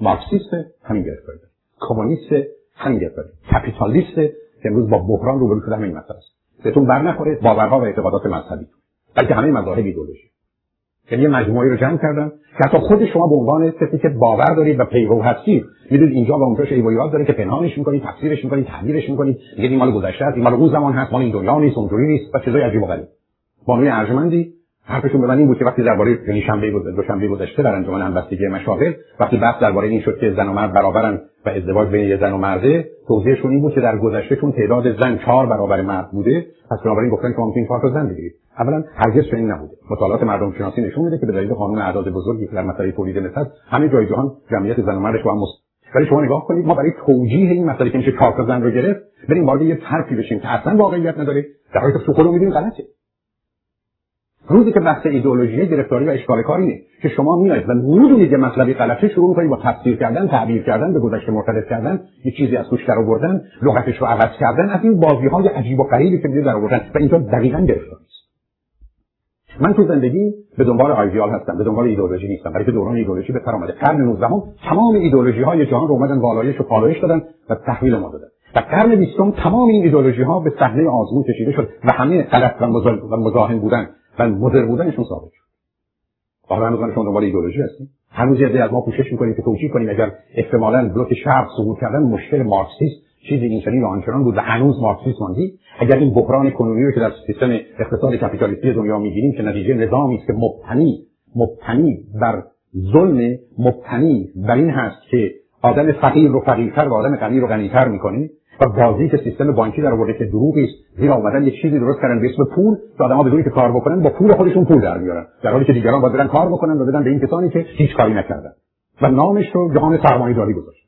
مارکسیست همین گرفتاری کمونیست همین گرفتاری کپیتالیست که امروز با بحران روبرو شده همین مسئله است. بهتون بر نخوره باورها و اعتقادات مذهبی بلکه همه مذاهب ایدئولوژی یعنی یه مجموعه رو جمع کردن. که حتی خود شما به عنوان کسی که باور دارید و پیرو هستید می‌دونید اینجا و اونجا شیوایات داره که پنهانش می‌کنید تفسیرش می‌کنید تعبیرش می‌کنید. میگید این مال گذشته است این مال اون زمان هست مال این دنیا نیست اونجوری نیست و چیزای عجیب و غریب. ارجمندی حرفشون به من این بود که وقتی درباره یعنی شنبه بود شنبه گذشته در انجمن همبستگی مشاغل وقتی بحث درباره این شد که زن و مرد برابرن و ازدواج بین یه زن و مرده توضیحشون این بود که در گذشته چون تعداد زن چهار برابر مرد بوده. پس بنابراین گفتن که ممکن چهار تا زن بگیرید اولا هرگز چنین نبوده. مطالعات مردم شناسی نشون میده که به دلیل قانون اعداد بزرگی که در مسئله تولید مثل همه جای جهان جمعیت زن و مردش با هم ولی شما نگاه کنید ما برای توجیه این مسئله که میشه چهار زن رو گرفت بریم وارد یه طرفی بشیم که اصلا واقعیت نداره. در حالی که تو خودمون می‌دونیم غلطه. روزی که بحث ایدئولوژی گرفتاری و اشکال کار اینه که شما میایید و می‌دونید یه مطلبی غلطه شروع می‌کنید با تفسیر کردن تعبیر کردن به گذشته مرتبط کردن یه چیزی از توش در آوردن لغتش رو عوض کردن از این بازی های عجیب و غریبی که در آوردن و اینجا دقیقا گرفتاری من تو زندگی به دنبال آیدیال هستم به دنبال ایدئولوژی نیستم. برای که دوران ایدئولوژی به سر اومده. قرن 19 تمام ایدئولوژی های جهان رو اومدن والایش و پالایش دادن و تحویل ما دادن. و قرن بیستم تمام این ایدئولوژی ها به صحنه آزمون کشیده شد و همه غلط و مزاحم بودن. و مضر بودنشون ثابت شد. حالا هنوز شما دنبال ایدئولوژی هستیم هنوز یه از ما پوشش می‌کنیم که توجیه کنیم اگر احتمالا بلوک شرق سقوط کردن مشکل مارکسیست چیزی این چنین و آنچنان بود و هنوز مارکسیسم ماندی اگر این بحران کنونی رو که در سیستم اقتصاد کپیتالیستی دنیا می‌گیریم که نتیجه نظامی است که مبتنی مبتنی بر ظلم مبتنی بر این هست که آدم فقیر رو فقیرتر و آدم غنی رو غنیتر می‌کنه و بازی که سیستم بانکی در آورده که دروغی است زیرا اومدن یک چیزی درست کردن به اسم پول که آدم‌ها بدون که کار بکنن با پول خودشون پول در میارن. در حالی که دیگران باید برن کار بکنن و بدن به این کسانی که هیچ کاری نکردن. و نامش رو جهان سرمایه‌داری گذاشت.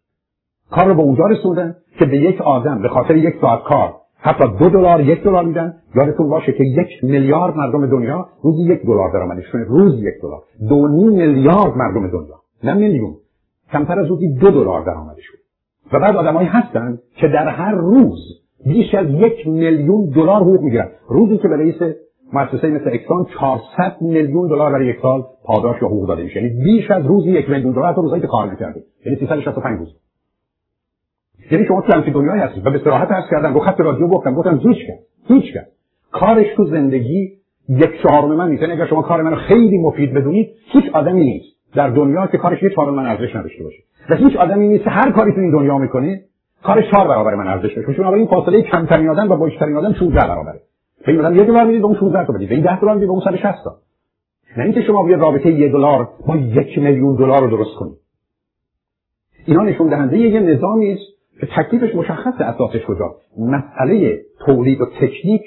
کار رو به اونجا رسوندن که به یک آدم به خاطر یک ساعت کار حتی دو دلار یک دلار میدن یادتون باشه که یک میلیارد مردم دنیا روزی یک دلار درآمدشون روز یک دلار. دو میلیارد مردم دنیا. نه میلیون. کمتر از روزی دو دلار درآمدشون و بعد آدمایی هستن که در هر روز بیش از یک میلیون دلار حقوق می‌گیرن. روزی که به رئیس مؤسسه مثل اکسان 400 میلیون دلار برای یک سال پاداش یا حقوق داده میشه. یعنی بیش از روزی یک میلیون دلار. تو روزایی که کار نکرده یعنی 365 روز. یعنی شما تو همچین دنیایی هستید و به صراحت عرض کردن رو خط رادیو گفتم گفتم هیچ کرد هیچ کرد کارش تو زندگی یک چهارم من نیست. یعنی اگر شما کار منو خیلی مفید بدونید هیچ آدمی نیست. در دنیا که کارش یک من ارزش نداشته باشه. و هیچ آدمی نیست هر کاری تو این دنیا می‌کنه کارش چهار برابر من ارزش داشته باشه این فاصله کمترین آدم با بیشترین آدم 16 برابره. به این آدم یه دلار می‌دید به اون 16 تا بدید. به این 10 دلار می‌دید به اون 160 تا. نه اینکه شما یه رابطه یه دلار با یک میلیون دلار رو درست کنید. اینا نشون دهنده یه نظامی است که تکلیفش مشخص اساسش کجا. مسئله تولید و تکنیک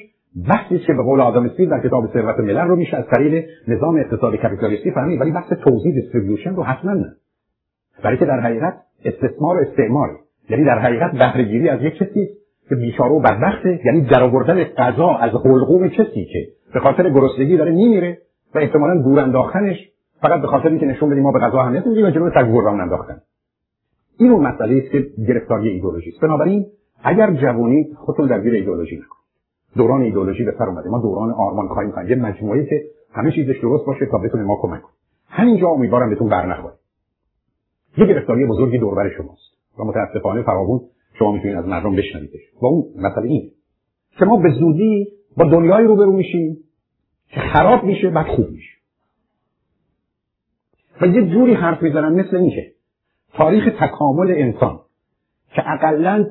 بحثی که به قول آدم اسمیت در کتاب ثروت ملل رو میشه از طریق نظام اقتصاد کپیتالیستی فهمید ولی بحث توزیع دیستریبیوشن رو حتما نه. برای که در حقیقت استثمار و استعمار یعنی در حقیقت بهرهگیری از یک کسی که بیچاره و بدبخته یعنی درآوردن غذا از حلقوم کسی که به خاطر گرسنگی داره میمیره و احتمالا دور انداختنش فقط به خاطر اینکه نشون بدیم ما به غذا اهمیت میدیم و جلوی سگ انداختن. این اون مسئله است که گرفتاری ایدولوژی است. بنابراین اگر جوانی خودتون درگیر ایدولوژی نکنید. دوران ایدولوژی به سر اومده. ما دوران آرمان خواهیم کنیم یه مجموعه که همه چیزش درست باشه تا بتونه ما کمک کنه همینجا امیدوارم بهتون برنخوره. یه گرفتاری بزرگی دوربر شماست. و متاسفانه فراوون شما می‌تونید از مردم بشنویدش. و اون مسئله این که ما به زودی با دنیای روبرو میشیم که خراب میشه بعد خوب میشه. و یه جوری حرف می‌زنن مثل اینکه تاریخ تکامل انسان که اقلا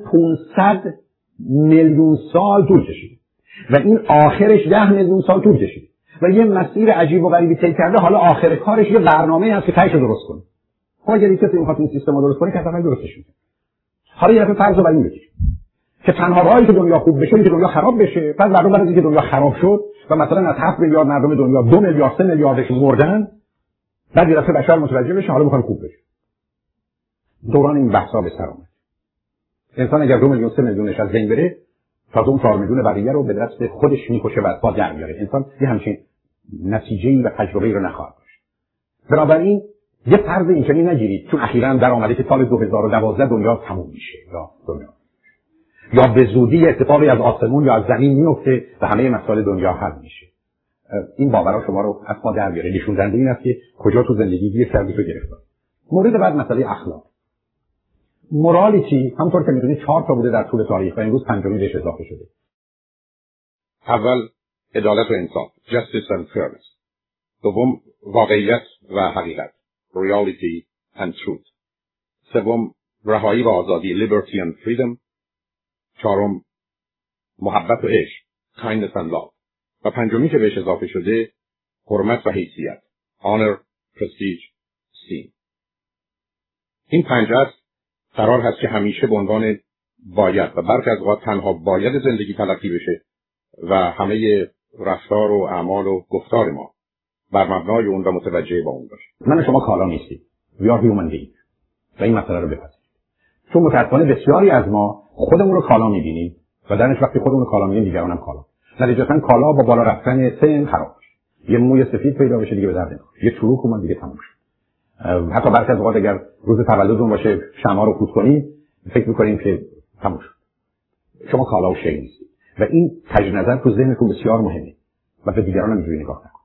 500 میلیون سال طول کشیده. و این آخرش ده میلیون سال طول کشیده و یه مسیر عجیب و غریبی طی کرده حالا آخر کارش یه برنامه هست که تایش درست کنه. خب اگر کسی می‌خواد این سیستم رو درست کنه که درستش می‌کنه. حالا یه دفعه فرض رو بر این که تنها راهی که دنیا خوب بشه که دنیا خراب بشه. بعد مردم بعد اینکه دنیا خراب شد و مثلا از 7 میلیارد مردم دنیا دو میلیارد سه میلیاردش مردن بعد یه دفعه بشر متوجه بشه حالا می‌خوان خوب بشه. دوران این بحثا به سر آمد انسان اگر دو میلیون سه میلیونش از بین بره تا اون چهار میلیون بقیه رو به دست خودش می‌کشه و با در میاره. انسان یه همچین نتیجه و تجربه رو نخواهد داشت. بنابراین یه فرض اینچنین نگیرید. چون اخیرا در آمده که سال 2012 دنیا تموم میشه. یا دنیا. یا به زودی اتفاقی از آسمون یا از زمین میفته و همه مسائل دنیا حل میشه. این باورها شما رو از ما در بیاره نشون این است که کجا تو زندگی گیر کردی تو گرفتار. مورد بعد مسئله اخلاق. مورالیتی همطور که می‌دونید چهار تا بوده در طول تاریخ و امروز پنجمی بهش اضافه شده. اول عدالت و انصاف justice and fairness. دوم واقعیت و حقیقت reality and truth. سوم رهایی و آزادی liberty and freedom. چهارم محبت و عشق kindness and love. و پنجمی که بهش اضافه شده حرمت و حیثیت honor prestige esteem. این پنج قرار هست که همیشه به عنوان باید و برخی از اوقات تنها باید زندگی تلقی بشه و همه رفتار و اعمال و گفتار ما بر مبنای اون و متوجه با اون باشه. من شما کالا نیستید یا هیومن بینگ و این مسئله رو بپذیرید چون متاسفانه بسیاری از ما خودمون رو کالا می‌بینیم و درنش وقتی خودمون رو کالا می‌بینیم دیگران هم کالا. نتیجتا کالا با بالا رفتن سن خراب یه موی سفید پیدا بشه دیگه به درد یه چروک اومد دیگه تموم شد. حتی برخی از اوقات اگر روز تولدتون باشه شما رو فوت کنید فکر می‌کنیم که تموم شما کالا و شی نیستید. و این تجدید نظر تو ذهنتون بسیار مهمه و به دیگران هم نگاه نکنید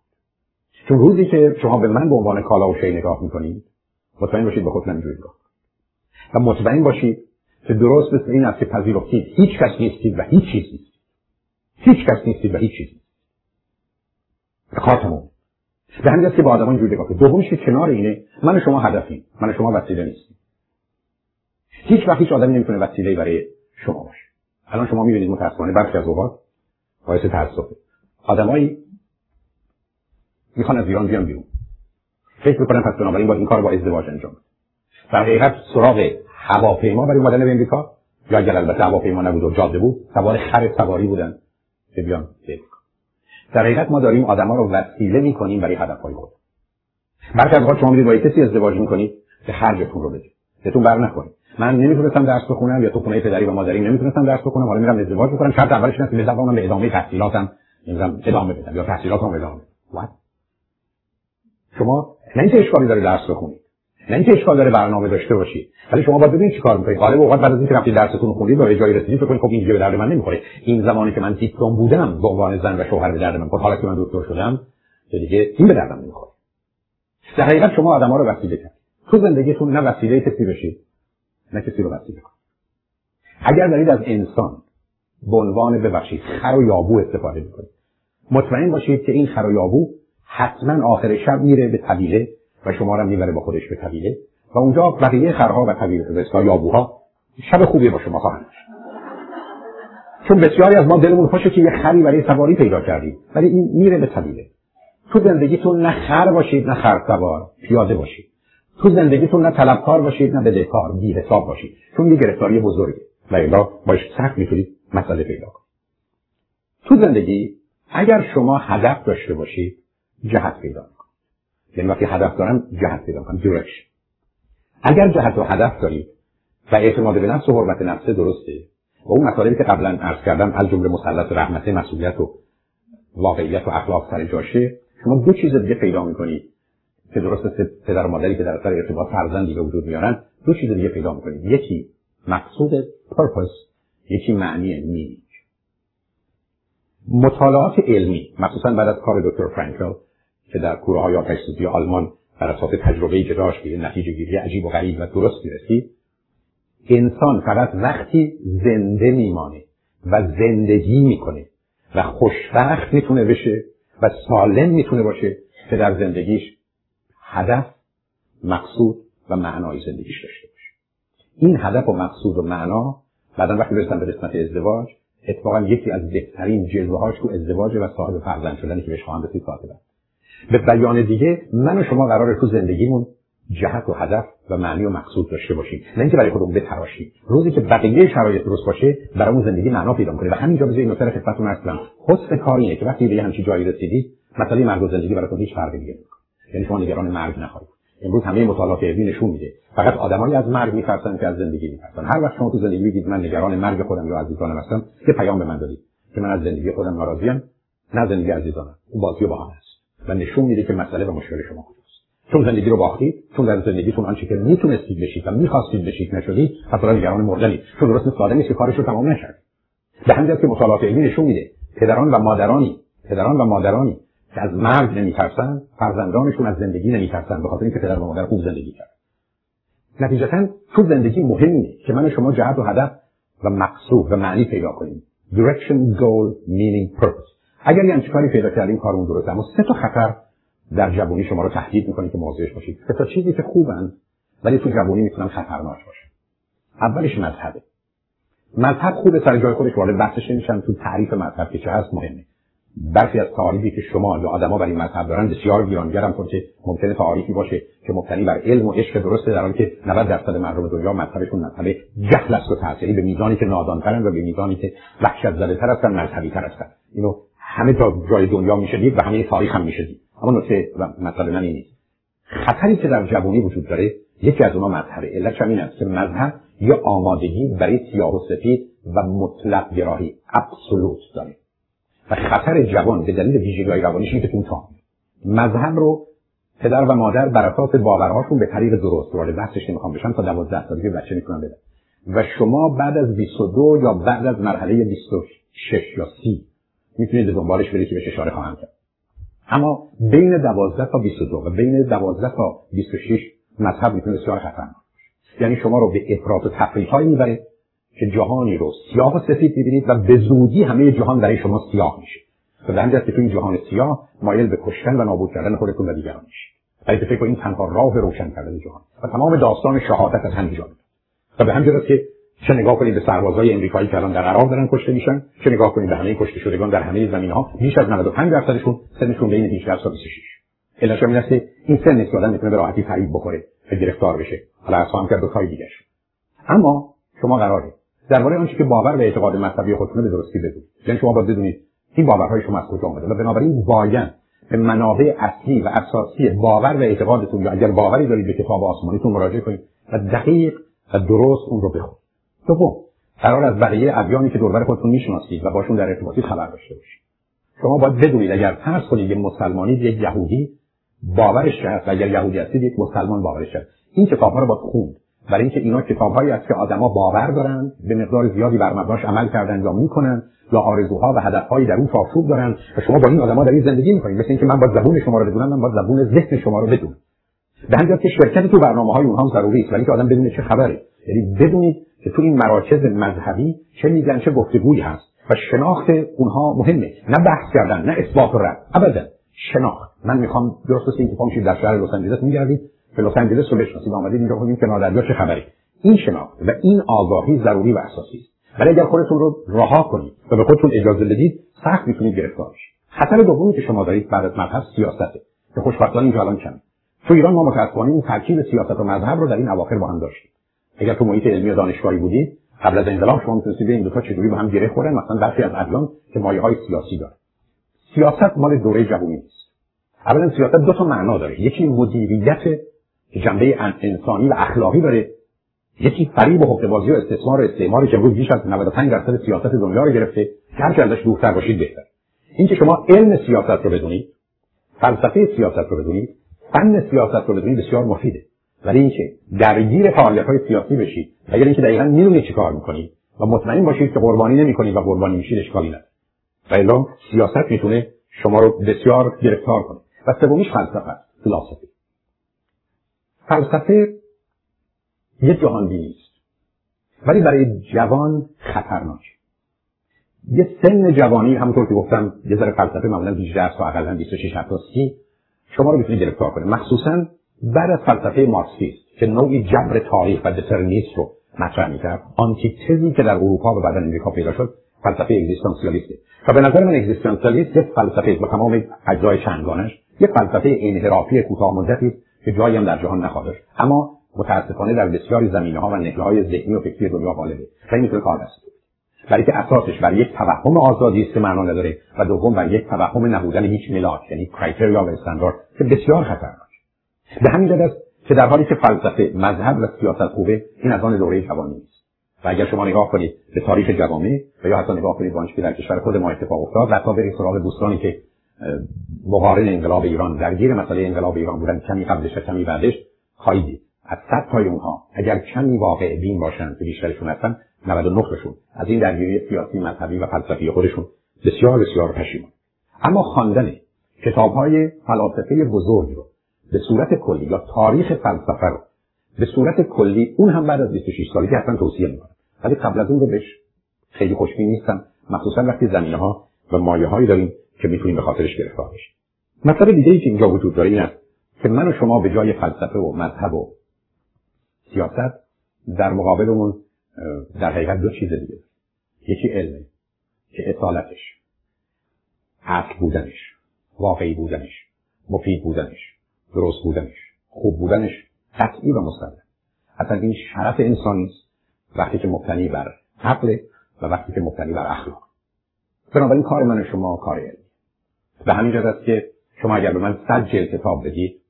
چون روزی که شما به من به عنوان کالا و شی نگاه می‌کنید مطمئن باشید به خودتون اینجوری نگاه و مطمئن باشید که درست مثل این است که پذیرفتید. هیچ کس نیستید و هیچ چیز نیستید. هیچ کس نیستید و هیچ چیز خاتمون به همین که با آدم اینجوری نگاه دومش که کنار اینه من شما هدفیم. من شما وسیله نیستیم. هیچ وقت هیچ آدمی نمی‌تونه وسیله برای شما باشه. الان شما می‌بینید متاسفانه برخی از اوقات باعث تاسفه آدمایی می‌خوان از ایران بیان بیرون. فکر می‌کنم پس بنابراین باید این کار با ازدواج انجام در حقیقت سراغ هواپیما برای اومدن به امریکا یا اگر البته هواپیما نبود و جاده بود سوار خر سواری بودن که بیان در حقیقت ما داریم آدما رو وسیله می‌کنیم برای هدفهای خود. برخی از شما می‌دید با کسی ازدواج می‌کنید که خرجتون رو بدید. بهتون بر نخورید من نمی‌تونستم درس بخونم یا تو خونه پدری و مادری نمی‌تونستم درس بخونم. حالا میرم ازدواج می‌کنم. شرط اولش اینه که بتوانم به ادامه تحصیلاتم میرم ادامه بدم یا تحصیلاتم ادامه بدم. شما نه اینکه اشکالی داره درس بخونید نه اینکه اشکال داره برنامه داشته باشید ولی شما باید ببینید چیکار می‌کنید غالب اوقات بعد از اینکه رفتید درستون خوندید به جایی رسیدید فکر کنید خب این به درد من نمی‌خوره. این زمانی که من دیپلم بودم به عنوان زن و شوهر به درد من خب حالا که من دکتر شدم دیگه این به دردم نمی‌خوره. در حقیقت شما آدما رو وسیله کرد. تو زندگیتون نه وسیله کسی بشید نه کسی رو وسیله کنید اگر دارید از انسان به عنوان ببخشید خر و یابو استفاده می‌کنید. مطمئن باشید که این خر و یابو حتما آخر شب میره به طویله و شما رو می‌بره با خودش به طویله و اونجا بقیه خرها و طویله و یابوها شب خوبی با شما خواهند چون بسیاری از ما دلمون خوشه که یه خری برای سواری پیدا کردیم. ولی این میره به طویله تو زندگیتون نه خر باشید نه خر سوار. پیاده باشید. تو زندگیتون نه طلبکار باشید نه بدهکار. بی حساب باشید. چون یه گرفتاری بزرگه. و الا باش سخت می‌تونید مسئله پیدا کنید. تو زندگی اگر شما هدف داشته باشید جهت پیدا یعنی وقتی هدف دارم جهت پیدا کنم direction اگر جهت و هدف دارید و اعتماد به نفس و حرمت نفسه درسته و اون مطالبی که قبلا عرض کردم از جمله مسلط رحمت مسئولیت و واقعیت و اخلاق سر جاشه شما دو چیز دیگه پیدا می‌کنید که درست پدر و مادری که در اثر ارتباط فرزندی به وجود میارن دو چیز دیگه پیدا می‌کنید یکی مقصود پرپس یکی معنی مینینگ مطالعات علمی مخصوصا بعد از کار دکتر فرانکل که در کوره های آتش سوزی آلمان بر اساس تجربه که داشت به نتیجه گیری عجیب و غریب و درستی رسید انسان فقط وقتی زنده میمانه و زندگی می‌کنه و خوشبخت می‌تونه بشه و سالم می‌تونه باشه که در زندگیش هدف مقصود و معنای زندگیش داشته باشه. این هدف و مقصود و معنا بعدا وقتی برسن به قسمت ازدواج اتفاقا یکی از بهترین جلوه هاش تو ازدواج و صاحب فرزند شدنی که بهش خواهم رسید به بیان دیگه من و شما قرار تو زندگیمون جهت و هدف و معنی و مقصود داشته باشیم. نه اینکه برای خودمون بتراشیم. روزی که بقیه شرایط درست باشه برامون زندگی معنا پیدا کنه. و همینجا بذارید نکته خدمتتون عرض کنم. حسن کار اینه که وقتی به همچین جایی رسیدید مسئله مرگ و زندگی براتون هیچ فرقی دیگه نمی‌کنه. یعنی شما نگران مرگ نخواهید. امروز همه مطالعات علمی نشون میده. فقط آدمایی از مرگ میترسن که از زندگی میترسن. هر وقت شما تو زندگی میگید من نگران مرگ خودم یا عزیزانم هستم که پیام به من دادید که من از زندگی خودم ناراضیم نه زندگی عزیزانم. اون بازی با است و نشون میده که مسئله و مشکل شما کجاست. چون زندگی رو باختید چون در زندگیتون آنچه که می‌تونستید بشید و می‌خواستید بشید نشدید پس دارن نگران مردنید. چون درست مثل آدمی که کارش رو تمام نشد به همین که مطالعات علمی نشون میده پدران و مادرانی پدران و مادرانی که از مرگ نمیترسن فرزندانشون از زندگی نمیترسن به خاطر اینکه پدر و مادر خوب زندگی کرد نتیجتا تو زندگی مهمه که من شما جهت و هدف و مقصود و معنی پیدا کنیم. Direction goal meaning purpose. اگر یه کاری پیدا کردیم کارمون درسته اما سه تا خطر در جوانی شما رو تهدید می‌کنه که مواظبش باشید. سه تا چیزی که خوبن ولی تو جوانی می‌تونن خطرناک باشه اولش مذهبه. مذهب خوبه سر جای خودش وارد بحثش نمیشن تو تعریف مذهب که چه هست مهمه. برخی از تعاریفی که شما یا آدما برای مذهب دارن بسیار ویرانگرم کن که ممکنه تعاریفی باشه که مبتنی بر علم و عشق درسته در حالی که 90 درصد مردم دنیا مذهبشون مذهب جهل است و تأثیری به میزانی که نادانترن و به میزانی که وحشت زده تر هستن مذهبی تر هستن. اینو همه جا جای دنیا میشه دید و همه تاریخ هم میشه دید اما نکته و مطلب من نیست. خطری که در جوانی وجود داره یکی از اونها مذهبه علتش این است که مذهب یه آمادگی برای سیاه و سفید و مطلق گراهی ابسولوت داره. و خطر جوان به دلیل ویژگی‌های روانیش اینه که تو مذهب رو پدر و مادر بر اساس باورهاشون به طریق درست وارد بحثش نمی‌خوام بشن تا 12 سالگی بچه می‌تونن بدن و شما بعد از 22 یا بعد از مرحله 26 یا 30 می‌تونید دنبالش برید که بهش اشاره خواهم کرد. اما بین 12 تا 22 و بین 12 تا 26 مذهب می‌تونه بسیار خطرناک یعنی شما رو به افراط و تفریط هایی می‌بره که جهانی رو سیاه و سفید می‌بینید و به زودی همه جهان برای شما سیاه میشه. و همین که تو این جهان سیاه مایل به کشتن و نابود کردن خودتون و دیگران میشید. و فکر این تنها راه روشن کردن جهان و تمام داستان شهادت از همین و به همین که چه نگاه کنید به سربازای امریکایی که الان در عراق دارن کشته میشن. چه نگاه کنید به همه کشته شدگان در همه زمین ها بیش از 95 درصدشون سنشون بین 18 تا 26 علتش این است که این سن نیست آدم می‌تونه به راحتی فریب بخوره و گرفتار بشه. حالا اصلا هم کرد کاری دیگه اما شما قراره درباره آنچه که باور و اعتقاد مذهبی خودتون به درستی بدونید. یعنی شما باید بدونید این باورهای شما از کجا آمده و بنابراین باید به منابع اصلی و اساسی باور و اعتقادتون یا اگر باوری دارید به کتاب آسمانیتون مراجعه کنید و دقیق و درست اون رو بخونید. دوم قرار از بقیه ادیانی که دوربر خودتون می‌شناسید و باشون در ارتباطی خبر داشته باشید. شما باید بدونید اگر فرض کنید یک مسلمانی یک یهودی باورش هست و اگر یهودی هستید یک مسلمان باورش هست. این کتاب ها رو باید خوند. برای اینکه اینا کتابهایی است که آدما باور دارن به مقدار زیادی بر مبناش عمل کردن یا می‌کنن یا آرزوها و هدفهایی در اون چارچوب دارن و شما با این آدما در این زندگی می‌کنید. مثل اینکه من با زبون شما رو بدونم من با زبون ذهن شما رو بدونم. به همین که شرکت تو برنامه های اونها هم ضروری است. ولی که آدم بدونه چه خبره. یعنی بدونید که تو این مراکز مذهبی چه میگن چه گفتگویی هست. و شناخت اونها مهمه. نه بحث کردن نه اثبات و رد. ابدا. شناخت. من می‌خوام درست مثل اینکه پامشید در شهر لس آنجلس میگردید. به لس آنجلس رو بشناسید. آمدید اینجا کنید کنار دریا چه خبری؟ این شناخت و این آگاهی ضروری و اساسی است. ولی اگر خودتون رو رها کنید و به خودتون اجازه بدید سخت می‌تونید گرفتار بشید. خطر دومی که شما دارید بعد از مذهب سیاسته. که خوشبختانه اینجا الان کم تو ایران ما متاسفانه این ترکیب سیاست و مذهب رو در این اواخر با هم داشتیم. اگر تو محیط علمی و دانشگاهی بودید قبل از انقلاب شما می‌تونستید این دو تا چجوری با هم گره خورن مثلا برخی از ادیان که مایه های سیاسی داره سیاست مال دوره جوونی نیست. اولا سیاست دو تا معنا داره. یکی مدیریت که جنبه انسانی و اخلاقی داره. یکی فریب و حقه‌بازی و استثمار و استعماری که امروز بیش از 95 درصد سیاست دنیا رو گرفته هر که ازش دورتر باشید بهتر اینکه شما علم سیاست رو بدونید فلسفه سیاست رو بدونید فن سیاست رو بدونید بسیار مفیده. ولی اینکه درگیر فعالیت های سیاسی بشید اگر اینکه دقیقا می‌دونید چی کار می‌کنید و مطمئن باشید که قربانی نمی‌کنید و قربانی میشید اشکالی نداره و سیاست می‌تونه شما رو بسیار گرفتار کنه. و سومیش فلسفه است فلسفه. فلسفه یک جهان است. ولی برای جوان خطرناک. یه سن جوانی همونطور که گفتم یه ذره فلسفه معمولا 18 تا اقلا 26 تا 30 شما رو می‌تونه گرفتار کنه. مخصوصا بعد از فلسفه مارکسیست که نوعی جبر تاریخ و دترمینیسم رو مطرح می‌کرد آنتیتزی که در اروپا و بعد امریکا پیدا شد فلسفه اگزیستانسیالیسته. و به نظر من اگزیستانسیالیسم یک فلسفه با تمام اجزای چندگانش یک فلسفه انحرافی کوتاه مدتی که جایی هم در جهان نخواهد اما متاسفانه در بسیاری زمینه ها و نهله های ذهنی و فکری دنیا غالبه. خیلی می‌تونه کار دست برای که اساسش بر یک توهم آزادی است که معنا نداره و دوم بر یک توهم نبودن هیچ ملاک یعنی کرایتریا و استاندارد که بسیار خطرناک. به همین جهت است که در حالی که فلسفه مذهب و سیاست خوبه این از آن دوره جوانی نیست و اگر شما نگاه کنید به تاریخ جوامع و یا حتی نگاه کنید به که در کشور خود ما اتفاق افتاد و حتی برید سراغ دوستانی که مقارن انقلاب ایران درگیر مسئله انقلاب ایران بودن کمی قبلش و کمی بعدش خواهید از صد تای اونها اگر کمی واقع بین باشن که بیشترشون هستن 99 شون از این درگیری سیاسی مذهبی و فلسفی خودشون بسیار بسیار پشیمان. اما خواندن کتاب های فلاسفه بزرگ رو به صورت کلی یا تاریخ فلسفه رو. به صورت کلی اون هم بعد از 26 سالگی حتما توصیه می‌کنم. ولی قبل از اون رو بهش خیلی خوشبین نیستم. مخصوصا وقتی زمینه ها و مایه هایی داریم که می‌تونیم به خاطرش گرفتار بشیم. مطلب دیگه که اینجا وجود داره این است که من و شما به جای فلسفه و مذهب و سیاست در مقابلمون در حقیقت دو چیز دیگه یکی علمه که اصالتش اصل بودنش واقعی بودنش مفید بودنش. درست بودنش خوب بودنش قطعی و مسلم اصلا این شرف انسانی است. وقتی که مبتنی بر عقل و وقتی که مبتنی بر اخلاق. بنابراین کار من شما کار علمی. به همین جهت است که شما اگر به من صد جلد کتاب بدید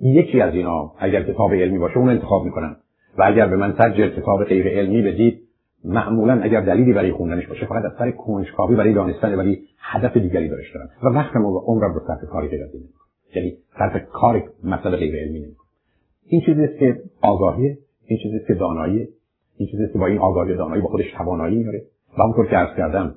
یکی از اینا اگر کتاب علمی باشه اون انتخاب می‌کنم. و اگر به من صد جلد کتاب غیر علمی بدید معمولا اگر دلیلی برای خوندنش باشه فقط از سر کنجکاوی برای دانستن ولی هدف دیگری دارش دارم و وقتم و عمرم رو صرف کاری غیر علمی یعنی صرف کار مسئله غیر علمی این چیزی که آگاهی این چیزی که دانایی این چیزی که با این آگاهی و دانایی با خودش توانایی میاره و همونطور که عرض کردم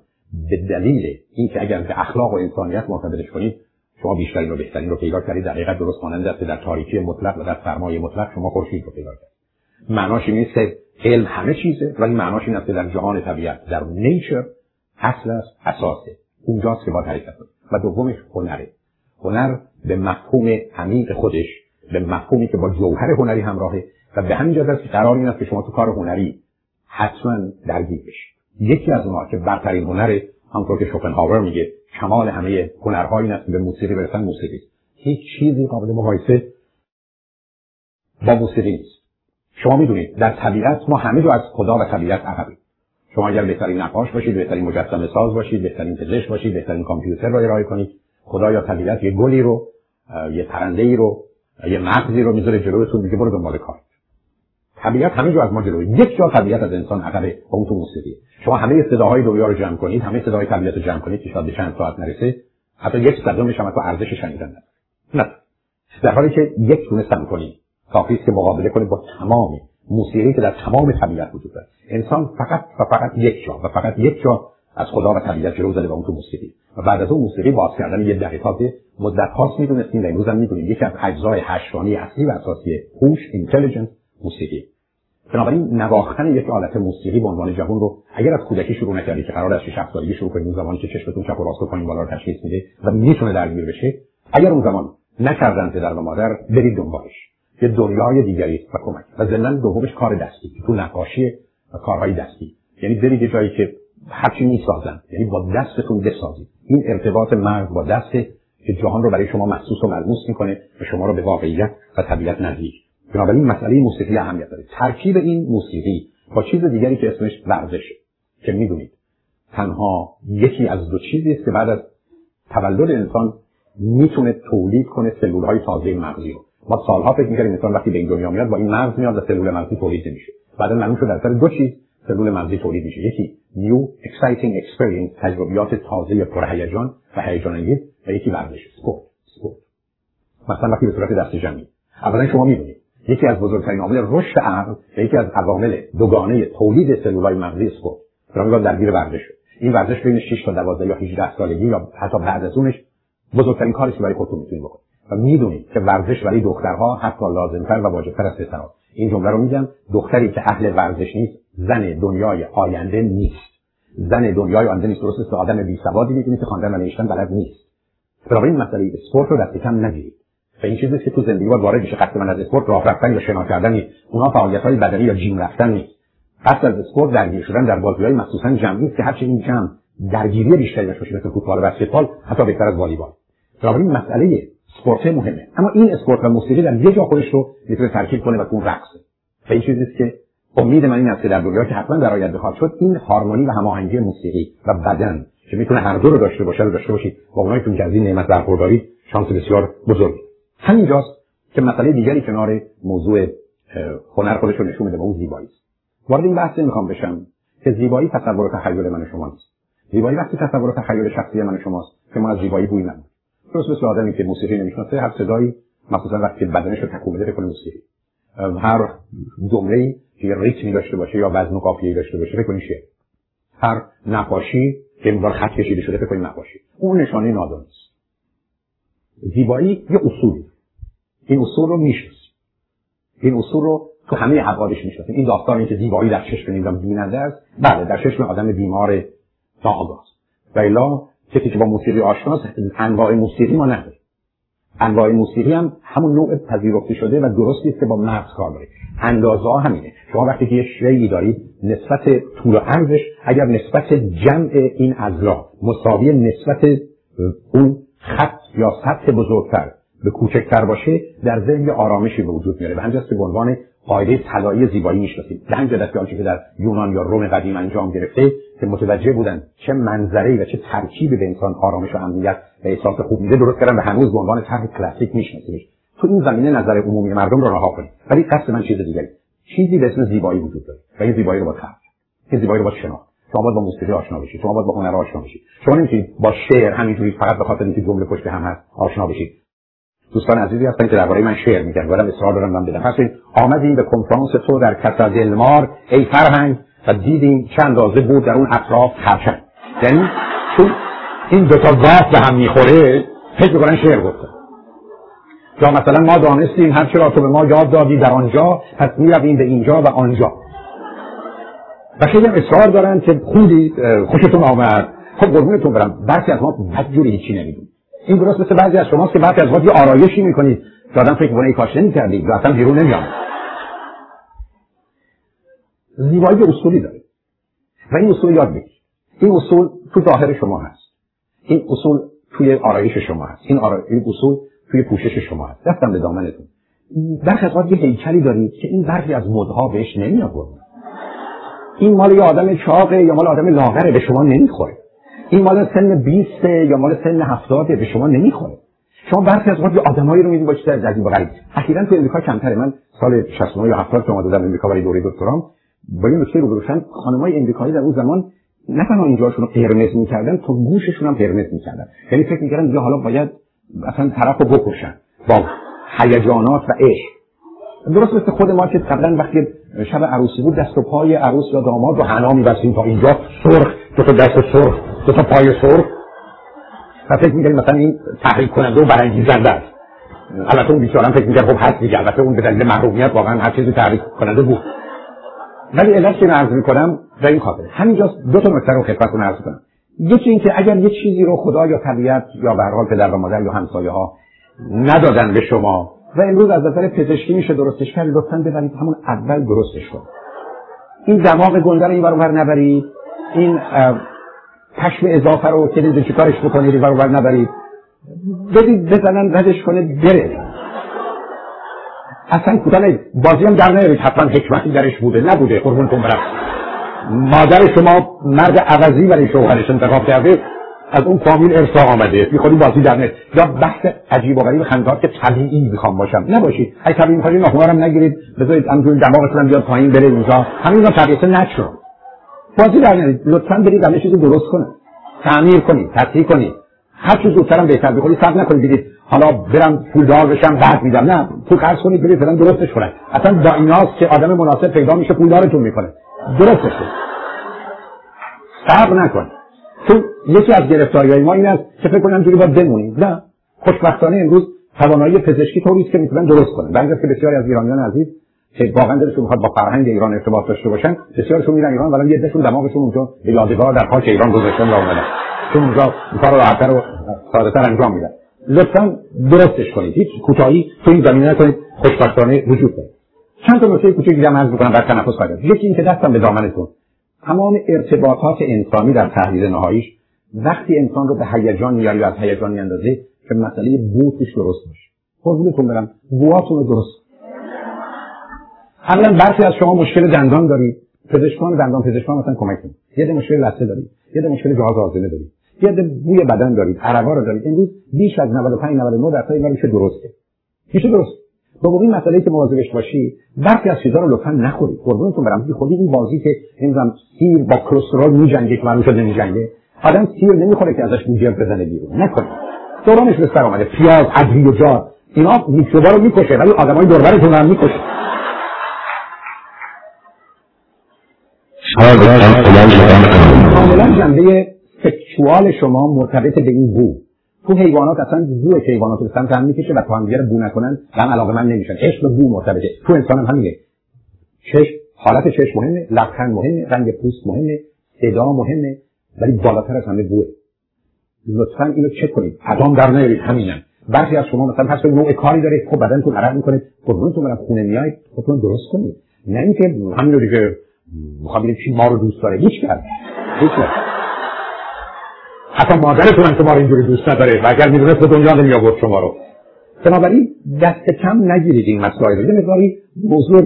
به دلیل اینکه اگر به اخلاق و انسانیت معتبرش کنید شما بیشترین و بهترین رو پیدا کردید. در حقیقت درست مانند است در تاریکی مطلق و در سرمایه مطلق شما خورشید رو پیدا کردید. معناش این که علم همه چیزه ولی معناش این است که در جهان طبیعت در نیچر اصل است اساسه. اونجاست که باید حرکت کنید. و دومش هنره. هنر به مفهوم عمیق خودش به مفهومی که با جوهر هنری همراهه و به همین جهت است که قرار این است که شما تو کار هنری حتما درگیر بشید یکی از اونها که برترین هنره همونطور که شوپنهاور میگه کمال همه هنرها این است به موسیقی برسن موسیقی هیچ چیزی قابل مقایسه با موسیقی نیست. شما می‌دونید در طبیعت ما همه رو از خدا و طبیعت عقبیم. شما اگر بهترین نقاش باشید بهترین مجسمه ساز باشید بهترین پزشک باشید بهترین کامپیوتر رو ارائه کنید خدا یا طبیعت یه گلی رو یه پرنده ای رو یه مغزی رو می‌ذاره جلوتون میگه برو دنبال کار. طبیعت همه جو از ما جلوی یک جا طبیعت از انسان عقبه با اون تو موسیقی شما همه صداهای دنیا رو جمع کنید همه صداهای طبیعت رو جمع کنید که شاید به چند ساعت نرسه. حتی یک صدمش هم تو ارزش شنیدن نه. در حالی که یک تونه کنید. کافی که مقابله کنه با تمام موسیقی که در تمام طبیعت وجود داره. انسان فقط و فقط یک جا و فقط یک جا از خدا و طبیعت جلو زده با اون تو موسیقی. و بعد از اون موسیقی باز کردن یه دقیقات مدت هاست می‌دونستیم و امروز هم می‌دونیم. یکی از اجزای هشتانی اصلی و اساسی هوش اینتلیجنس موسیقی. بنابراین نواختن یک آلت موسیقی به عنوان جوان رو اگر از کودکی شروع نکردی که قرار از 6 سالگی شروع کنید اون زمانی که چشمتون چپ و راست و پایین بالا رو تشخیص میده و می‌تونه درگیر بشه اگر اون زمان نکردن پدر و مادر برید دنبالش. یه دنیای دیگری و کمک. و ضمن دومش کار دستی. تو نقاشی و کارهای دستی. یعنی برید جایی که هرچی می‌سازن. یعنی با دستتون بسازید. این ارتباط مرد با دست که جهان رو برای شما محسوس و ملموس می‌کنه و شما رو به واقعیت و طبیعت نزدیک. بنابراین مسئله موسیقی اهمیت داره. ترکیب این موسیقی با چیز دیگری که اسمش ورزشه. که می‌دونید تنها یکی از دو چیزی است که بعد از تولد انسان می‌تونه تولید کنه سلول های تازه مغزی رو. ما سالها فکر می‌کردیم انسان وقتی به این دنیا میاد با این مغز میاد و سلول مغزی تولید نمیشه. بعدا معلوم شد در سر دو چیز. سلول مغزی تولید میشه. یکی new exciting experience تجربیات تازه پرهیجان و هیجان انگیز و یکی ورزش سپورت سپورت. مثلا وقتی به صورت دست جمعی. اولا شما می‌دونید یکی از بزرگترین عوامل رشد عقل و یکی از عوامل دوگانه تولید سلولهای مغزی اسپورت در درگیر ورزش این ورزش بین 6 تا 12 یا 18 سالگی یا حتی بعد از اونش بزرگترین کاری که برای خودتون می‌تونید بکنید. و می‌دونید که ورزش برای دخترها حتی لازمتر و واجبتر از پسرها این جمله رو میگم دختری که اهل ورزش نیست زن دنیای آینده نیست. زن دنیای آینده نیست. درست مثل آدم بی سوادی می‌دونید که خواندن و نوشتن بلد نیست. بنابراین مسئله اسپورت رو دست کم نگیرید. و این چیزی که تو زندگی باید وارد بشه. قصد من از اسپورت راه رفتن یا شنا کردن نیست. اونها فعالیت های بدنی یا gym رفتن نیست. قصد از اسپورت درگیر شدن در بازی های مخصوصا جمعی که هرچه این جمع درگیری بیشتری داشته باشه مثل فوتبال و بسکتبال حتی بهتر از والیبال. بنابراین مسئله اسپورت مهمه. اما این اسپورت و موسیقی در یه جا خودش رو می‌تونه ترکیب کنه و اون رقصه. و این چیزی که امید من این است که در دنیا که حتما در آینده خواهد شد این هارمونی و هماهنگی موسیقی و بدن که می‌تونه هر دو رو داشته باشه رو داشته باشید. با اونایی که از این نعمت برخوردارید شانس بسیار بزرگی. همینجاست که مسئله دیگری کنار موضوع هنر خودش رو نشون میده و اون زیبایی وارد این بحث نمی‌خوام بشم که زیبایی تصور تخیل من شما نیست. زیبایی وقتی تصور تخیل شخصی من شماست که ما از زیبایی بوی نمود درست مثل آدمی که موسیقی نمی‌شناسه هر صدایی مخصوصا وقتی بدنش رو تکون بده موسیقی. هر جمله که ریتمی داشته باشه یا وزن و قافیه‌ای داشته باشه فکر شعر هر نقاشی که مقدار خط کشیده شده فکر نقاشی. اون نشانه نادانی است زیبایی یه اصولی این اصول رو می‌شناسیم این اصول رو تو همه ابعادش می‌شناسیم این داستان که زیبایی در چشم نیدم بیننده است. بله در چشم آدم بیمار ناآگاه و الا کسی که با موسیقی آشناست انواع موسیقی ما نداره. انواع موسیقی هم همون نوع پذیرفته شده و درستی است که با مغز کار داره اندازه همینه. شما وقتی که یه شیعی دارید نسبت طول و عرضش اگر نسبت جمع این ازلا مساوی نسبت اون خط یا سطح بزرگتر به کوچکتر باشه در ذهن آرامشی به وجود میاره. و همجاست که به عنوان قاعده طلایی زیبایی می‌شناسیم به همین که آنچه که در یونان یا روم قدیم انجام گرفته که متوجه بودن چه منظره و چه ترکیبی به انسان آرامش و امنیت و احساس خوب میده درست کردن و هنوز به عنوان طرح کلاسیک میشناسیمش. تو این زمینه نظر عمومی مردم رو رها کنید. ولی قصد من چیز دیگری. چیزی به اسم زیبایی وجود داره. و این زیبایی رو با خرج این زیبایی رو با شناخت. شما باید با موسیقی آشنا بشید. شما باید با هنر آشنا بشید. شما نمی‌تونید با شعر همینجوری فقط به خاطر اینکه جمله پشت هم هست آشنا بشید. دوستان عزیزی هستن که درباره من شعر میگن. ولی اصرار دارم من بدم. پس آمدیم به کنفرانس تو در کسر دلمار ای فرهنگ و دیدیم چند اندازه بود در اون اطراف خرچنگ یعنی چون این دوتا گاف به هم می‌خوره فکر می‌کنن شعر گفتن یا مثلا ما دانستیم هر چرا تو به ما یاد دادی در آنجا پس می‌رویم به اینجا و آنجا. و خیلی اصرار دارن که خوندی خوشتون آمد. خب قربونتون برم. برخی از ما بدجوری هیچی نمیدون این درست مثل بعضی از شماست که بعضی از وقت یه آرایشی می‌کنید. که فکر کنه ای کاش نمی‌کردید. و اصلا بیرون نمیام زیبایی اصولی داره. و این اصول یاد بگیرید. این اصول تو ظاهر شما هست. این اصول توی آرایش شما هست. این, آرا... این اصول توی پوشش شما هست. دستم به دامنتون. برخی از یه هیکلی دارید که این برخی از مدها بهش نمیاد این مال یه آدم چاقه یا مال آدم لاغره به شما نمی‌خوره. این مال سن 20 یا مال سن 70 به شما نمی‌خوره. شما برخی از وقت آدمایی رو می‌دید با چیز عجیب و غریب اخیرا تو امریکا کمتره. من سال 69 یا 70 که اومده بودم امریکا برای دوره دکترام. با این نکته رو بروشن خانمای امریکایی در اون زمان نه تنها اینجاشون رو قرمز می‌کردن تو گوششون هم قرمز می‌کردن. یعنی فکر می‌کردن دیگه حالا باید اصلا طرف رو بکشن با هیجانات و عشق. درست مثل خود ما که قبلا وقتی شب عروسی بود دست و پای عروس یا داماد رو حنا میبستیم تا اینجا سرخ دو تا دست سرخ دو تا پای سرخ. و فکر می‌کردیم مثلا این تحریک کننده و برانگیزنده است. البته اون بیچاره فکر می‌کرد خب هست دیگه البته اون به دلیل محرومیت واقعا هر چیزی تحریک کننده بود. ولی علت که عرض می‌کنم در این خاطر. همینجا دو تا نکته رو خدمتتون عرض کنم. یکی اینکه اگر یه چیزی رو خدا یا طبیعت یا به حال پدر و مادر یا همسایه ها ندادن به شما و امروز از نظر پزشکی میشه درستش کرد لطفا ببرید همون اول درستش کن این دماغ گنده رو این نبرید. این پشم اضافه رو که چیکارش بکنید این نبرید. بدید بزنن ردش کنه بره. اصلا کوتاه بازی هم در نیارید. حتما حکمتی درش بوده. نبوده. قربونتون برم مادر شما مرد عوضی برای شوهرش انتخاب کرده. از اون فامیل ارسا آمده. بی خودی بازی در یا بحث عجیب و غریب خندات که طبیعی می‌خوام باشم. نباشید. اگه طبیعی می‌خواید ناخونارم نگیرید. بذارید همجوری دماغتون بیاد پایین بره اونجا. همین طبیعت نچرال بازی در نیارید. لطفا برید همه چیزو درست کنید. تعمیر کنید. تصحیح کنید. هر چیز زودترم بهتر بخورید صبر نکنید بگید حالا برم پولدار بشم بعد میدم. نه پول خرج کنید برید فعلا درستش کنید اصلا با ایناست که آدم مناسب پیدا میشه پولدارتون می‌کنه. درستش کنید. صبر نکنید چون یکی از گرفتاری ما این است که فکر کنم جوری باید بمونیم. نه. خوشبختانه امروز توانایی پزشکی طوری که می‌تونن درست کنن. بعضی که بسیاری از ایرانیان عزیز که واقعا دلشون می‌خواد با فرهنگ ایران ارتباط داشته باشن بسیارشون میرن ایران ولی یه دشون دماغشون اونجا یادگار در خاک ایران گذاشتن و اومدن. چون اونجا کار راحتتر و سادهتر انجام میدن. لطفا درستش کنید. هیچ کوتاهی تو این زمینه نکنید. خوشبختانه وجود داره. چند تا نکته کوچیک دیگه عرض بکنم بعد تنفس کنید یکی اینکه دستم به دامنتون تمام ارتباطات انسانی در تحلیل نهاییش وقتی انسان رو به هیجان میاری از هیجان میاندازه که مسئله بوتش درست باشه قربونتون برم. بواتون رو درست. اولا برخی از شما مشکل دندان دارید. پزشکان دندان پزشکان مثلا کمک کنید یه مشکل لثه دارید. یه مشکل جهاز هاضمه دارید. یه بوی بدن دارید عربا رو دارید. امروز بیش از 95 99 درصد اینا میشه درسته. میشه درست. با این مسئله که مواظبش باشی برخی از چیزا رو لطفا نخورید. قربونتون برم خودی این بازی که نمی‌دونم سیر با کلسترول میجنگه که معلوم شده نمیجنگه. آدم سیر نمی‌خوره که ازش بوجه بزنه بیرون. نکنید دورانش به سر آمده پیاز ادویه‌جات اینا میکروبا رو می‌کشه ولی آدمای دور برتون هم می‌کشه. کاملا جنبه. سکشوال شما مرتبط به این بو تو حیوانات اصلا بو حیوانات رو سمت هم می‌کشه و هم بو نکنن و هم علاقه من نمیشن. عشق بو مرتبطه تو انسان هم همینه. چشم حالت چشم مهمه لبخند مهمه رنگ پوست مهمه صدا مهمه ولی بالاتر از همه بوه. لطفا اینو چک کنید. ادام در نیارید. همینم. برخی از شما مثلا پس نوع کاری داره خب بدنتون عرق می‌کنه. قربونتون برم. خونه میاید خودتون درست کنید. نه اینکه همین رو دیگه می‌خوام چی ما رو دوست داره. هیچ کرد هیچ حتی مادرتون هم شما رو اینجوری دوست نداره. و اگر می‌دونست به دنیا نمی آورد شما رو. بنابراین دست کم نگیرید این مسائل یه مقداری موضوع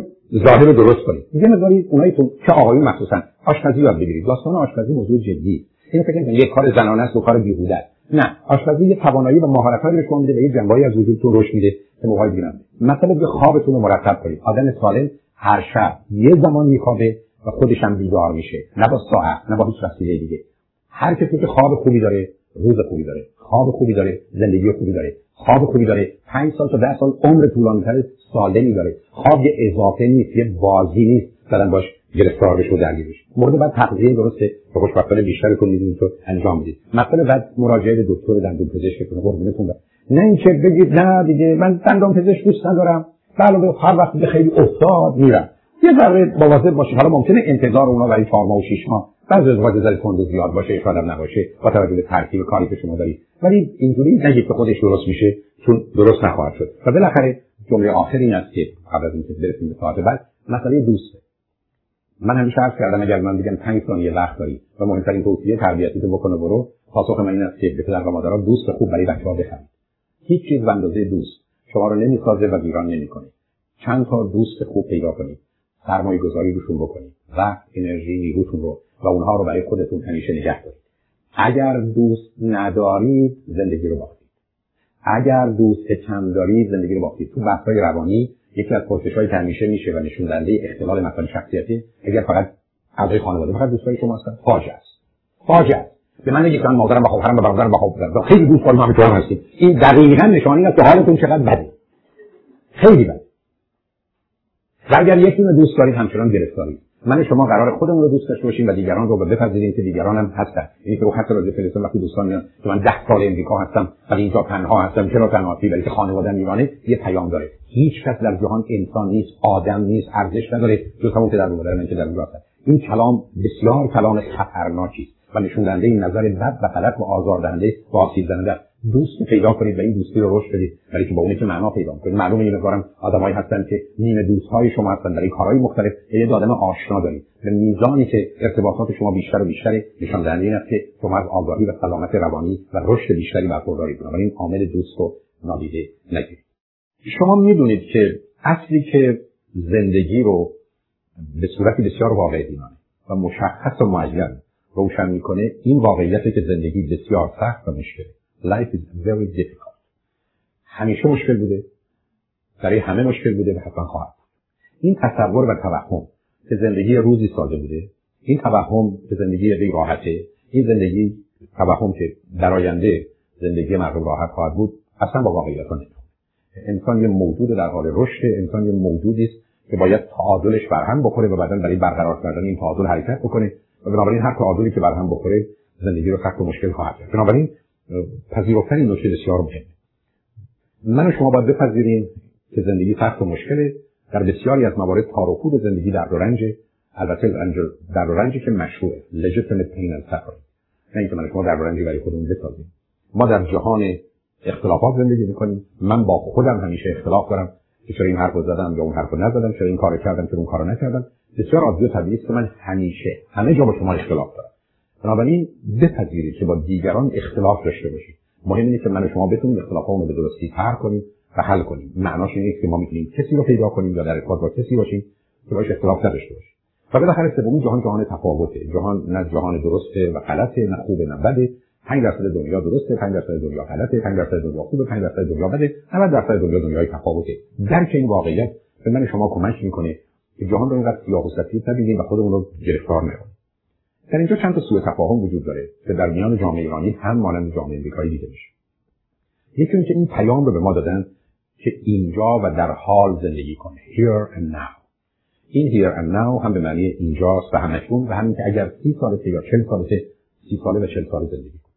ظاهر درست کنید. یه مقداری اونایی که آقایون مخصوصا آشپزی یاد بگیرید. داستان آشپزی موضوع جدی. این فکر کنید یک کار زنانه است و کار بیهوده نه. آشپزی یه توانایی و مهارت‌هایی به شما میده و یه جنبه‌ای از وجودتون رشد میده که موقعی بگیرن مثلا به خوابتون رو مرتب کنید. آدم سالم هر شب یه زمان میخوابه و خودش هم بیدار میشه. نه با ساعت نه با هیچ وسیله دیگه. هر کسی که خواب خوبی داره روز خوبی داره خواب خوبی داره زندگی خوبی داره خواب خوبی داره پنج سال تا ده سال عمر طولانیتر سالمی داره. خواب یه اضافه نیست یه بازی نیست. زدن باش گرفتار بشه و درگیر بشه مورد بعد تغذیه درسته. به خوشبختانه بیشترتون می‌دونید تو انجام می‌دید مثلا بعد مراجعه به دکتر دندون پزشک کنه. قربونتون نه اینکه بگید نه دیگه من دندان پزشک دوست ندارم. علاوه هر وقت خیلی افتاد میرم. یه ذره مواظب باشید حالا ممکنه انتظار اونا برای چهار ماه و شش ماه بعضی از اوقات ذره تند زیاد باشه شاید نباشه با توجه به ترکیب کاری که شما دارید. ولی اینجوری نگید که خودش درست میشه چون درست نخواهد شد. و بالاخره جمله آخر این است که قبل از اینکه برسیم به ساعت بعد مسئله دوسته. من همیشه عرض کردم اگر من بگم 5 ثانیه وقت داری و مهمترین توصیه تربیتی تو بکنه برو پاسخ من این است که به پدر و مادرها دوست خوب برای بچه‌ها بخرید. هیچ چیز به اندازه دوست شما رو نمی‌سازه و ویران نمی‌کنه. چند تا دوست خوب پیدا کنید. سرمایه گذاری روشون بکنید. وقت انرژی نیروتون رو و اونها رو برای خودتون همیشه نگه دارید. اگر دوست ندارید زندگی رو باختید. اگر دوست کم دارید زندگی رو باختید. تو بحث‌های روانی یکی از پرسش‌هایی که میشه و نشون دهنده اختلال مسائل شخصیتی اگر فقط اعضای خانواده فقط دوستای شما هستن فاجعه است. فاجعه است. به من نگید مادرم و خواهرم و برادرم و خواهرم. خیلی دوست دارم همه هستیم. این دقیقا نشانه است که حالتون چقدر بده. خیلی بده. و اگر یکی رو دوست دارید همچنان گرفتارید من شما قرار خودمون رو دوست داشته باشیم و دیگران رو بپذیریم که دیگران هم هستن. یعنی که حتی راجع فلسطین وقتی دوستان میان که من ده سال امریکا هستم ولی اینجا تنها هستم چرا تنها؟ هستی ولی که خانواده ایرانه یه پیام داره. هیچ کس در جهان انسان نیست آدم نیست ارزش نداره جز همون که در مادر من که در اونجا این کلام بسیار کلام خطرناکی است و نشون دهنده این نظر بد و غلط و آزاردهنده و آسیب زننده دوست پیدا کنید و این دوستی رو رشد بدید. برای که با اونی که معنا پیدا کنید معلومه این مقدارم آدمایی هستن که نیمه دوستهای شما هستن. برای کارهای مختلف یه آدم آشنا دارید. به میزانی که ارتباطات شما بیشتر و بیشتر نشان دهنده این است که شما از آگاهی و سلامت روانی و رشد بیشتری برخوردارید. بنابراین عامل دوست رو نادیده نگیرید. شما می‌دونید که اصلی که زندگی رو به صورتی بسیار واقع بینانه و مشخص و معین روشن می‌کنه این واقعیت که زندگی بسیار سخت و مشکله. Life is very difficult. همیشه مشکل بوده. برای همه مشکل بوده و حتما خواهد این تصور و توهم که زندگی روزی ساده بوده. این توهم که زندگی دی راحته این زندگی توهم که در آینده زندگی مردم راحت خواهد بود اصلا با واقعیت ها انسان یه موجود در حال رشد انسان یه موجودی است که باید تعادلش برهم بخوره و بعدا برای برقرار کردن این تعادل حرکت بکنه. و بنابراین هر تعادلی که برهم بخوره زندگی رو سخت و مشکل خواهد کرد. بنابراین پذیرفتن این نکته بسیار مهمه من و شما باید بپذیریم که زندگی سخت و مشکله. در بسیاری از موارد تار و زندگی در رنج البته در رنجی که مشروعه legitimate pain and نه اینکه من شما در رنجی برای خودمون بسازیم. ما در جهان اختلافات زندگی می‌کنیم. من با خودم همیشه اختلاف دارم. که چرا این حرف رو زدم یا اون حرف رو نزدم؟ چرا این کار کردم؟ چرا اون کار نکردم؟ بسیار عادی و طبیعی است که من همیشه همه جا با شما اختلاف دارم. بنابراین بپذیرید که با دیگران اختلاف داشته باشید. مهم اینه که من و شما بتونیم اختلافمون رو به درستی طرح کنیم و حل کنیم. معناش این نیست که ما می‌تونیم کسی رو پیدا کنیم یا در ارتباط با کسی باشیم که باش اختلاف نداشته باشیم. و بالاخره سومی جهان جهان تفاوته. جهان نه جهان درسته و غلطه نه خوبه نه بده. 5 درصد دنیا درسته 5 درصد دنیا غلطه 5 درصد دنیا خوبه 5 درصد دنیا بده. 90 درصد دنیا دنیای تفاوته. درک این واقعیت به من شما کمک می‌کنه که جهان رو اینقدر سیاه و سفید نبینیم و خودمون رو گرفتار نکنیم. در اینجا چند تا سوء تفاهم وجود داره که در میان جامعه ایرانی هم مانند جامعه امریکایی دیده میشه. یکی اینکه این پیام رو به ما دادن که اینجا و در حال زندگی کنه here and now. این here and now هم به معنی اینجاست و همکنون و همین که اگر سی سالته یا چل سالته سی ساله و چل ساله زندگی کن.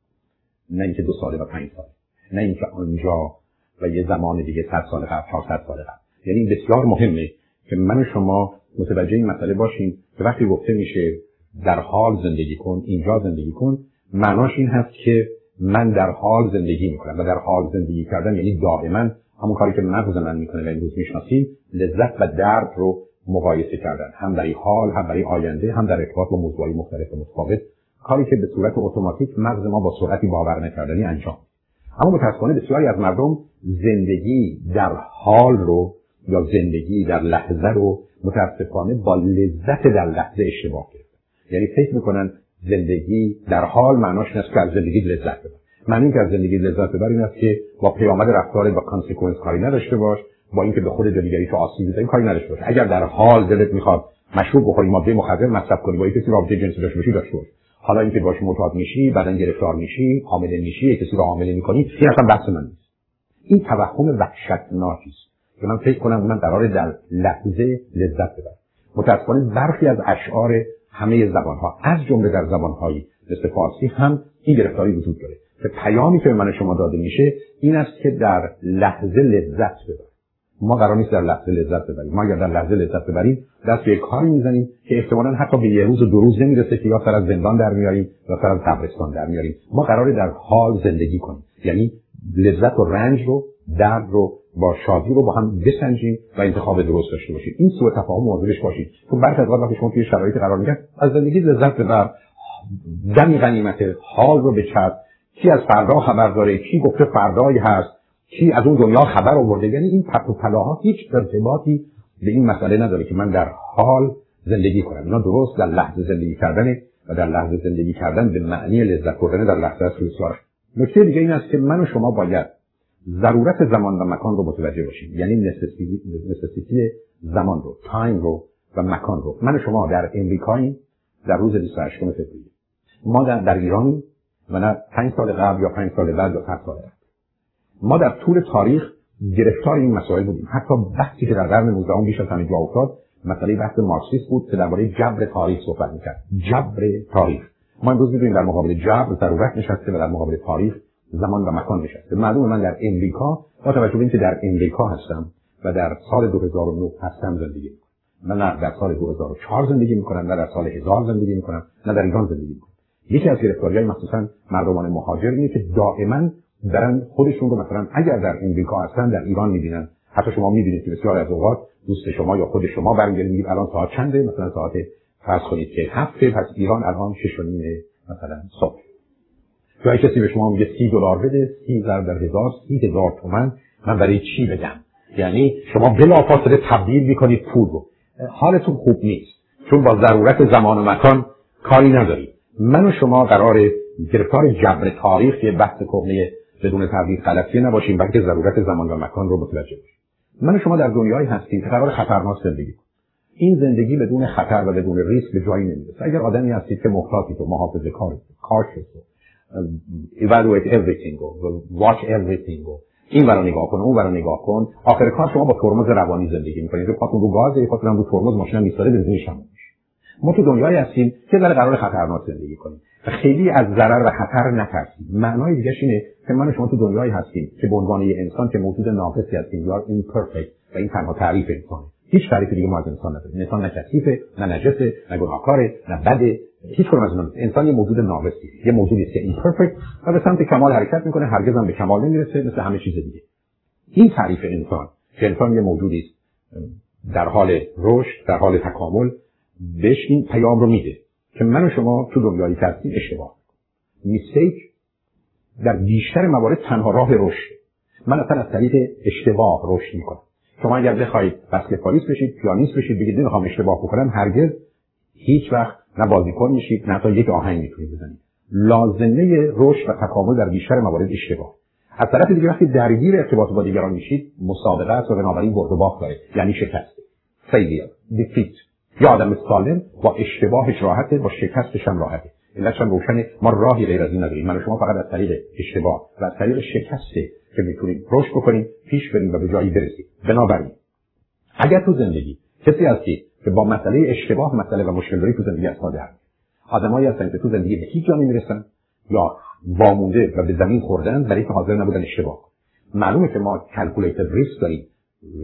نه اینکه دو ساله و پنج ساله نه اینکه آنجا و یه زمان دیگه صد سال قبل صد سال قبل. یعنی بسیار مهمه که من و شما متوجه این مسئله باشیم که وقتی گفته میشه در حال زندگی کن اینجا زندگی کن. معناش این هست که من در حال زندگی می‌کنم و در حال زندگی کردن یعنی دائما همون کاری که مغز من می‌کنه و امروز می‌شناسیم لذت و درد رو مقایسه کردن. هم برای حال هم برای آینده هم در ارتباط با موضوعی مختلف و متفاوت. کاری که به صورت اتوماتیک مغز ما با سرعتی باور نکردنی انجام اما متاسفانه بسیاری از مردم زندگی در حال رو یا زندگی در لحظه رو متاسفانه با لذت در لحظه اشتباه یعنی فکر می‌کنن زندگی در حال معناش نیست که از زندگی لذت ببر. معنی که از زندگی لذت ببر این است که با پیامد رفتار با consequence کاری نداشته باش با اینکه به خود دیگری تو آسیب بزنی کاری نداشته باش. اگر در حال دلت می‌خواد مشروب بخوری ماده مخدر مصرف کنی با کسی رابطه جنسی داشته باشی داشته باش. حالا اینکه باش معتاد میشی بعدا گرفتار میشی حامله میشی کسی رو حامله می‌کنی این اصلا بحث من نیست. این توهم وحشتناکی است که من فکر کنم من قراره در لحظه لذت ببرم. متاسفانه برخی از اشعار همه زبان ها از جمله در زبان هایی مثل فارسی هم این گرفتاری وجود داره. که پیامی که به من شما داده میشه این است که در لحظه لذت ببریم ما قرار نیست در لحظه لذت ببریم. ما اگر در لحظه لذت ببریم دست به کاری می‌زنیم که احتمالا حتی به یه روز و دو روز نمی‌رسه که یا سر از زندان در میاریم یا سر از قبرستان در میاریم ما قرار در حال زندگی کنیم. یعنی لذت و رنج رو درد رو با شادی رو با هم بسنجیم و انتخاب درست داشته باشیم. این سوء تفاهم مواظبش باشید. چون برخی از وقتی شما توی شرایط قرار می‌گیرید از زندگی لذت ببر دم غنیمت حال رو بچسب کی از فردا خبر داره؟ کی گفته فردایی هست؟ کی از اون دنیا خبر آورده؟ یعنی این پرت و پلاها هیچ ارتباطی به این مسئله نداره که من در حال زندگی کنم. اینا درست در لحظه زندگی کردن و در لحظه زندگی کردن به معنی لذت بردن در لحظه است نکته دیگه این است که من و شما باید ضرورت زمان و مکان رو متوجه باشیم. یعنی necessity زمان رو time رو و مکان رو. من و شما در امریکایی در روز 28 فوریه. ما در, در ایرانی و نه پنج سال قبل یا پنج سال بعد یا پنج سال بعد. ما در طول تاریخ گرفتار این مسائل بودیم. حتی بحثی که در قرن 19 بیش از همه جا افتاد مسئله بحث مارکسیسم بود که درباره جبر تاریخ صحبت می‌کرد. جبر تاریخ. ما امروز می‌دونیم در مقابل جبر ضرورت نشسته و در مقابل تاریخ زمان و مکان نشسته. معلومه من در امریکا با توجه به اینکه در امریکا هستم و در سال 2009 هستم زندگی می‌کنم. نه در سال 2004 زندگی می‌کنم نه در سال 1000 زندگی می‌کنم نه در ایران زندگی می‌کنم. یکی از گرفتاری های مخصوصا مردمان مهاجر اینه که دائما دارن خودشون رو مثلا اگر در امریکا هستن در ایران می‌بینن. حتی شما می‌بینید که بسیار از اوقات دوست شما یا خود شما برمیگردید میگید الان ساعت چنده؟ مثلا ساعت فرض کنید که هفته پس ایران الان شش و مثلا صبح. یا کسی به شما میگه سی دلار بده سی ضرب در هزار سی هزار تومن من برای چی بدم؟ یعنی شما بلافاصله تبدیل می‌کنید پول رو. حالتون خوب نیست. چون با ضرورت زمان و مکان کاری ندارید. من و شما قرار گرفتار جبر تاریخ یه بحث کهنه بدون تبدیل غلطیه نباشیم بلکه ضرورت زمان و مکان رو متوجه باشیم من و شما در دنیایی هستیم که قرار خطرناک زندگی این زندگی بدون خطر و بدون ریسک به جایی نمی‌رسه. اگر آدمی هستید که محتاطید و محافظه کار کارشید evaluate everything و watch everything و این برای نگاه کن اون برای نگاه کن. آخر کار شما با ترمز روانی زندگی می‌کنید. رو پاتون رو گازه پاتون رو ترمز ماشین میساره بنزین شما ما تو دنیایی هستیم که در قرار خطرناک زندگی کنیم. و خیلی از ضرر و خطر نترسیم معنای دیگه اینه که من شما تو دنیایی هستیم که به عنوان یه انسان که موجود ناقصی هستیم. یا imperfect. و این تنها تعریف انسانه. هیچ تعریف دیگه ما از انسان نداریم. انسان نه کثیفه نه نجسه نه گناهکاره نه بده. هیچ کنم از انسان یه موجود ناقصی یه موجودی که imperfect و به سمت کمال حرکت می‌کنه. هرگز هم به کمال نمی‌رسه. مثل همه چیز دیگه. این تعریف انسان که انسان یه موجودی در حال رشد در حال تکامل بهش این پیام رو میده که من و شما تو دنیایی که اشتباه میستیک در بیشتر موارد تنها راه رشد. من اصلا از طریق اشتباه رشد می‌کنم. شما اگر بخواید بسکتبالیست بشید پیانیست بشید بگید نمی‌خوام اشتباه بکنم هرگز هیچ وقت نه بازیکن میشید نه تا یک آهنگ می‌تونید بزنید. لازمه رشد و تکامل در بیشتر موارد اشتباه. از طرف دیگه وقتی درگیر ارتباط با دیگران میشید مسابقه است و بنابراین برد و باخت داره یعنی شکست. فیلیر دیفیت یا آدم سالم با اشتباهش راحته با شکستش هم راحته. علتش هم روشنه. ما راهی غیر از این نداریم. من شما فقط از طریق اشتباه و از طریق شکسته که می‌تونیم رشد بکنیم پیش بریم و به جایی برسیم. بنابراین اگر تو زندگی کسی هستی که با مسئله اشتباه مسئله و مشکل داری تو زندگی از در آدمایی هستن که تو زندگی به هیچ جا نمی‌رسن یا وامونده و به زمین خوردن برای که حاضر نبودن اشتباه. معلومه که ما calculated risk داریم.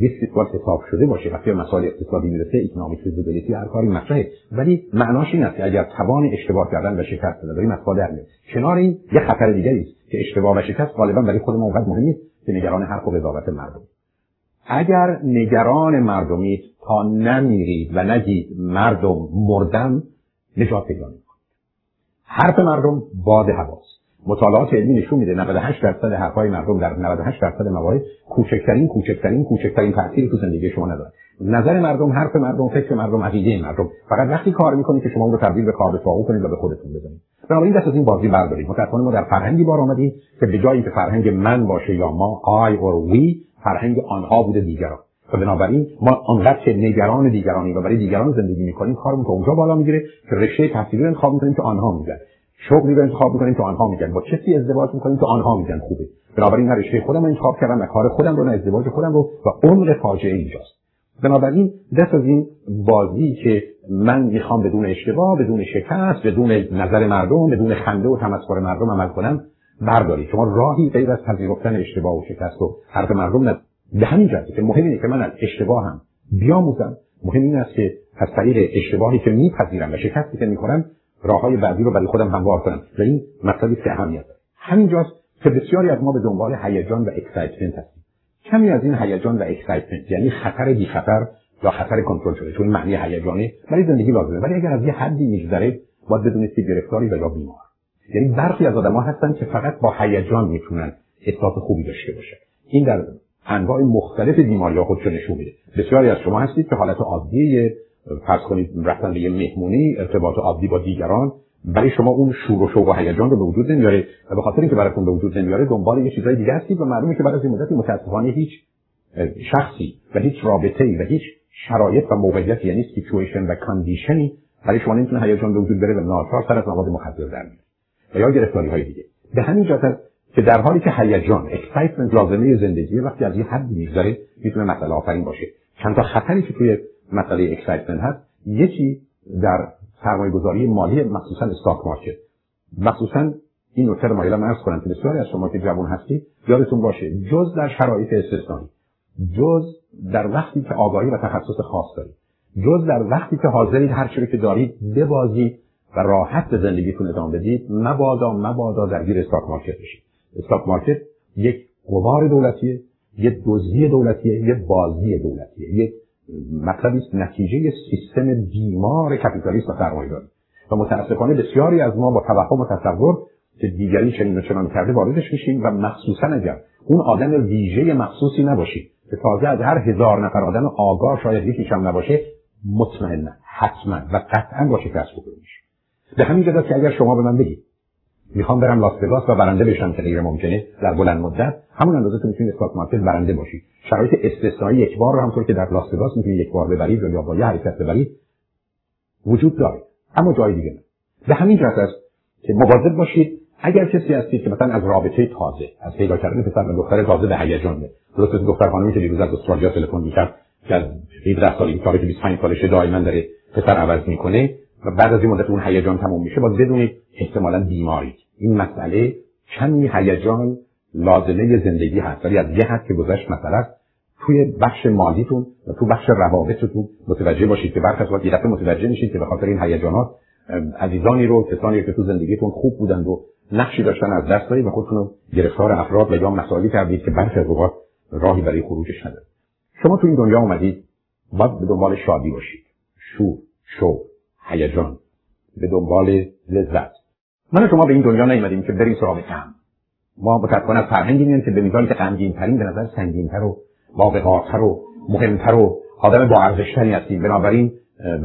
ریسک باید حساب شده باشه. وقتی مسائل اقتصادی می‌رسه economic feasibility هر کاری مطرحه. ولی معناش این است که اگر توان اشتباه کردن و شکست داریم از پا در کنار این یه خطر دیگری است. که اشتباه و شکست غالبا برای خود ما اونقدر مهم نیست که نگران حرف و قضاوت مردم. اگر نگران مردمید تا نمیرید و نگید مردم مردم نجات پیدا می‌کنید حرف مردم باد هواست. مطالعات علمی نشون میده 98 درصد حرفای مردم در 98 درصد موارد کوچکترین کوچکترین کوچکترین تأثیری تو زندگی شما نداره نظر مردم حرف مردم فکر مردم عقیده مردم. فقط وقتی کار می‌کنید که شما اون رو تبدیل به کار به کنید و به خودتون بزنید. بنابراین دست از این بازی بردارید متأسفانه ما در فرهنگی بار آمدیم که به جایی که فرهنگ من باشه یا ما آی اور وی فرهنگ آنها بوده دیگران. و بنابراین ما آنقدر که نگران دیگرانی و برای دیگران زندگی می‌کنیم کارمون تا اونجا بالا می‌گیره که رشته تحصیلی رو انتخاب می‌کنیم که آنها میگن. شغلی رو انتخاب می‌کنیم که آنها میگن. با کسی ازدواج می‌کنیم که آنها میگن خوبه. بنابراین نه رشته خودم انتخاب کردم و کار خودم رو نه ازدواج خودم رو و عمق فاجعه اینجاست. بنابراین دست از این بازی که من می‌خوام بدون اشتباه بدون شکست بدون نظر مردم بدون خنده و تمسخر مردم عمل کنم بردارید شما راهی غیر از پذیرفتن اشتباه و شکست و حرف مردم ند... به همین جهته که مهم اینه که من از اشتباهم بیاموزم. مهم این است که از طریق اشتباهی که میپذیرم و شکستی که می‌کنم راههای بعدی رو برای خودم هموار کنم. و این مطلبی که اهمیت داره. همینجاست که بسیاری از ما به دنبال هیجان و اکسایتمنت هستیم. کمی از این هیجان و اکسایتمنت یعنی خطر بی خطر یا خطر کنترل شده چون معنی هیجانی برای زندگی لازمه. ولی اگر از یه حدی میگذره باید بدونید که گرفتاری و یا بیمار. یعنی برخی از آدم‌ها هستن که فقط با هیجان می‌تونن احساس خوبی داشته باشه. این در انواع مختلف بیماری خودشو نشون میده. بسیاری از شما هستید که حالت عادی فرض کنید رفتن به یه مهمونی ارتباط عادی با دیگران برای شما اون شور و شوق و هیجان رو به وجود نمیاره و به خاطر اینکه براتون به وجود نمیاره دنبال یه چیزای دیگه هستید و معلومه که بعد از این مدتی متاسفانه هیچ شخصی و هیچ رابطه‌ای و هیچ شرایط و موقعیت یعنی situation و condition ی برای شما نمی‌تونه هیجان به وجود بیاره و ناچار سر از مواد مخدر در میاد و یا گرفتاری های دیگه. به همین جهته که در حالی که هیجان excitement لازمه زندگی وقتی از یه حدی میگذره می‌تونه مسئله آفرین باشه. چند تا خطری که توی مسئله excitement هست یکی در سرمایه گذاری مالی مخصوصا stock market مخصوصا این نکته رو مایلم عرض کنم که بسیاری از شما که جوان هستید یادتون باشه جز در شرایط استثنایی جز در وقتی که آگاهی و تخصص خاص دارید. جز در وقتی که حاضرید هر چیزی که دارید ببازید و راحت به زندگیتون ادامه بدید مبادا مبادا درگیر استاک مارکت بشید. استاک مارکت یک قوار دولتیه یک دزدی دولتیه یک بازی دولتیه. یک مطلبی است نتیجه سیستم بیمار کپیتالیسم و سرمایه‌داری. و متاسفانه بسیاری از ما با توهم و تصور که دیگری چنین و چنان کرده واردش میشیم و مخصوصا اگر اون آدم ویژه مخصوصی نباشید که تازه از هر هزار نفر آدم آگاه شاید یکیش هم نباشه مطمئنا حتما و قطعا باشه کسب میشه به همین جهت که اگر شما به من بگید می‌خوام برم لاس و برنده بشم که غیر ممکنه در بلند مدت همون اندازه تو می‌تونید استاک مارکت برنده باشی شرایط استثنایی یک بار رو همطور که در لاس وگاس می‌تونید یک بار ببرید یا با یه حرکت ببرید وجود داره. اما جای دیگه نه. به همین جهت است که مواظب باشید اگر کسی هستید که مثلا از رابطه تازه از پیدا کردن پسر و دختر تازه به هیجان میاد. درست دختر خانمی که دیروز از استرالیا تلفن می‌کرد که از 17 سالگی تا 25 سالشه دائما داره پسر عوض می‌کنه و بعد از این مدت اون هیجان تموم میشه. باید بدونید احتمالا بیماری. این مسئله کمی هیجان لازمه زندگی هست. ولی از یه حد که گذشت مثلا توی بخش مالیتون و تو بخش روابطتون متوجه باشید که برخلاف یه متوجه میشید که به خاطر این هیجانات عزیزانی رو کسانی که تو زندگیتون خوب بودند و نقشی داشتن از دست دادید و خودتون رو گرفتار افراد و یا مسائلی کردید که برخی از اوقات راهی برای خروجش نداره. شما تو این دنیا اومدید باید به دنبال شادی باشید. شور شوق هیجان به دنبال لذت. من شما به این دنیا نیومدیم که بریم سراغ غم. ما متاسفانه از فرهنگی که به میزانی که غمگین ترین به نظر سنگینتر و واقعاتر و مهمتر و آدم با ارزشتری هستیم. بنابراین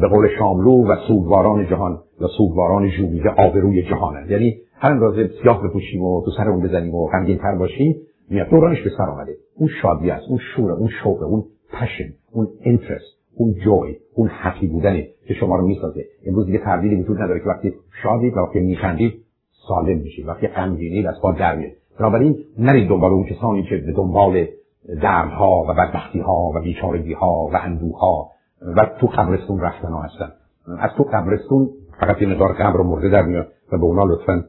به قول شاملو و سوگواران جهان و سوگواران ژولیده آبروی جهانه یعنی هر اندازه سیاه بپوشیم و تو سرمون بزنیم و غمگینتر باشیم میاد. دورانش به سر آمده اون شادی است اون شور اون شوق اون پشن اون اینترست اون جوی اون حقی بودنه که شما رو می‌سازه. امروز دیگه تبدیلی وجود نداره که وقتی شادید و وقتی میخندید سالم میشید وقتی غمگینید از پا در میاد. بنابراین نرید دنبال اون کسانی که به دنبال دردها و بدبختی ها و بیچارگی ها و اندوه ها و تو قبرستون رفتن ها هستن. از تو قبرستون فقط یه مقدار قبر مرده در میاد و به اونا لطفا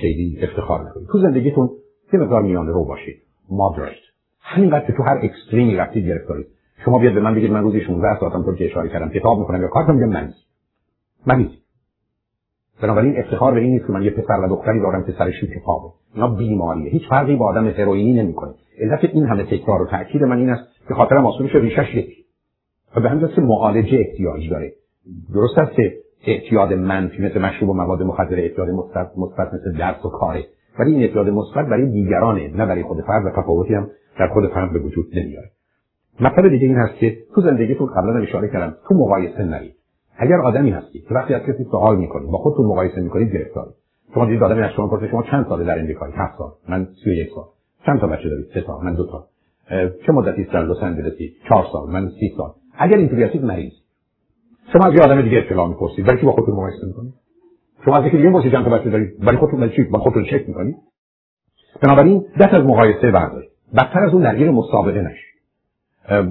خیلی افتخار نکنید تو زندگیتون یه مقدار میانه رو باشید. مادریت همینقدر که تو هر اکستریمی رفتید گرفتارید. شما بیاد به من بگید من روزی 16 ساعتم طور که اشاره کردم کتاب می‌کنم یا کار میگم من. من بنابراین افتخار به این نیست که من یه پسر و دختری دارم که سرشون کتابه اینا بیماریه. هیچ فرقی با آدم هروئینی نمی‌کنه. علت این همه تکرار و تاکید من این است که خاطرم آسون شه ریشش یکی. و به همین که معالجه احتیاج داره. درست است که اعتیاد منفی مثل مشروب و مواد مخدر اعتیاد مثبت مثل درس و کاره ولی این اعتیاد مثبت برای دیگرانه نه برای خود فرد و تفاوتی هم در خود فرد به وجود نمیاره. مطلب دیگه این هست که تو زندگیتون قبلا اشاره کردم تو مقایسه نرید. اگر آدمی هستی که وقتی از کسی سوال می‌کنید با خودتون مقایسه می‌کنید گرفتاری. شما دیدید آدمی از شما پرسه شما چند ساله در امریکایی هفت سال. من سی و یک سال. چند تا بچه دارید؟ سه تا. من دو تا. چه مدتی در لس آنجلسی؟ چهار سال. من سی سال. اگر اینطوری هستید مریض. شما از یه آدم دیگه اطلاع می‌پرسید. چی با خودتون مقایسه می‌کنید؟ شما از یکی دیگه می‌پرسید چند تا بچه دارید برای خودتون چی با خودتون چک می‌کنید؟ بنابراین دست از مقایسه بردارید. بدتر از اون درگیر مسابقه نشید.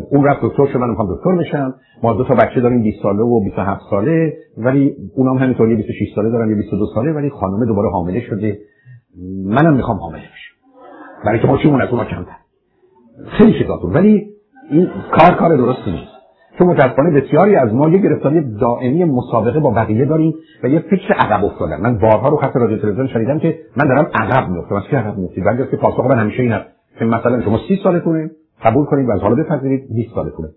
اون رفت دکتر شد من می‌خوام دکتر بشم. ما دو تا بچه داریم 20 ساله و 27 ساله ولی اونم همینطوری 26 ساله دارن یا 22 ساله ولی خانم دوباره حامله شده. منم می‌خوام حامله بشم. برای که ماشیمون از اونها کمتر. خیلی چیزاتون. ولی این کار کار درستی نیست. چون متاسفانه بسیاری از ما یه گرفتاری دائمی مسابقه با بقیه داریم و یه فکر عقب افتادن. من بارها رو خط رادیو تلویزیون شنیدم که من دارم عقب میافتم. از که عقب میافتید؟ ولی که پاسخ من همیشه این که مثلا شما 30 سالتونه قبول کنید و از حالا بپذیرید 20 سالتونه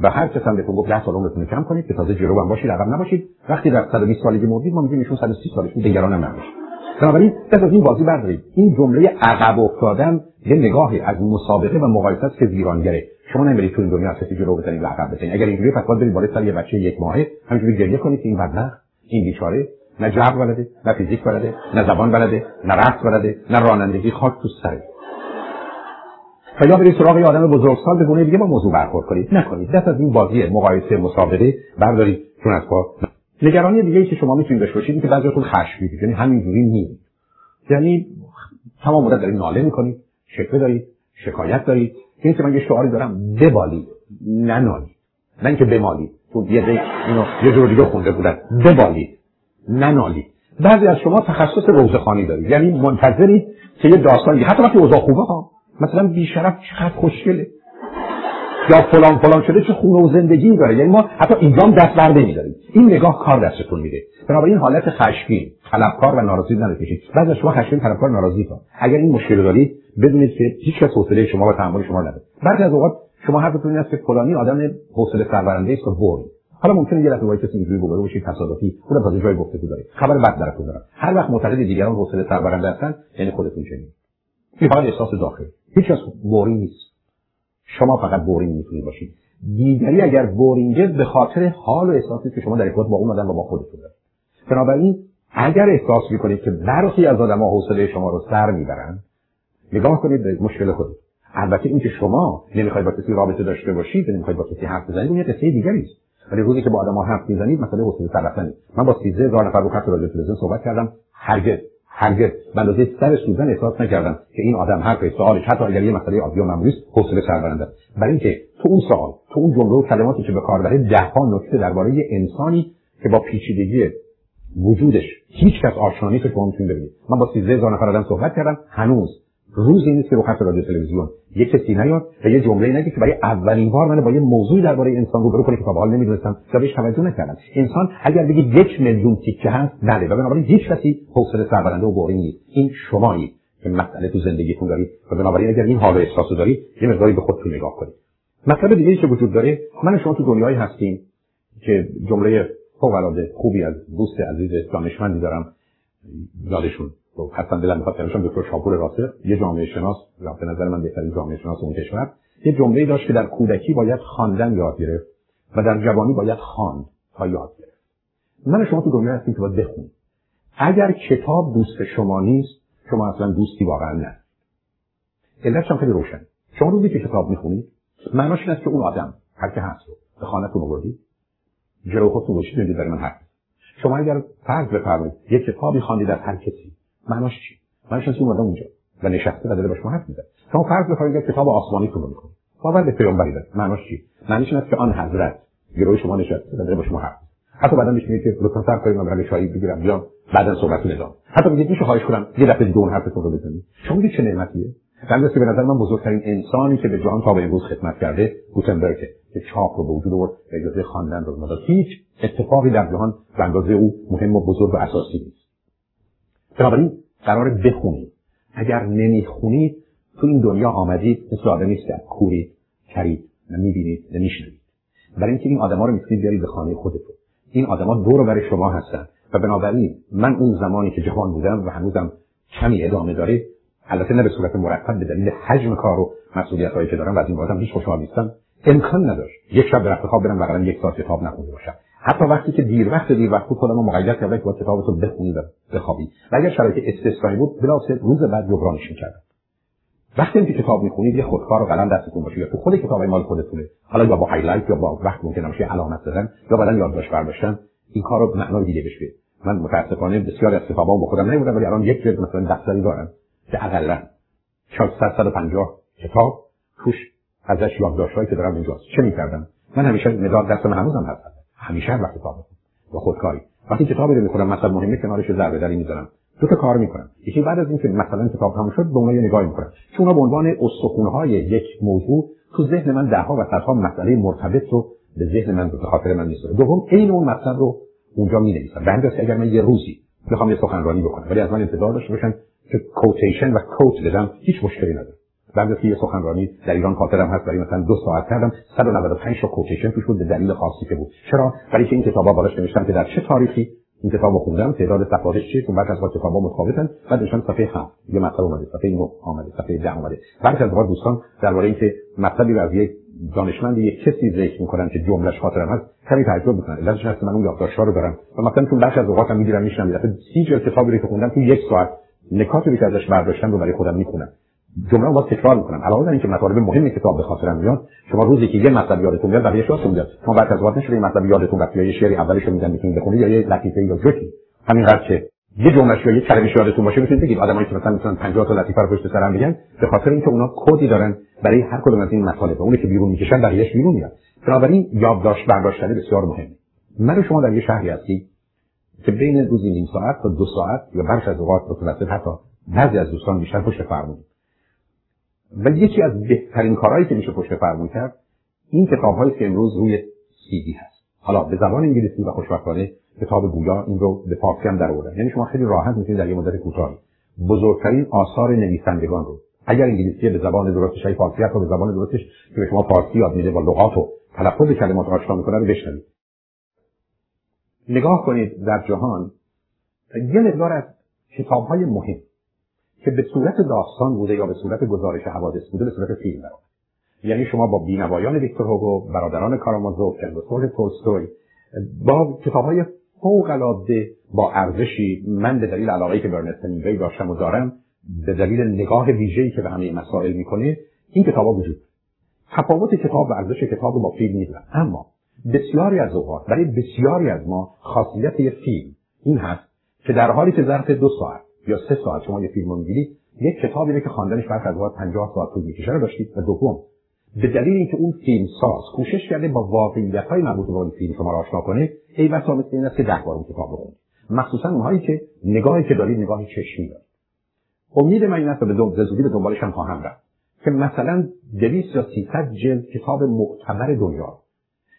و هر کس هم بهتون گفت 10 سال عمرتون کم کنید که تازه جلو هم باشید عقب نباشید. وقتی در 120 سالگی مردید ما میگیم ایشون 130 سالش بود دیگران هم نباشید بنابراین دست از این بازی بردارید. این جمله عقب افتادن یه نگاهی از مسابقه و مقایسه که ویرانگره. شما نمیرید تو این دنیا از کسی جلو بزنید و عقب بزنید اگر اینجوری پس باید برید بالای سر یه بچه یک ماهه. همینجوری گریه کنید که این بدبخت این بیچاره نه جبر بلده نه فیزیک بلده نه زبان بلده نه رقص بلده نه رانندگی خاک تو سره و یا برید سراغ آدم بزرگسال به گونه دیگه با موضوع برخورد کنید. نکنید. دست از این بازی مقایسه مسابقه بردارید. چون از پا نگرانی دیگه ای که شما می‌تونید داشته باشید که بعضیاتون خشمگینید یعنی همینجوری نیست یعنی تمام مدت دارید ناله می‌کنید شکوه دارید شکایت دارید. این که من یه شعاری دارم ببالید. ننالید نه اینکه بمالید. چون یه اینو یه جور دیگه خونده بودن. ببالید. ننالید بعضی از شما تخصص روزخانی دارید. یعنی منتظرید که یه داستانی حتی وقتی اوضاع خوبه ها مثلا بیشرف چقدر خوشگله. یا فلان فلان شده چه خونه و زندگی داره. یعنی ما حتی اینجا هم دست برده میداریم این نگاه کار دستتون میده. بنابراین حالت خشمگین طلبکار و ناراضی نداشته بعضی از شما خشمگین طلبکار ناراضی کن اگر این مشکل دارید بدونید که هیچ کس حوصله شما و تحمل شما نداره. بعضی از اوقات شما حرفتون این است که فلانی آدم حوصله سربرنده است و بوری حالا ممکنه یه دفعه کسی اینجوری بگه باشید تصادفی اون تازه جای گفتگو داره خبر بد براتون دارم. هر وقت معتقد دیگران حوصله سربرنده هستن یعنی خودتون چنین. این فقط احساس داخلی. هیچ کس boring نیست. شما فقط boring می‌تونید باشید. دیگری اگر boring ه به خاطر حال و احساسی که شما در ارتباط با اون آدم و با خودتون دارید. بنابراین اگر احساس می‌کنید که برخی از آدم‌ها حوصله شما رو سر می‌برن نگاه کنید به مشکل خودت البته اینکه شما نمی‌خواید با کسی رابطه داشته باشید نمی‌خواید با کسی حرف بزنید اون یه قصه دیگری است. ولی روزی که با آدم‌ها حرف می‌زنید مسئله حوصله سر من با 13000 نفر رو خط رادیو تلویزیون صحبت کردم. هرگز هرگز. به اندازه سر سوزن احساس نکردم که این آدم حرف سوالش حتی اگر یه مسئله عادی و معمولی است حوصله سر برنده برای اینکه تو اون سوال تو اون جمله و کلماتی که به کار بره دهها نکته درباره انسانی که با پیچیدگی وجودش هیچ کس آشنا نیست شما می‌تونید ببینید. من با 13000 نفر آدم صحبت کردم. هنوز روزی نیست که رو خط رادیو تلویزیون یک کسی نیاد و یه جمله نگه که برای اولین بار من با یه موضوعی درباره انسان رو برو کنه که تا حال نمی‌دونستم. یا بهش توجه نکردم. انسان اگر بگید یک میلیون تیکه هست بله. و بنابراین هیچ کسی حوصله سربرنده و بورینگ نیست. این شمایی که مسئله تو زندگیتون دارید. و بنابراین اگر این حال و احساسو دارید یه مقداری به خودتون نگاه کنید. مطلب دیگه که وجود داره من شما تو دنیایی هستیم که جمله فوق خوبی از دوست عزیز دانشمندی دارم. یادشون. خب حتما دلم می‌خواد ترشم دکتر شاپور راسخ یه جامعه شناس به نظر من بهترین جامعه شناس اون کشور. یه جمله داشت که در کودکی باید خواندن یاد گرفت و در جوانی باید خواند تا یاد گرفت. من شما تو دنیا هستیم که باید بخونید اگر کتاب دوست شما نیست شما اصلا دوستی واقعا نه علتش خیلی روشن. شما روزی که کتاب می‌خونید معناش این که اون آدم هر که هست رو به خانهتون آوردید. جلو خودتون گوشید در من حرف شما اگر فرض بفرمایید یک کتابی خواندید از هر کسی. معناش چی؟ معناش اینکه اومده اونجا و نشسته و داره با شما حرف می‌زنه شما فرض بفرمایید کتاب آسمانی رو می‌کنید باور به پیامبری داره معناش چی؟ معنیش این است که آن حضرت گروه شما نشسته و داره با شما حرف حتی بعدا میشه که لطفا صبر کنید من برای چای بگیرم یا بعدا صحبت ادامه حتی میگید میشه خواهش کنم یه دفعه اون حرفتون رو بزنید. شما چه نعمتیه؟ در که به نظر من بزرگترین انسانی که به جهان تا به امروز خدمت کرده گوتنبرگ که چاپ رو به وجود آورد اجازه خواندن رو داد هیچ اتفاقی در جهان به اندازه او مهم و بزرگ و اساسی نیست. بنابراین قرار بخونید اگر نمی‌خونید تو این دنیا آمدید مثل آدمی که کورید کرید نه می‌بینید نه میشنوید. برای اینکه این آدما رو می‌تونید بیارید به خانه خودتون. این آدما دور برای شما هستن و بنابراین من اون زمانی که جوان بودم و هنوزم کمی ادامه داره البته نه به صورت مرتب به دلیل حجم کار و مسئولیت هایی که دارم و از این بازم هیچ خوشحال نیستم. امکان نداشت یک شب به رفت خواب برم بغلم یک ساعت کتاب نخونده باشم. حتی وقتی که دیر وقت دیر وقت بود خودم مقید کردم که با کتابتو بخونی و بخوابی و اگر شرایط استثنایی بود بلافاصله روز بعد جبرانش می‌کردم وقتی که کتاب می‌خونید یه خودکار و قلم دستتون باشه یا تو خود کتاب مال خودتونه. حالا یا با هایلایت یا با وقت ممکن باشه علامت زدن یا بعدا یادداشت برداشتن این کار رو معنای دیگه بدید من متاسفانه بسیار از کتابام با خودم نمیبردم ولی الان یک جلد مثلا دفتری دارم که اقلا 450 کتاب توش ازش یادداشت‌هایی که دارم اینجاست. چه می‌کردم؟ من همیشه مداد دستم هنوزم هست. همیشه وقت کتاب با خودکاری وقتی کتابی رو می‌خونم مثلا مهمه کنارش ضربه دری می‌ذارم. دو تا کار می‌کنم. یکی بعد از اینکه مثلا کتاب تموم شد به اونها یه نگاهی می‌کنم. چون به عنوان استخونهای یک موضوع تو ذهن من دهها و صدها مسئله مرتبط رو به ذهن من به خاطر من می‌ذاره. دوم عین اون مطلب رو اونجا می نویسم به همین اگر من یه روزی بخوام یه سخنرانی بکنم ولی از من انتظار داشته باشن که کوتیشن و کوت بدم هیچ مشکلی نداره. بعد یه سخنرانی در ایران خاطرم هست. برای مثلا دو ساعت کردم. 195 تا کوتیشن توش بود به دلیل خاصی که بود. چرا؟ برای که این کتابا بالاش نوشتم که در چه تاریخی این کتاب رو خوندم تعداد صفحاتش چیه؟ چون بعد از وقت کتابا متفاوتن. بعد نشان صفحه 7 یه مطلب اومده صفحه 9 آمده صفحه 10 اومده. بعد از دوستان درباره اینکه مطلبی رو از یک دانشمند یک کسی ذکر می‌کنن که جملهش خاطرم هست کمی تعجب می‌کنن. علتش هست من اون یادداشت‌ها رو دارم. و مثلا تو بخش از اوقاتم می‌گیرم میشنم دفعه سی جلد کتابی رو که خوندم تو یک ساعت نکاتی که ازش برداشتم رو برای خودم می‌خونم. جمله رو تکرار می‌کنم. علاوه بر اینکه مطالب مهم کتاب به خاطرم میاد شما روزی که یه مطلب یادتون میاد بقیه یادتون میاد شما بعد از وقت این مطلب یادتون وقتی یه شعری اولش رو میگن می‌تونید بخونید یا یه لطیفه یا جوکی. همینقدر که یه جملهش یا یه کلمه یادتون باشه می‌تونید بگید. آدمایی که مثلا می‌تونن 50 تا لطیفه رو پشت سرم بگن به خاطر اینکه اونا کدی دارن برای هر کدوم از این مطالب. اونی که بیرون می‌کشن بقیه‌اش بیرون میاد بنابراین یادداشت برداشتن بسیار مهمه. من شما در یه شهری هستی که بین روزی نیم ساعت تا دو ساعت یا برش از اوقات متوسط حتی بعضی از دوستان بیشتر پشت فرمون. و یکی از بهترین کارهایی که میشه پشت فرمون کرد این کتابهایی که امروز روی سیدی هست. حالا به زبان انگلیسی و خوشبختانه کتاب گویا این رو به فارسی هم در آوردن. یعنی شما خیلی راحت می‌تونید در یه مدت کوتاهی بزرگترین آثار نویسندگان رو اگر انگلیسی به زبان درستش های فارسی رو به زبان درستش که به شما فارسی یاد میده با لغات و تلفظ کلمات آشنا می‌کنه رو بشنوید. نگاه کنید در جهان یه مقدار از کتاب های مهم که به صورت داستان بوده یا به صورت گزارش حوادث بوده به صورت فیلم برآمد یعنی شما با بینوایان ویکتور هوگو برادران کارامازوف تولستوی تولستوی با کتاب های فوق العاده با ارزشی من به دلیل علاقه که برنست همیگوی داشتم و دارم به دلیل نگاه ویژه‌ای که به همه مسائل می‌کنه این کتابا وجود تفاوت کتاب و ارزش کتاب رو با فیلم می‌دونم. اما بسیاری از اوقات برای بسیاری از ما خاصیت فیلم این هست که در حالی که ظرف دو ساعت یا سه ساعت. شما یه فیلم رو یک کتابی رو که خواندنش برخ از اوقات 50 ساعت طول می‌کشه رو داشتید و دوم به دلیل اینکه اون فیلم ساز کوشش کرده با واقعیت های مربوط به اون فیلم شما را آشنا کنه ای بسا مثل این است که ده بار اون کتاب رو خوندید مخصوصا اونهایی که نگاهی که دارید نگاه چشمی دارید. امید من این است به زودی به دنبالش هم خواهم رفت. که مثلا 200 یا 300 جلد کتاب معتبر دنیا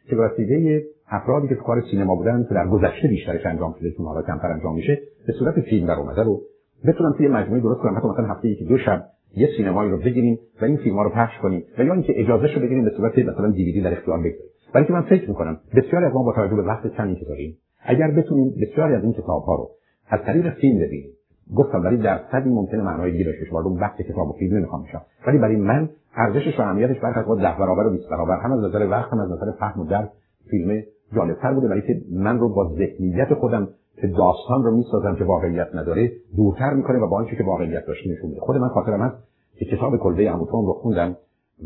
که به وسیله افرادی که تو کار سینما بودن که در گذشته بیشترش انجام شده چون حالا کمتر انجام میشه به صورت فیلم در اومده رو بتونم توی مجموعه درست کنم. حتی مثلا هفته یکی دو شب یه سینمایی رو بگیریم و این فیلم ها رو پخش کنیم. و یا اینکه اجازه رو بگیریم به صورت مثلا دیویدی در اختیار بگذاریم. برای که من فکر می‌کنم بسیاری از ما با توجه به وقت کمی که داریم اگر بتونیم بسیاری از این کتاب ها رو از طریق فیلم ببینیم. گفتم برای درصدی ممکنه معنای دیگه داشته باشه. اون وقت کتاب و فیلم نمی‌خوام بشم. ولی برای من ارزشش و اهمیتش برخلاف ده برابر و 20 برابر. هم از نظر وقت هم از نظر فهم و درک فیلم جالبتر بوده برای که من رو با ذهنیت خودم که داستان رو می‌سازم که واقعیت نداره دورتر می‌کنه و با آنچه که واقعیت داشته نشون میده. خود من خاطرم هست که کتاب کلبه عموتون رو خوندم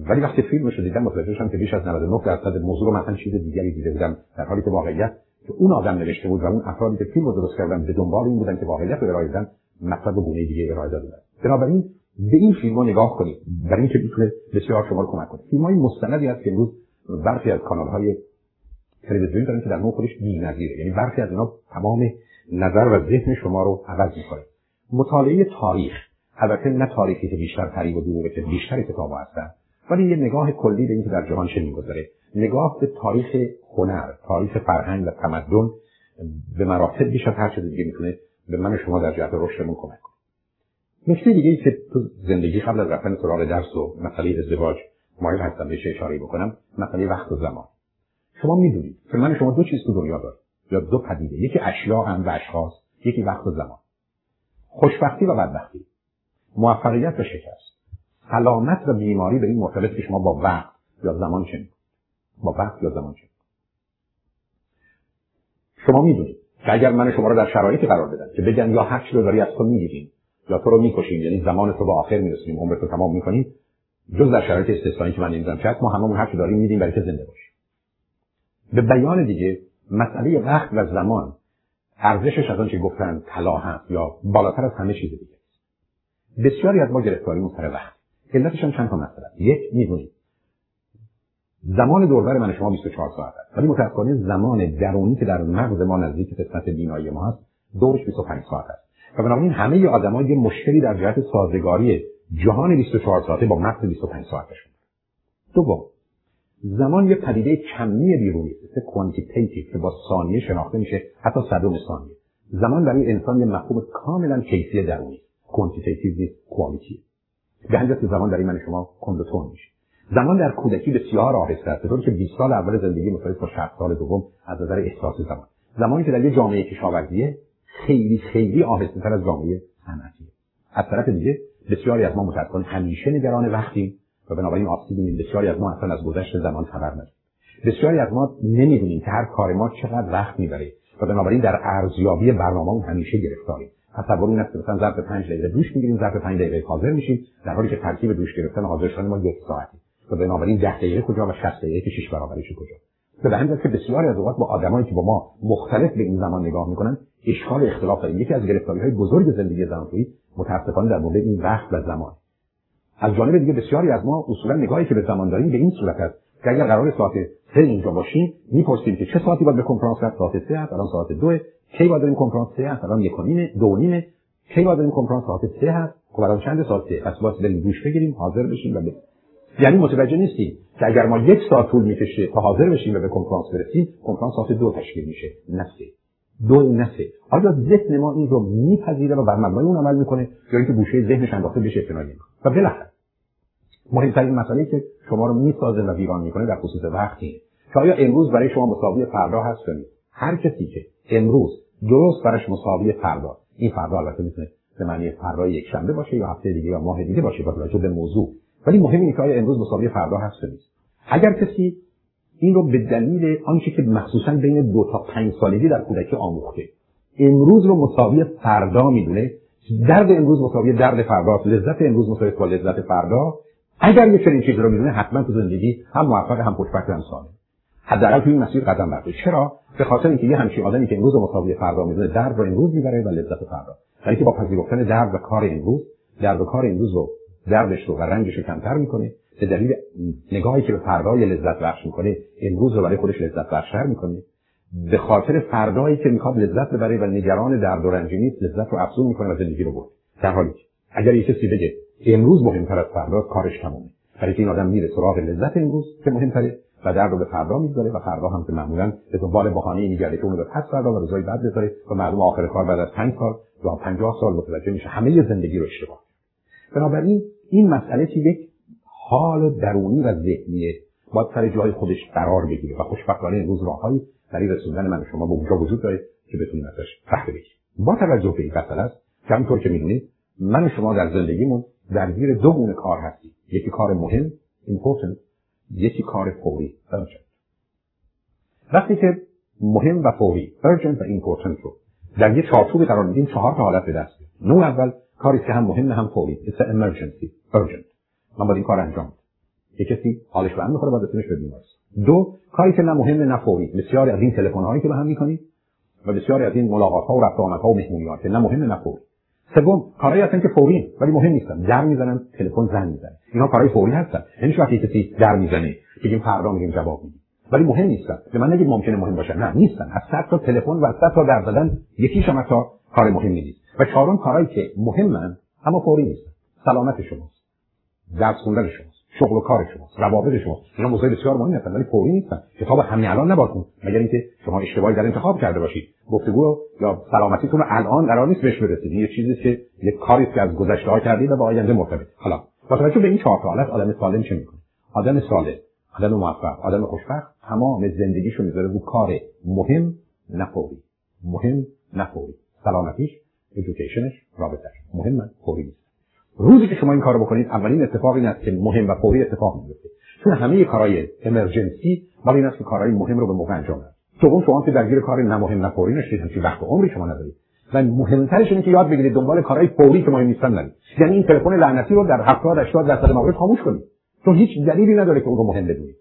ولی وقتی فیلمش رو دیدم متوجه شدم که بیش از 99 درصد موضوع رو مثلا چیز دیگری دیده بودم در حالی که واقعیت که اون آدم نوشته بود و اون افرادی که فیلم رو درست کردن به دنبال این بودن که واقعیت رو ارائه بدن مطلب گونه دیگه ارائه دادن. بنابراین به این فیلم ها نگاه کنید برای اینکه می‌تونه بسیار شما رو کمک کنه. فیلم های مستندی هست که امروز برخی از کانال های تلویزیونی دارن که در نوع خودش بی‌نظیره. یعنی برخی از اینا تمام نظر و ذهن شما رو عوض می‌کنه. مطالعه تاریخ البته نه تاریخی که بیشتر قریب و دور که بیشتر کتاب هستن ولی یه نگاه کلی به اینکه در جهان چه میگذره. نگاه به تاریخ هنر تاریخ فرهنگ و تمدن به مراتب بیش از هر چیز دیگه می‌تونه به من و شما در جهت رشدمون کمک کنه. نکته دیگه که تو زندگی قبل از رفتن سراغ درس و مسئله ازدواج مایل هستم بهش اشاره بکنم مسئله وقت و زمان. شما می‌دونید. من شما دو چیز تو دنیا داریم یا دو پدیده. یکی اشیا هم و اشخاص یکی وقت و زمان. خوشبختی و بدبختی. موفقیت و شکست. سلامت و بیماری به این مرتبط که شما با وقت یا زمان چه با وقت یا زمان چه شما می‌دونید که اگر من شما رو در شرایطی قرار بدم که بگن یا هر چی رو داری از تو می‌گیریم یا تو رو می‌کشیم یعنی زمان تو به آخر میرسونیم عمر تو تمام می‌کنیم جز در شرایط استثنایی که من نمی‌دونم شاید ما هممون هر چی داریم میدیم برای که زنده باشیم. به بیان دیگه مسئله وقت و زمان ارزشش از آنچه گفتن طلا هست یا بالاتر از همه چیز دیگه بسیاری از ما گرفتاریمون سر وقت. علتش هم چند تا مسئله یک می‌دونید زمان دوربر من شما 24 ساعت است. ولی متاسفانه زمان درونی که در مغز ما نزدیک قسمت بینایی ما هست دورش 25 ساعت است. و بنابراین همه آدم‌ها یه مشکلی در جهت سازگاری جهان 24 ساعته با مغز 25 ساعتشون. دوم زمان یه پدیده کمی بیرونی است quantitative که با ثانیه شناخته میشه حتی صدم ثانیه. زمان برای انسان یه مفهوم کاملا کیفی درونی. quantitative نیست qualitative ه زمان برای من شما کند و تند میشه. زمان در کودکی بسیار آهسته است طوری که 20 سال اول زندگی متفاوت با 60 سال دوم از نظر احساس زمان. زمانی که در یه جامعه کشاورزیه خیلی خیلی آهسته تر از جامعه صنعتیه. از طرف دیگه بسیاری از ما متاسفانه همیشه نگران وقتیم. و بنابراین آسیب می‌بینیم بسیاری از ما اصلا از گذشت زمان خبر نداریم. بسیاری از ما نمی‌دونیم که هر کار ما چقدر وقت می‌بره و بنابراین در ارزیابی برنامه همیشه گرفتاریم. تصور این است که مثلا ظرف پنج دقیقه دوش می‌گیریم ظرف پنج دقیقه حاضر میشیم در حالی که ترکیب دوش گرفتن حاضر شدن ما یک ساعتی و بنابراین ده دقیقه کجا و 60 دقیقه که شش برابرش کجا. به همین که بسیاری از اوقات با آدمایی که با ما مختلف به این زمان نگاه می‌کنن اشکال اختلاف داریم. یکی از گرفتاری های بزرگ زندگی زناشویی متاسفانه در مورد این وقت و زمان. از جانب دیگه بسیاری از ما اصولا نگاهی که به زمان داریم به این صورت است که اگر قرار ساعت سه اینجا باشیم می‌پرسیم که چه ساعتی باید به کنفرانس رفت؟ ساعت سه هست الان ساعت دو. کی باید بریم کنفرانس سه هست الان یک و نیمه نیمه کی باید بریم کنفرانس ساعت سه هست خب الان چند ساعت سه؟ پس باید بریم دوش بگیریم حاضر بشیم و بریم. یعنی متوجه نیستیم که اگر ما یک ساعت طول می‌کشه تا حاضر بشیم و به کنفرانس برسیم کنفرانس ساعت دو تشکیل میشه. نه دو نه سه. آیا ذهن ما این رو میپذیره و بر مبنای اون عمل می‌کنه؟ یا اینکه گوشه ذهنش انداخته بشه می‌کنه و بالاخره مهمترین مسئله که شما رو می‌سازه و ویران می‌کنه در خصوص وقت که آیا امروز برای شما مساوی فردا هست یا هر کسی که امروز درست برش مساوی فردا این فردا البته می‌تونه به معنی فردای یک شنبه باشه یا هفته دیگه یا ماه دیگه باشه با توجه به موضوع. ولی مهم اینه که آیا امروز مساوی فردا هست یا نیست. اگر کسی این رو به دلیل آنچه که مخصوصا بین دو تا پنج سالگی در کودکی آموخته امروز رو مساوی فردا می‌دونه درد امروز مساوی درد فردا لذت امروز مساوی با لذت فردا اگر یه چنین چیزی رو می‌دونه حتما تو زندگی هم موفق هم خوشبخت هم سالم. حداقل تو این مسیر قدم برداره چرا؟ به خاطر اینکه یه همچین آدمی که امروز مساوی فردا می‌دونه درد رو امروز می‌بره و لذت فردا. ولی که با پذیرفتن درد و کار امروز درد و کار امروز رو دردش رو و رنجش رو کمتر می‌کنه. به دلیل نگاهی که به فردای لذت بخش می‌کنه امروز رو برای خودش لذت بخشتر می‌کنه. به خاطر فردایی که می‌خواد لذت ببره و نگران درد و رنج نیست لذت رو افزون می‌کنه و زندگی رو برد. در حالی که اگر یه کسی بگه امروز مهمتر از فردا کارش تمومه. برای این آدم میره سراغ لذت امروز که مهمتره و درد رو به فردا می‌ذاره و فردا هم که معمولا به دنبال بهانه میگرده که اونو به پس فردا و روزای بعد بذاره و معلوم آخر کار بعد از 5 سال یا 50 سال متوجه میشه همه زندگی رو اشتباه بنابراین این مسئله که یک حال درونی و ذهنیه باید سر جای خودش قرار بگیره و خوشبختانه امروز راههایی برای رسوندن من شما به اونجا وجود داره که بتونیم ازش فهد بگیریم. با توجه به این مسئله است که که می‌دونید من و شما در زندگیمون درگیر دو گونه کار هستیم یکی کار مهم important یکی کار فوری urgent. وقتی که مهم و فوری urgent و important رو در یه چارچوبی قرار میدیم چهار تا حالت به دست نوع اول کاری که هم مهم هم فوری. It's an emergency urgent. من باید این کار انجام یه کسی حالش به هم می‌خوره باید به بیمارستان. دو کاری که نه مهم نه فوری. بسیاری از این تلفن هایی که به هم می‌کنید و بسیاری از این ملاقات ها و رفت آمد ها و مهمونی ها که نه مهم نه فوری. سوم کارهایی هستن که فوری ولی مهم نیستن. در می‌زنن تلفن زنگ می‌زنن. اینا کارهای فوری هستن. یعنی وقتی کسی در می‌زنه بگیم فردا میگیم جواب میدیم. ولی مهم نیستن. به من نگید ممکنه مهم باشن نه نیستن. از صد تا تلفن و از صد تا در زدن یکیش هم حتی کار مهمی نیست. و چهارم کارهایی که مهمن اما فوری نیستن. سلامت شماست. درس خوندن شماست شغل و کار شماست روابط شماست اینا موضوع بسیار مهمی هستن ولی فوری نیستن. کتاب همین الان نباید مگر اینکه شما اشتباهی در انتخاب کرده باشید. گفتگو یا سلامتیتون رو الان قرار نیست بهش برسید. یه چیزی که یه کاری که از گذشته ها کردید و با آینده مرتبط. حالا با توجه به این چهار حالت آدم سالم چه می‌کنه؟ آدم سالم آدم موفق آدم خوشبخت تمام زندگیشو می‌ذاره رو کار مهم نفوری مهم نفوری سلامتیش ادویکیشنش رابطش مهم فوری نیست. روزی که شما این کارو بکنید اولین اتفاق این است که مهم و فوری اتفاق میفته. چون همه کارهای امرجنسی ولی این است که کارهای مهم رو به موقع انجام بدید دوم شما که درگیر کار نمهم نفوری نشید همچین وقت عمری شما ندارید. و مهمترش اینه که یاد بگیرید دنبال کارهای فوری که مهم نیستن نرید. یعنی این تلفن لعنتی رو در 70 80 درصد مواقع خاموش کنید. چون هیچ دلیلی نداره که اون رو مهم بدونید.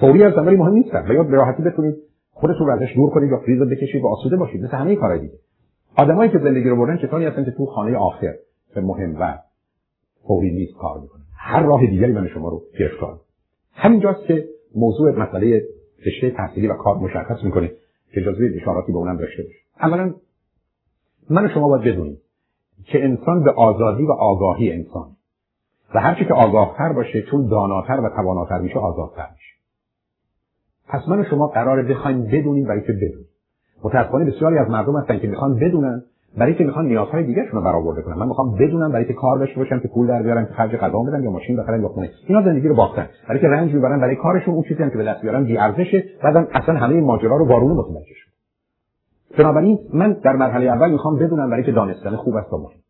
فوری از ولی مهم نیستن و یا به راحتی بتونید خودتون رو ازش دور کنید یا فریز بکشید و آسوده باشید. مثل همه کارهای دیگه. آدمایی که زندگی رو بردن کسانی هستن که تو خانه آخر به مهم و فوری نیست کار می‌کنه. هر راه دیگری من شما رو گرفتار همینجاست که موضوع مسئله رشته تحصیلی و کار مشخص می‌کنه که اجازه اشاراتی به اونم داشته باشه. اولا من شما باید بدونیم که انسان به آزادی و آگاهی انسان. و هرچی که آگاهتر باشه چون داناتر و تواناتر میشه آزادتر میشه. پس من شما قراره بخوایم بدونیم و اینکه بدونیم. متاسفانه بسیاری از مردم هستن که می‌خوان بدونن برای که می‌خوان نیازهای دیگرشون رو برآورده کنن. من می‌خوام بدونم برای که کار داشته باشم که پول در بیارم که خرج غذا بدم یا ماشین بخرم یا خونه. اینا زندگی رو باختن. برای که رنج می‌برن برای کارشون اون چیزی که به دست بیارن بی ارزشه بعدم اصلا همه ماجرا رو وارونه متوجه شد بنابراین من در مرحله اول می‌خوام بدونم برای که دانستن خوب است و مهم.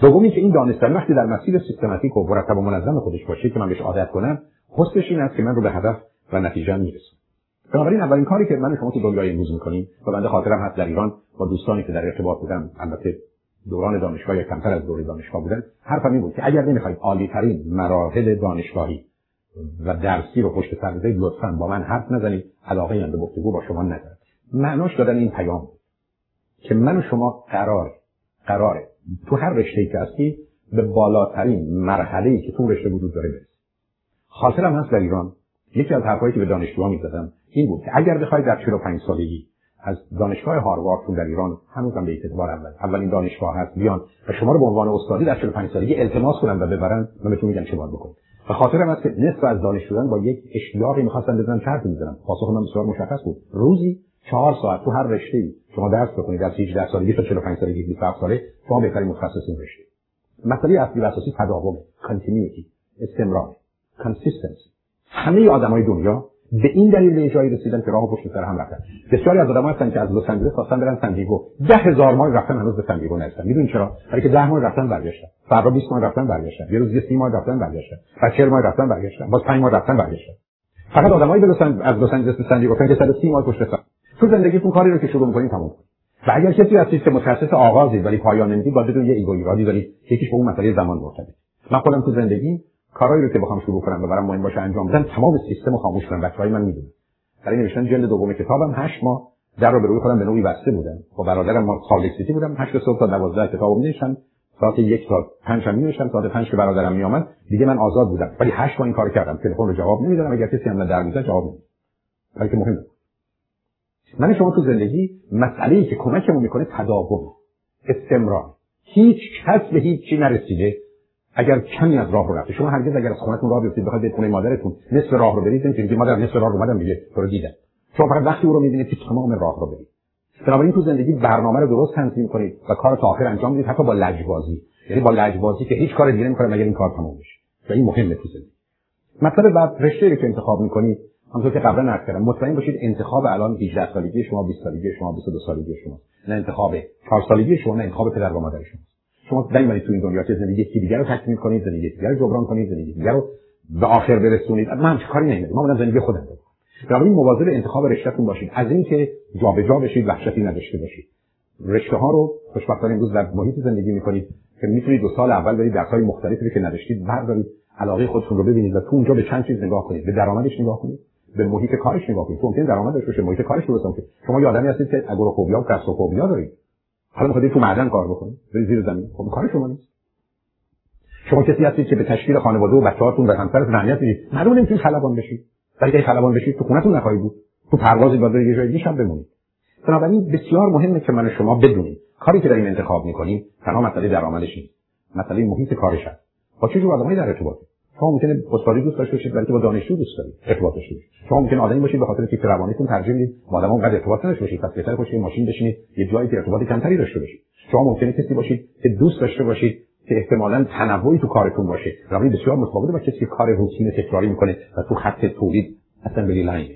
دومی که این دانستن وقتی در مسیر سیستماتیک و مرتب و منظم خودش باشه که من بهش عادت کنم حسش این است که من رو به هدف و نتیجه می‌رسم بنابراین اولین کاری که من شما تو دنیای امروز می‌کنیم و بنده خاطرم هست در ایران با دوستانی که در ارتباط بودم البته دوران دانشگاه یا کمتر از دوره دانشگاه بودن حرفم این بود که اگر نمی‌خواید عالی ترین مراحل دانشگاهی و درسی رو پشت سر بذارید لطفا با من حرف نزنید. علاقه به گفتگو با شما ندارم. معناش دادن این پیام که من و شما قرار قراره تو هر رشته که هستی به بالاترین مرحله ای که تو رشته وجود داره برسی خاطرم هست در ایران یکی از حرفایی که به دانشجوها می‌زدم این بود که اگر بخواید در 45 سالگی از دانشگاه هاروارد در ایران هنوزم به اعتبار اول اولین دانشگاه هست بیان و شما رو به عنوان استادی در 45 سالگی التماس کنن و ببرن من بهتون میگم چه باید بکنید و خاطرم هست که نصف از دانشجویان با یک اشتیاقی می‌خواستن بزنن شرط می‌زنن پاسخ من بسیار مشخص بود. روزی چهار ساعت تو هر رشته ای شما درس بکنید از 18 سالگی تا 45 سالگی 27 ساله شما بهترین متخصص اون رشته. مسئله اصلی و اساسی تداوم continuity استمرار consistency همه آدمای دنیا به این دلیل به جایی رسیدن که راه پشت سر هم رفتن. بسیاری از آدم‌ها هستن که از لس آنجلس خواستن برن سندیگو ده هزار مایل رفتن هنوز به سندیگو نرسیدن. می‌دونی چرا؟ برای که ده مایل رفتن برگشتن. فردا 20 مایل رفتن برگشتن. یه روز 30 مایل رفتن برگشتن. بعد 40 مایل رفتن برگشتن. باز 5 مایل رفتن برگشتن. فقط آدمایی به لس از لس آنجلس به سندیگو که 130 مایل پشت سر. تو زندگیتون کاری رو که شروع می‌کنید تموم و اگر کسی هستید که متخصص آغازید ولی پایان نمی‌دید باید بدونید یه گیر و ایرادی دارید؟ یکیش به اون مسئله زمان مرتبط. من خودم تو زندگی کارهایی رو که بخوام شروع کنم و برام مهم باشه انجام بدم تمام سیستم رو خاموش کنم. بچه‌های من می‌دونن. برای نوشتن جلد دوم کتابم هشت ماه در رو به روی خودم به نوعی بسته بودم. با برادرم ما سال سیتی بودم. هشت صبح تا دوازده کتاب می‌نوشتم ساعت یک تا پنج هم می‌نوشتم ساعت پنج که برادرم میآمد دیگه من آزاد بودم. ولی هشت ماه این کار کردم. تلفن رو جواب نمی‌دادم. اگر کسی هم در می‌زد جواب نمی‌دادم ولی که مهمه من شما تو زندگی مسئله که کمکمون می‌کنه تداوم استمرار. هیچ کس به هیچ چی نرسیده. اگر کمی از راه رو رفته. شما هرگز اگر از خونتون راه بیفتید بخواید به خونه مادرتون نصف راه رو برید نمی‌تونید مادر نصف راه رو اومدم دیگه تو رو دیدم شما فقط وقتی او رو می‌بینید که تمام راه رو برید. بنابراین تو زندگی برنامه رو درست تنظیم کنید و کار تا آخر انجام بدید حتی با لجبازی. یعنی با لجبازی که هیچ کار دیگه نمی‌کنه مگر این کار تموم بشه. و این مهمه تو زندگی. مطلب بعد رشته که انتخاب می‌کنید همونطور که قبلا عرض کردم مطمئن باشید انتخاب الان 18 سالگی شما 20 سالگی شما 22 سالگی شما نه انتخاب 4 سالگی شما نه انتخاب پدر و مادر شما شما دائما تو این دنیا که زندگی یکی دیگر رو تکمیل کنید زندگی دیگر رو جبران کنید زندگی دیگر رو به آخر برسونید. من چه کاری نمی‌دونم ما اونم زندگی خودم دارم. بنابراین مواظب انتخاب رشتهتون باشید. از اینکه جابجا بشید وحشتی نداشته باشید. رشته ها رو خوشبختانه امروز در محیط زندگی می‌کنید که می‌تونید دو سال اول برید درس‌های مختلفی که نداشتید بردارید علاقه خودتون رو ببینید و تو اونجا به چند چیز نگاه کنید. به درآمدش نگاه کنید. به محیط کارش نگاه کنید. تو ممکن درآمد داشته باشه محیط کارش درست که شما یه آدمی هستید که اگوروفوبیا و کاستروفوبیا دارید. حالا می‌خواید تو معدن کار بکنید برید زیر زمین. خب کار شما نیست. شما کسی هستید که به تشکیل خانواده و بچه‌هاتون و همسرتون اهمیت می‌دید. معلومه نمی‌تونید خلبان بشید. ولی اگه خلبان بشید تو خونتون نخواهید بود. تو پروازی باید یه جای دیگه بمونید. بنابراین بسیار مهمه که من شما بدونید کاری که داریم انتخاب می‌کنیم تنها مسئله درآمدش نیست. مسئله محیط کارش هست. با چه جور آدمایی در ارتباطید شما ممکنه استادی دوست داشته باشید ولی با دانشجو دوست دارید ارتباط داشته باشید. شما ممکنه آدمی باشید به خاطر فکر روانیتون ترجیح می‌دید با آدم‌ها اونقدر ارتباط نداشته باشید پس بهتره پشت ماشین بشینید یه جایی که ارتباط کمتری داشته باشید. شما ممکنه کسی باشید که دوست داشته باشید که احتمالا تنوعی تو کارتون باشه. روی بسیار متفاوته با کسی که کار روتین تکراری می‌کنه و تو خط تولید اصلا بری لاینه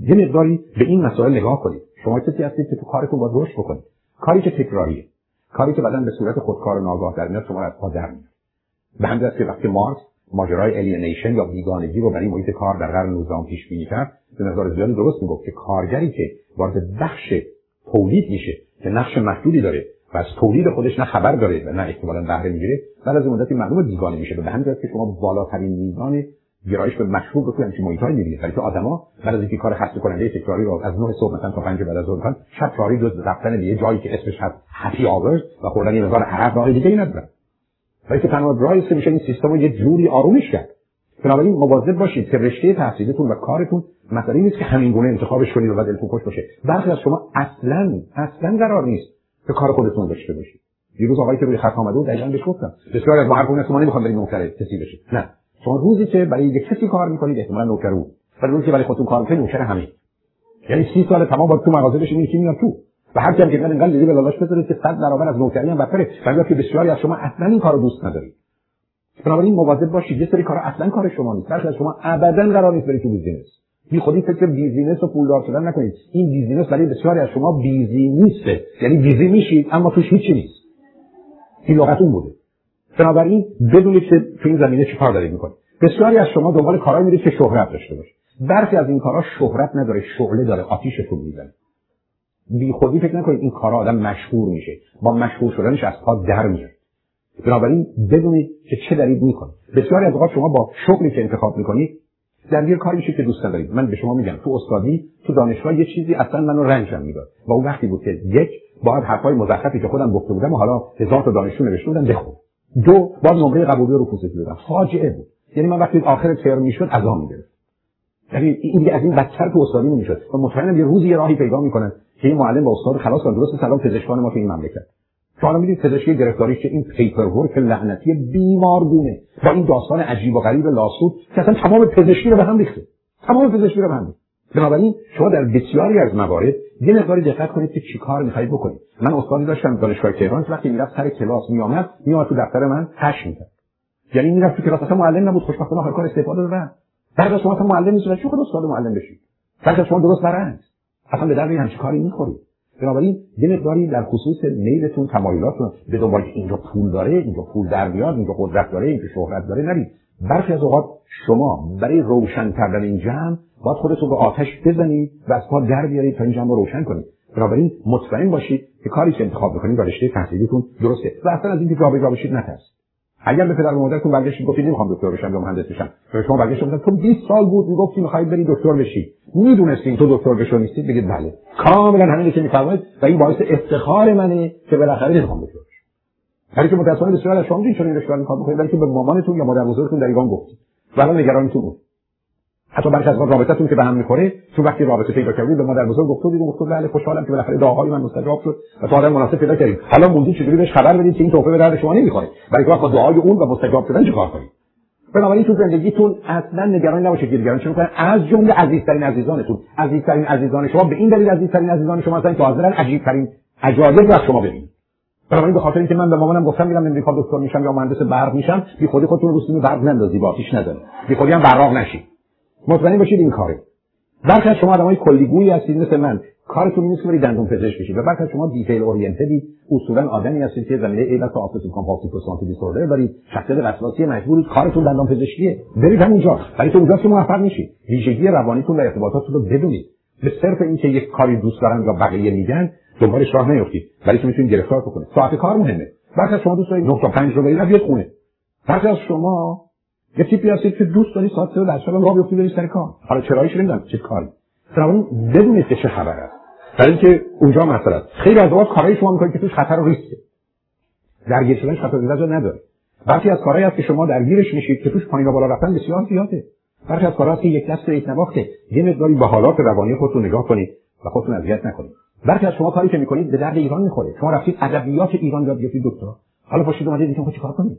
یه مقداری به این مسائل نگاه کنید. شما کسی هستید که تو کارتون باید رشد بکنید. کاری که تکراریه. کاری که بعدا به صورت خودکار ناگاه در میاد شما از پا در میاد. به همین که وقتی مارکس ماجرای alienation یا بیگانگی رو برای محیط کار در قرن 19 پیش بینی کرد. به نظر زیادی درست می‌گفت که کارگری که وارد بخش تولید میشه که نقش محدودی داره و از تولید خودش نه خبر داره و نه احتمالا بهره می‌گیره بعد از مدتی معلومه بیگانه میشه. به همین که شما بالاترین میزان گرایش به مشروب رو تو همچین محیطایی می‌بینید. ولی که آدما بعد از اینکه کار خسته کننده تکراری رو از 9 صبح مثلا تا 5 بعد از ظهر شب چهاری روز رفتن به یه جایی که اسمش هست هپی آورز و خوردن یه مقدار عرق راه دیگه ای ندارن. ولی که تنها راهی میشه این سیستم رو یه جوری آرومش کرد. بنابراین مواظب باشید که رشته تحصیلتون و کارتون مسئله نیست که همین گونه انتخابش کنید و بعد دلتون خوش باشه. برخی از شما اصلا اصلا قرار نیست که کار خودتون داشته باشید. روز آقایی که روی خط آمده بود دقیقاً بهش گفتم. بسیار از هر گونه ما نمی‌خوام بریم نوکر کسی بشید نه. شما روزی که برای یک کسی کار می‌کنید احتمالاً نوکر او ولی روزی که برای خودتون کار می‌کنید نوکر همه یعنی سی سال تمام با تو مغازه بشین یکی میاد تو. و هر کیم که من انقدر لیلی به لالاش بذارید که صد برابر از نوکری هم بهتره و که بسیاری از شما اصلا این کارو دوست ندارید. بنابراین مواظب باشید یه سری کارا اصلا کار شما نیست. از شما ابدا قرار نیست برید تو business بی خودی فکر business و پولدار شدن نکنید. این business برای بسیاری از شما busy ness ه یعنی busy میشید اما توش هیچی نیست. این لغت اون بوده. بنابراین بدونید که تو این زمینه چه کار دارید می‌کنید. بسیاری از شما دنبال کارهایی میرید که شهرت داشته باشه برخی از این کارها شهرت نداره شعله داره آتیشتون می‌زنه. بی خودی فکر نکنید این کارا آدم مشهور میشه. با مشهور شدنش از پا در میاد. بنابراین بدونید که چه دارید می‌کنید بسیاری از اوقات شما با شغلی که انتخاب می‌کنید در یه کاری که دوست ندارید. من به شما میگم تو استادی تو دانشگاه یه چیزی اصلا منو رنجم می‌داد. و اون وقتی بود که یک باید حرفای مزخرفی که خودم گفته بودم و حالا هزار تا دانشجو نوشته بودم بخون. دو باید نمره قبولی رو positive بدم. فاجعه بود. یعنی من وقتی آخر ترم می‌شد عذاب می‌گرفت. یعنی این از این بدتر تو استادی نمی‌شد. و مطمئنم یه روزی یه راهی پیدا می‌کنن که این معلم با استاد خلاص کنه درست سلام پزشکان ما تو این مملکت. شما می‌دید پزشکی گرفتاری که این paperwork لعنتی بیمارگونه با این داستان عجیب و غریب lawsuit که اصلا تمام پزشکی رو به هم ریخته. تمام پزشکی رو به هم بنابراین شما در بسیاری از موارد یه مقداری دقت کنید که چیکار می‌خواهید بکنید. من استادی داشتم دانشگاه تهران که وقتی می‌رفت سر کلاس میآمد میآمد تو دفتر من هش می‌کرد. یعنی می‌رفت تو کلاس اصلا معلم نبود خوشبختانه آخر کار استفاده داد بعد از شما اصلا معلم نیست چون خود استاد معلم بشید بعد شما درست برعکس اصلا به درد همچین کاری می‌خورید بنابراین یه مقداری در خصوص میلتون تمایلاتون به دنبال اینجا پول داره اینجا پول در میاد اینجا قدرت داره اینجا شهرت داره نرید برخی از اوقات شما برای روشن کردن این جمع باید خودتون به آتش بزنید و از پا در بیارید تا این جمع رو روشن کنید بنابراین مطمئن باشید که کاری که انتخاب بکنید و رشته تحصیلیتون درسته. و اصلا از اینکه جابجا بشید نترسید اگر به پدر و مادرتون برگشتید گفتید نمی‌خوام دکتر بشم یا مهندس بشم. و شما برگشتید گفتید تو 20 سال بود می‌گفتی می‌خوای بری دکتر بشی. می‌دونستین تو دکتر بشو نیستید بگید بله. کاملا همین که میفرمایید و این باعث افتخار منه که بالاخره نمی‌خوام دکتر بشم. هر که متأسفانه بسیار از شما چون این رشته می‌خوام بکنید ولی که به مامانتون یا مادر بزرگتون در ایران گفتید. و الان نگرانتون بود. حتی برخی از رابطتون که به هم می‌خوره چون وقتی رابطه پیدا کردید به مادر بزرگ گفت بودید گفت بله خوشحالم که بالاخره دعاهای من مستجاب شد و تو آدم مناسب پیدا کردید حالا موندی چجوری بهش خبر بدید که این تحفه به درد شما نمی‌خوره؟ برای که با دعای اون و مستجاب شدن چیکار کنید بنابراین تو زندگیتون اصلا نگران نباشید که دیگران چه می‌کنن؟ از جمله عزیزترین عزیزانتون. عزیزترین عزیزان شما به این دلیل عزیزترین عزیزان شما هستن که حاضرن عجیبترین عجایب رو از شما ببینید بنابراین به خاطر اینکه من به مامانم گفتم میرم امریکا دکتر میشم یا مهندس برق میشم بی خودی خودتون رو سیم برق نندازی با آتیش نزنید بی خودی هم براق نشید مطمئن باشید این کاره. برخی از شما آدمای کلیگویی هستید مثل من. کارتون نیست که برید دندون پزشک بشید. و برخی از شما detail oriented ید اصولا آدمی هستید که زمینه ای از obsessive compulsive personality disorder دارید. شخصیت وسواسی مجبورید کارتون دندان پزشکیه. برید همونجا ولی تو اونجا که موفق میشید. ویژگی روانیتون و ارتباطاتتون رو بدونید. به صرف اینکه یک کاری دوست دارن یا بقیه میگن دنبالش راه نیفتید. ولی تو می‌تونید گرفتار بکنید؟ ساعت کار مهمه. برخی از شما دوست دارید 9 تا 5 رو برید خونه. برخی از شما یه تیپی هستید که دوست داری ساعت سه در شب راه بیفتی بری سر کار. حالا چرایش نمی‌دونم چه کاری؟ بنابراین بدونید که چه خبر است برای اینکه اونجا است. خیلی از اوقات کارهای شما می‌کنید که توش خطر و ریسکه. درگیر شدن خطر و نداره. برخی از کارهایی هست که شما درگیرش میشید که توش پایین و بالا رفتن بسیار زیاده. برخی از کارها هست که یک دست یک نواخته. یه مقداری به حالات روانی خودتون نگاه کنید و خودتون اذیت نکنید. برخی از شما کاری که می‌کنید به درد ایران می‌خوره. شما رفتید ادبیات ایران یاد گرفتید دکتر حالا پاشید اومدید میگم چیکار کنید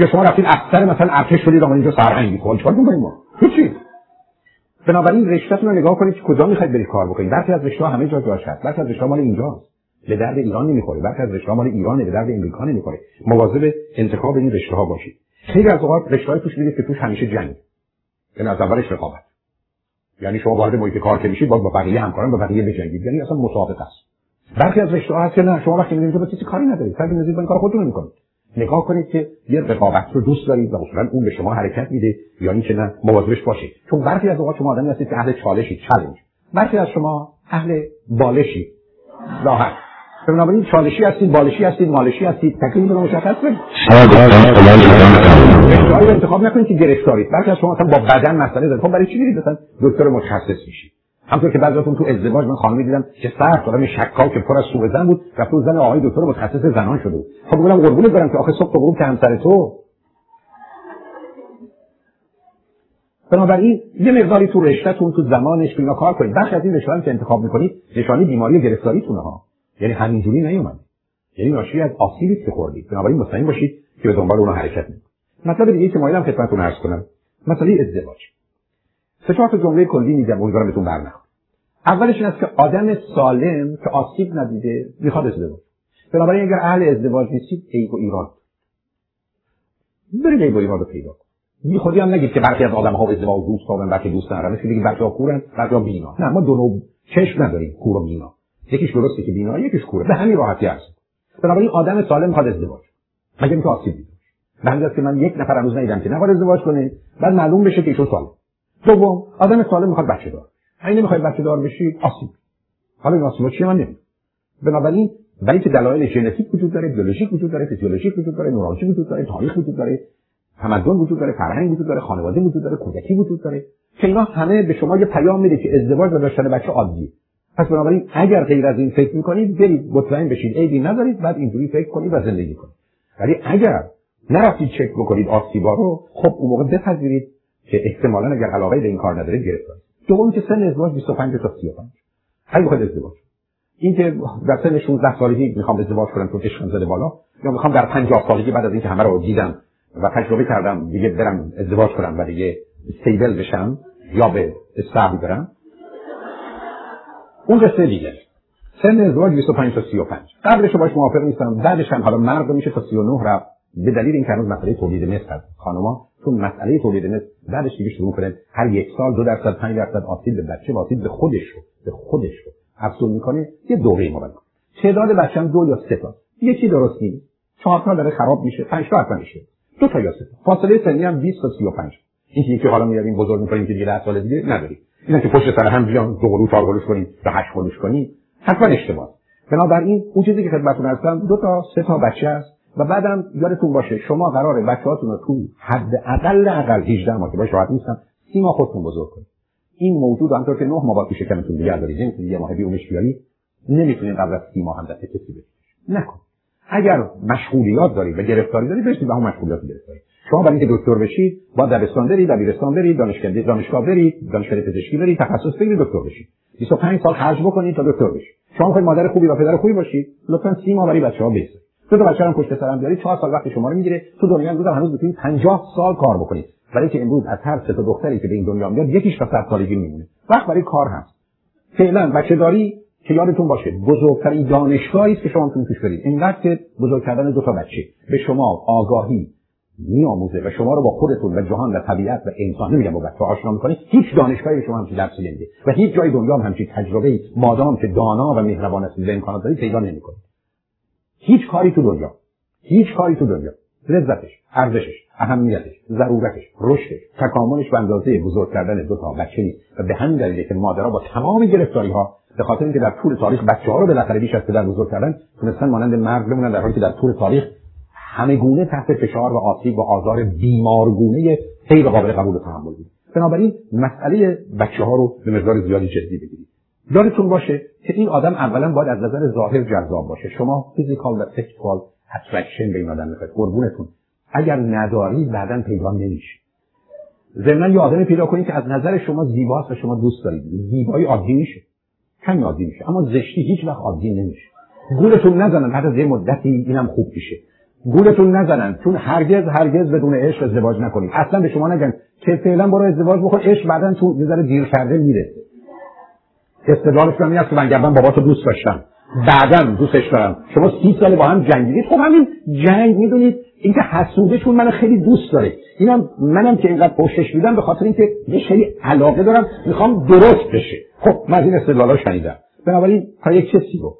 یا شما رفتید افسر مثلا ارتش شدید آمدید اینجا سرهنگی کنید چیکار کنید ما؟ هیچی. بنابراین رشتهتون رو نگاه کنید که کجا می‌خواید برید کار بکنید. برخی از رشته همه جا جاش هست. برخی از رشته مال اینجاست. به درد ایران نمی‌خوره. برخی از رشته مال ایرانه به درد امریکا نمی‌خوره. مواظب انتخاب این رشته ها باشید. خیلی از اوقات رشته توش می‌دید که توش همیشه جنگ. یعنی از اولش رقابت. یعنی شما وارد محیط کار که میشید باید با بقیه همکاران با بقیه بجنگید. یعنی اصلا مسابقه است. برخی از رشته ها هست که نه شما وقتی میرید با کسی کاری ندارید. سر نزید با این کار خودتون نمی‌کنید نگاه کنید که یه رقابت رو دوست دارید و اصولا اون به شما حرکت میده یا اینکه نه مواظبش باشید. چون برخی از اوقات شما آدمی هستید که اهل چالشی چالش برخی از شما اهل بالشی. راحت. بنابراین چالشی هستید بالشی هستید مالشی هستید تکلیف رو مشخص کنید. انتخاب نکنید که گرفتارید. برخی از شما مثلا با بدن مسئله دارید. خب برای چی میرید؟ مثلا دکتر متخصص میشید. همونطور که بعضیاتون تو ازدواج من خانمی دیدم که سر آدم که پر از سوء زن بود. رفت زن آقای دکتر متخصص زنان شده بود. خب بگم قربونت برم که آخه صبح تا که همسر تو. بنابراین یه مقداری تو رشتهتون تو زمانش اینا کار کنید. بخش از این رشته که انتخاب می‌کنید نشانی بیماری گرفتاریتونه ها. یعنی همینجوری نیومد یعنی ناشی از آسیبی که خوردید. بنابراین مطمئن باشید که به دنبال اونها حرکت می‌کنید. مطلب دیگه که مایلم خدمتتون عرض کنم. مسئله ازدواج. سه چهار تا جمله کلی میگم امیدوارم بهتون برنخوره اولش این است که آدم سالم که آسیب ندیده می‌خواد ازدواج بنابراین اگر اهل ازدواج نیستید عیب و ایراد برید عیب و ایراد رو پیدا بی خودی هم نگید که برخی از آدم ها ازدواج دوست دارن برخی دوست ندارن. مثل بگید برخی ها کورن برخی ها بینا. نه ما دو نوع چشم نداریم کور و بینا. یکیش درسته که بینا یکیش کوره. به همین راحتی هست بنابراین آدم سالم می‌خواد ازدواج مگه اینکه آسیب دیده همین که من یک نفر هنوز ندیدم که نخواد ازدواج کنه. بعد معلوم بشه که ایشون سالم دوم آدم سالم می‌خواد بچه دار اگه نمی‌خوای بچه دار بشی آسیب. حالا این آسیب چی من نمی‌دونم. بنابراین برای که دلایل ژنتیک وجود داره بیولوژیک وجود داره فیزیولوژیک وجود داره نورولوژی وجود داره تاریخ وجود داره تمدن وجود داره فرهنگ وجود داره خانواده وجود داره کودکی وجود داره که اینا همه به شما یه پیام میده که ازدواج و داشتن بچه عادیه. پس بنابراین اگر غیر از این فکر می‌کنید برید مطمئن بشید عیبی ندارید بعد اینجوری فکر کنید و زندگی کنید. ولی اگر نرفتید چک بکنید آسیبا رو خب اون موقع بپذیرید. که احتمالا اگر علاقه به این کار ندارید گرفتارید دوم که سن ازدواج 25 تا 35 اگه بخواید ازدواج. این که در سن 16 سالگی می‌خوام ازدواج کنم تو عشقم زده بالا یا می‌خوام در 50 سالگی بعد از اینکه همه رو دیدم و تجربه کردم دیگه برم ازدواج کنم و دیگه استیبل بشم یا به استابل برم. اون قصه دیگه. سن ازدواج 25 تا 35 قبلش باش موافق نیستم. بعدش هم حالا مرد میشه تا 39 رفت. به دلیل اینکه هنوز مسئله تولید مثل هست. خانوما چون مسئله تولید مثل بعدش دیگه شروع کنه. هر یک سال دو درصد 5 درصد آسیب به بچه آسیب به خودش رو به خودش رو افزون می‌کنه. یه دوره ما تعداد بچه‌م دو یا سه تا. یکی درست نیست. چهار تا داره خراب میشه پنج تا حتما میشه. دو تا یا سه تا. فاصله سنی هم 20 تا 35 این که حالا میاریم بزرگ می‌کنیم که دیگه 10 سال دیگه نداری اینا که پشت سر هم بیان دو قلو قلوش کنیم و هشت قلوش کنیم حتما اشتباه. بنابراین اون چیزی که خدمتتون هستم دو تا سه تا بچه است و بعدم یادتون باشه شما قراره بچه‌هاتون رو تو حد اقل اقل 18 ماه که باش راحت نیستم سی ماه خودتون بزرگ کنید. این موجود همطور که نه ماه باید تو شکمتون نگه دارید نمی‌تونید یه ماه بیرونش بیارید نمی‌تونید قبل از سی ماه هم دست کسی بدید نکن اگر مشغولیات دارید و گرفتاری دارید برسید به همون مشغولیات گرفتاری شما برای اینکه دکتر بشید با دبستان برید دبیرستان برید دانشگاه دانشگاه برید دانشگاه پزشکی برید تخصص بگیرید دکتر بشید. 25 سال خرج بکنید تا دکتر بشید. شما می‌خواید مادر خوبی و پدر خوبی باشید لطفا سی ماه برای بچه‌ها بذارید دو تا بچه هم پشت سرم بیارید. 4 سال وقت شما رو می‌گیره. تو دنیا امروز هنوز می‌تونید 50 سال کار بکنید. برای که امروز از هر سه تا دختری که به این دنیا میاد یکیش تا 100 سالگی میمونه. وقت برای کار هست. فعلا بچه داری که یادتون باشه بزرگترین دانشگاهی است که شما می‌تونید توش برید. اینقدر که بزرگ کردن دو تا بچه به شما آگاهی میآموزه و شما رو با خودتون و جهان و طبیعت و انسان نمیگم با بچه آشنا می‌کنه هیچ دانشگاهی به شما همچین درسی نمیده. و هیچ جای دنیا هم همچین تجربه مادام که دانا و مهربان و امکانات دارید پیدا نمی‌کنید. هیچ کاری تو دنیا هیچ کاری تو دنیا. لذتش ارزشش اهمیتش ضرورتش رشدش تکاملش به اندازه بزرگ کردن دو تا بچه نیست. و به همین دلیله که مادرها با تمام گرفتاری ها به خاطر اینکه در طول تاریخ بچه ها رو بالاخره بیش از پدر بزرگ کردن تونستن مانند مرد بمونن در حالی که در طول تاریخ همه گونه تحت فشار و آسیب و آزار بیمارگونه غیر قابل قبول و تحمل بود. بنابراین مسئله بچه ها رو به مقدار زیادی جدی بگیرید. یادتون باشه که این آدم اولا باید از نظر ظاهر جذاب باشه. شما physical و sexual attraction به این آدم می‌خواید. قربونتون. اگر نداری بعدا پیدا نمیشه ضمنا یه آدمی پیدا کنید که از نظر شما زیباست و شما دوست دارید. زیبایی عادی میشه. کمی عادی میشه. اما زشتی هیچ وقت عادی نمیشه. گولتون نزنن. بعد از یه مدتی اینم خوب میشه. گولتون نزنن. چون هرگز هرگز بدون عشق ازدواج نکنید. اصلا به شما نگن. که فعلا برو ازدواج بکن. عشق بعدا تو یه ذره دیر کرده میره. استدلالش این است که من گردن بابا تو دوست داشتم. بعدا دوستش دارم. شما سی سال با هم جنگیدید. خب همین جنگ می‌دونید؟ اینکه حسوده چون منو خیلی دوست داره. اینم منم که اینقدر پشتش میدم به خاطر اینکه یه خیلی علاقه دارم می‌خوام درست بشه. خب من این استدلالا شنیدم. بنابراین تا یک کسی رو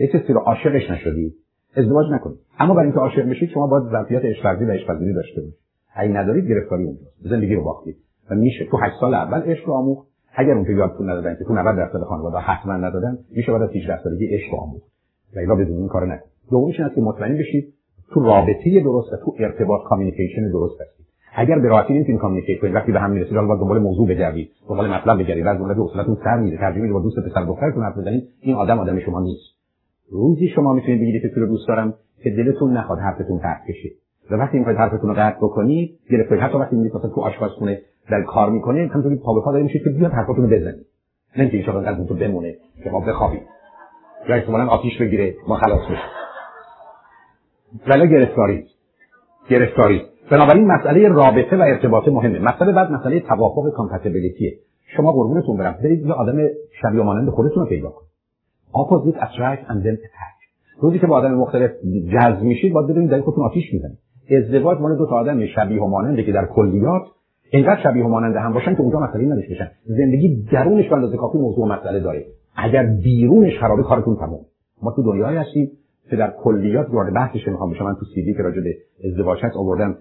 یک کسی رو عاشقش نشدی ازدواج نکنید. اما برای اینکه عاشق بشید شما باید ظرفیت عشق و عشق داشته باشید. اگه ندارید گرفتاری اونجاست. زندگی رو باختید. و میشه تو 8 سال اول عشق رو آموخت. اگر اون که یادتون ندادن که تو 90 درصد خانواده حتما ندادن میشه بعد از 18 سالگی عشق آموخت. و اینا بدون این کارو نکنید دومیش این است که مطمئن بشید تو رابطه درست و تو ارتباط communication درست هستید اگر به راحتی نمی‌تونید communicate کنید وقتی به هم می‌رسید حالا دنبال موضوع بگردید دنبال مطلب بگردید از جمله حوصله‌تون سر میره ترجمه با دوست پسر دخترتون حرف بزنید این آدم آدم شما نیست. روزی شما می‌تونید بگید که تو رو دوست دارم که دلتون نخواد حرفتون قطع بشه. و وقتی می‌خواید حرفتون رو قطع بکنید گرفتید حتی وقتی میرید مثلا تو آشپزخونه در کار می‌کنه همونطوری پا به پا میشید که بیاد حرفاتون رو بزنید اینکه ایشون از تو بمونه که ما بخوابیم. یا احتمالا آتیش بگیره ما خلاص بشیم ولی گرفتاری. گرفتاری. بنابراین مسئله رابطه و ارتباط مهمه. مسئله بعد مسئله توافق کامپتیبلیتیه. شما قربونتون برم. برید یه آدم شبیه مانند خودتون رو پیدا کنید. Attract and then attack. روزی که با آدم مختلف جذب میشید باید ببینید در خودتون آتیش می‌زنید. ازدواج مال دو تا آدم شبیه و ماننده که در کلیات اینقدر شبیه و هم باشن که اونجا مسئله نداشته بشن زندگی درونش به کافی موضوع مسئله داره. اگر بیرونش خرابه کارتون تموم. ما تو دنیای هستیم. که در کلیات وارد بحثش می‌خوام بشم من تو سیدی که راجع به ازدواج هست آوردم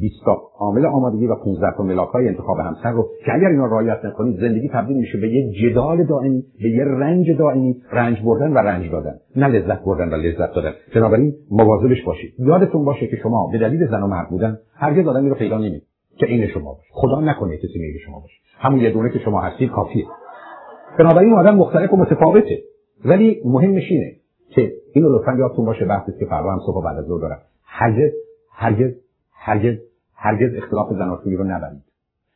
20 تا عامل آمادگی و 15 تا ملاکای انتخاب همسر رو که اگر اینا رعایت نکنید زندگی تبدیل میشه به یه جدال دائمی به یه رنج دائمی رنج بردن و رنج دادن. نه لذت بردن و لذت دادن. بنابراین مواظبش باشید. یادتون باشه که شما به دلیل زن و مرد بودن هرگز آدمی رو پیدا نمی‌کنید. که عین شما باشه. خدا نکنه کسی میگه شما باشه. همون یه دونه که شما هستید کافیه. بنابراین آدم مختلف و متفاوته. ولی مهمش اینه که اینو لطفا یادتون باشه بحثی که فردا هم صبح بعد از ظهر دارم. هرگز هرگز هرگز هرگز اختلاف زناشویی رو نبرید.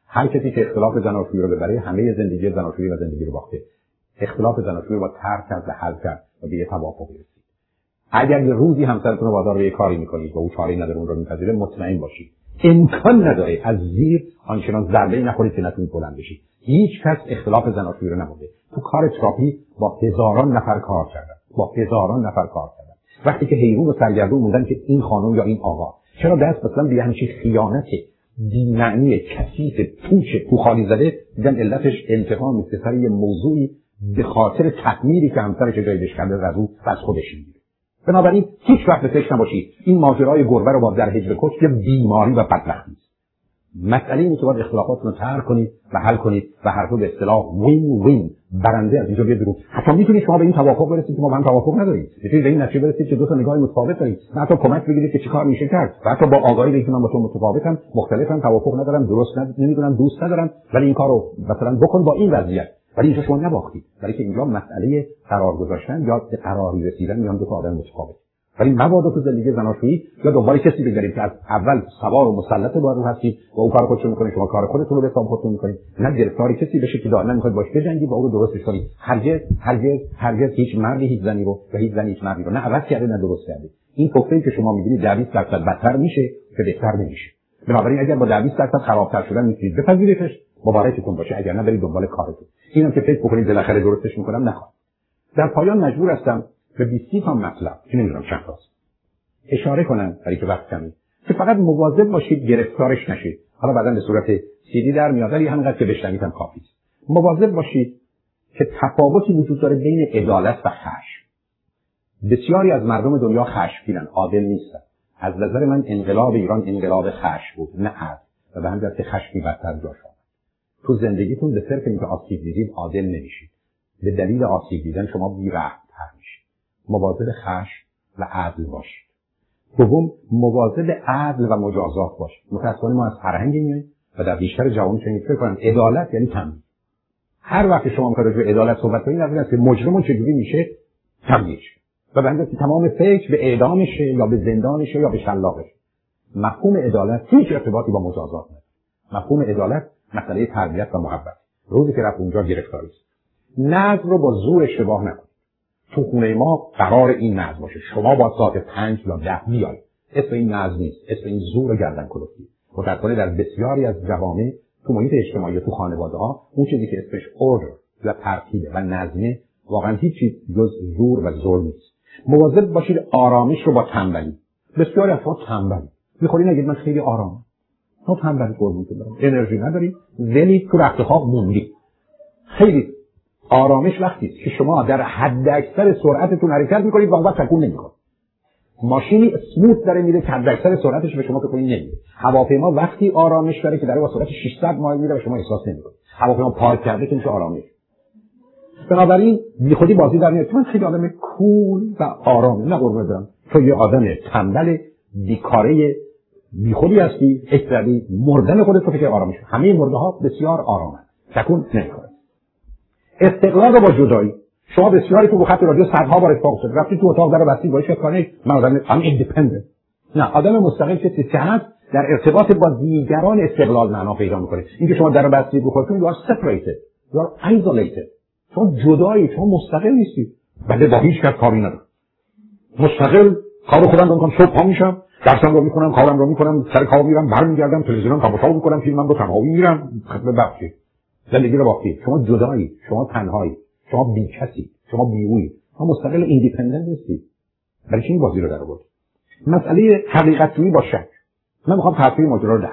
هر کسی که اختلاف زناشویی رو ببره همه زندگی زناشویی و زندگی رو باخته. اختلاف زناشویی رو با ترک کرد و حل کرد و به یه توافقی رسید اگر یه روزی همسرتون رو وادار به کاری می‌کنید و او چاری نداره اون رو میپذیره مطمئن باشید. امکان نداره از زیر آنچنان ضربه نخورید که نتونید بلند بشید. هیچ کس اختلاف زناشویی رو نبوده تو کار تراپی با هزاران نفر کار کردن. با هزاران نفر کار کردن. وقتی که حیرون و سرگردون موندن که این خانم یا این آقا. چرا دست مثلا به همچین خیانت بیمعنی کثیف پوچ پوخالی زده دیدن علتش انتقام مثل یه موضوعی به خاطر تحمیلی که همسرش جایدش کرده از او از خودش می‌گیره. بنابراین هیچ وقت فکر نباشید این ماجرای گربه رو با در هجر کش یه بیماری و بدبختی است مسئله اینه که باید اختلافاتتون رو ترک کنید و حل کنید و هر دو به اصطلاح وین وین برنده از اینجا بیاد بیرون حتی می‌تونید شما به این توافق برسید که ما هم توافق نداریم. می‌تونید به این نتیجه برسید که دو تا نگاه متفاوت دارید. و حتی کمک بگیرید که چیکار میشه کرد. و حتی با آگاهی بگید من با تو متفاوتم مختلفم توافق ندارم درست نمی‌دونم دوست ندارم ولی این کارو مثلا بکن با این وضعیت. ولی اینجا شما نباختید. ولی که اینجا مسئله قرار گذاشتن یا به قراری رسیدن میان دو تا آدم متفاوت. ولی مبادا تو زندگی زناشویی یا دنبال کسی بگیرید که از اول سوار و مسلط با رو هستید و اون کار خودتون می‌کنید شما کار خودتون رو به حساب خودتون می‌کنید. نه گرفتاری کسی بشه که دائما می‌خواید باش بجنگید و اون رو درستش کنید. هرگز هرگز هرگز هیچ مردی هیچ زنی رو و هیچ زنی هیچ مردی رو نه عوض کرده نه درست کرده. این پخته که شما می‌بینید در 20 درصد بدتر میشه که بهتر نمیشه. بنابراین اگر با در 20 درصد خرابتر شدن می‌تونید بپذیریدش. مبارکتون باشه. اگر نه برید دنبال کارتون. اینم که فکر بکنید بالاخره درستش می‌کنم نخوام. در پایان مجبور هستم به 20 تا مطلب که نمی‌دونم چند تاست اشاره کنم برای که وقت کمی که فقط مواظب باشید گرفتارش نشید. حالا بعدا به صورت سیدی در میاد ولی همینقدر که بشنوید هم کافی مواظب باشید که تفاوتی وجود داره بین عدالت و خشم. بسیاری از مردم دنیا خشمگینن عادل نیستن. از نظر من انقلاب ایران انقلاب خشم بود نه عدل. و به همین که خشمی بدتر جاش تو زندگیتون به صرف اینکه آسیب دیدید عادل نمیشید. به دلیل آسیب دیدن شما بیرحمتر میشید. مواظب خشم و عدل باشید. دوم مواظب عدل و مجازات باش متاسفانه ما از فرهنگی میاییم و در بیشتر جوان چنین فکر کنن عدالت یعنی تمیز هر وقت شما می‌خواید راجع عدالت صحبت کنید از که مجرم چجوری میشه؟ تمیز و به تمام فکر به اعدامشه یا به زندانشه یا به شلاقش. مفهوم عدالت هیچ ارتباطی با مجازات نداره. مفهوم عدالت مسئله تربیت و محبت. روزی که رفت اونجا گرفتاری است نظم رو با زور اشتباه نکنید تو خونه ما قرار این نظم باشه. شما با ساعت پنج یا ده بیاید. اسم این نظم نیست. اسم این زور گردن کلفتی. متاسفانه در بسیاری از جوامع تو محیط اجتماعی تو خانواده ها اون چیزی که اسمش اوردر و ترتیبه و نظمه واقعا هیچی جز زور و ظلم نیست. مواظب باشید آرامش رو با تنبلی. بسیاری افراد تنبلی. می‌خوری نگید من خیلی آرام تو تنبلی قربون دارم انرژی نداری ولی تو رخت خواب موندی. خیلی آرامش وقتی که شما در حد اکثر سرعتتون حرکت می‌کنید و وقت تکون نمی‌کنید ماشینی سموت داره میره که حد اکثر سرعتش به شما تکون نمیده. هواپیما وقتی آرامش داره که داره با سرعت 600 مایل میره و شما احساس نمی‌کنید هواپیما پارک کرده که میشه آرامش. بنابراین بی خودی بازی در میاد. من خیلی آدم کول و آرام نه قربون دارم تو یه آدم تنبل بیکاره بیخودی هستی احترامی مردن خودت تو فکر آرامش همه مرده ها بسیار آرامند تکون نمی‌کنه استقلال با جدایی. شما بسیاری تو خط رادیو صدها بار اتفاق شد رفتی تو اتاق در بستی باش کاری من آدم ام independent نه آدم مستقل کسی که هست در ارتباط با دیگران استقلال معنا پیدا می‌کنه. اینکه شما در بستی رو خودتون separated. you are isolated. شما جدایی شما مستقل نیستی. بله با هیچ کس کاری ندارم. مستقل کارو خودم رو می‌کنم صبح پا میشم. درسم رو می‌کنم کارم رو می‌کنم سر کار میرم برمیگردم تلویزیونم تماشا می‌کنم فیلمم رو تنهایی میرم خدمت بخشی. زندگی رو باختید شما جدایی شما تنهایی شما بیکسی شما بیویی شما مستقل ایندیپندنت نیستید برای این بازی رو در آورد مسئله حقیقت با شک. من می‌خوام تصویر ماجرا رو در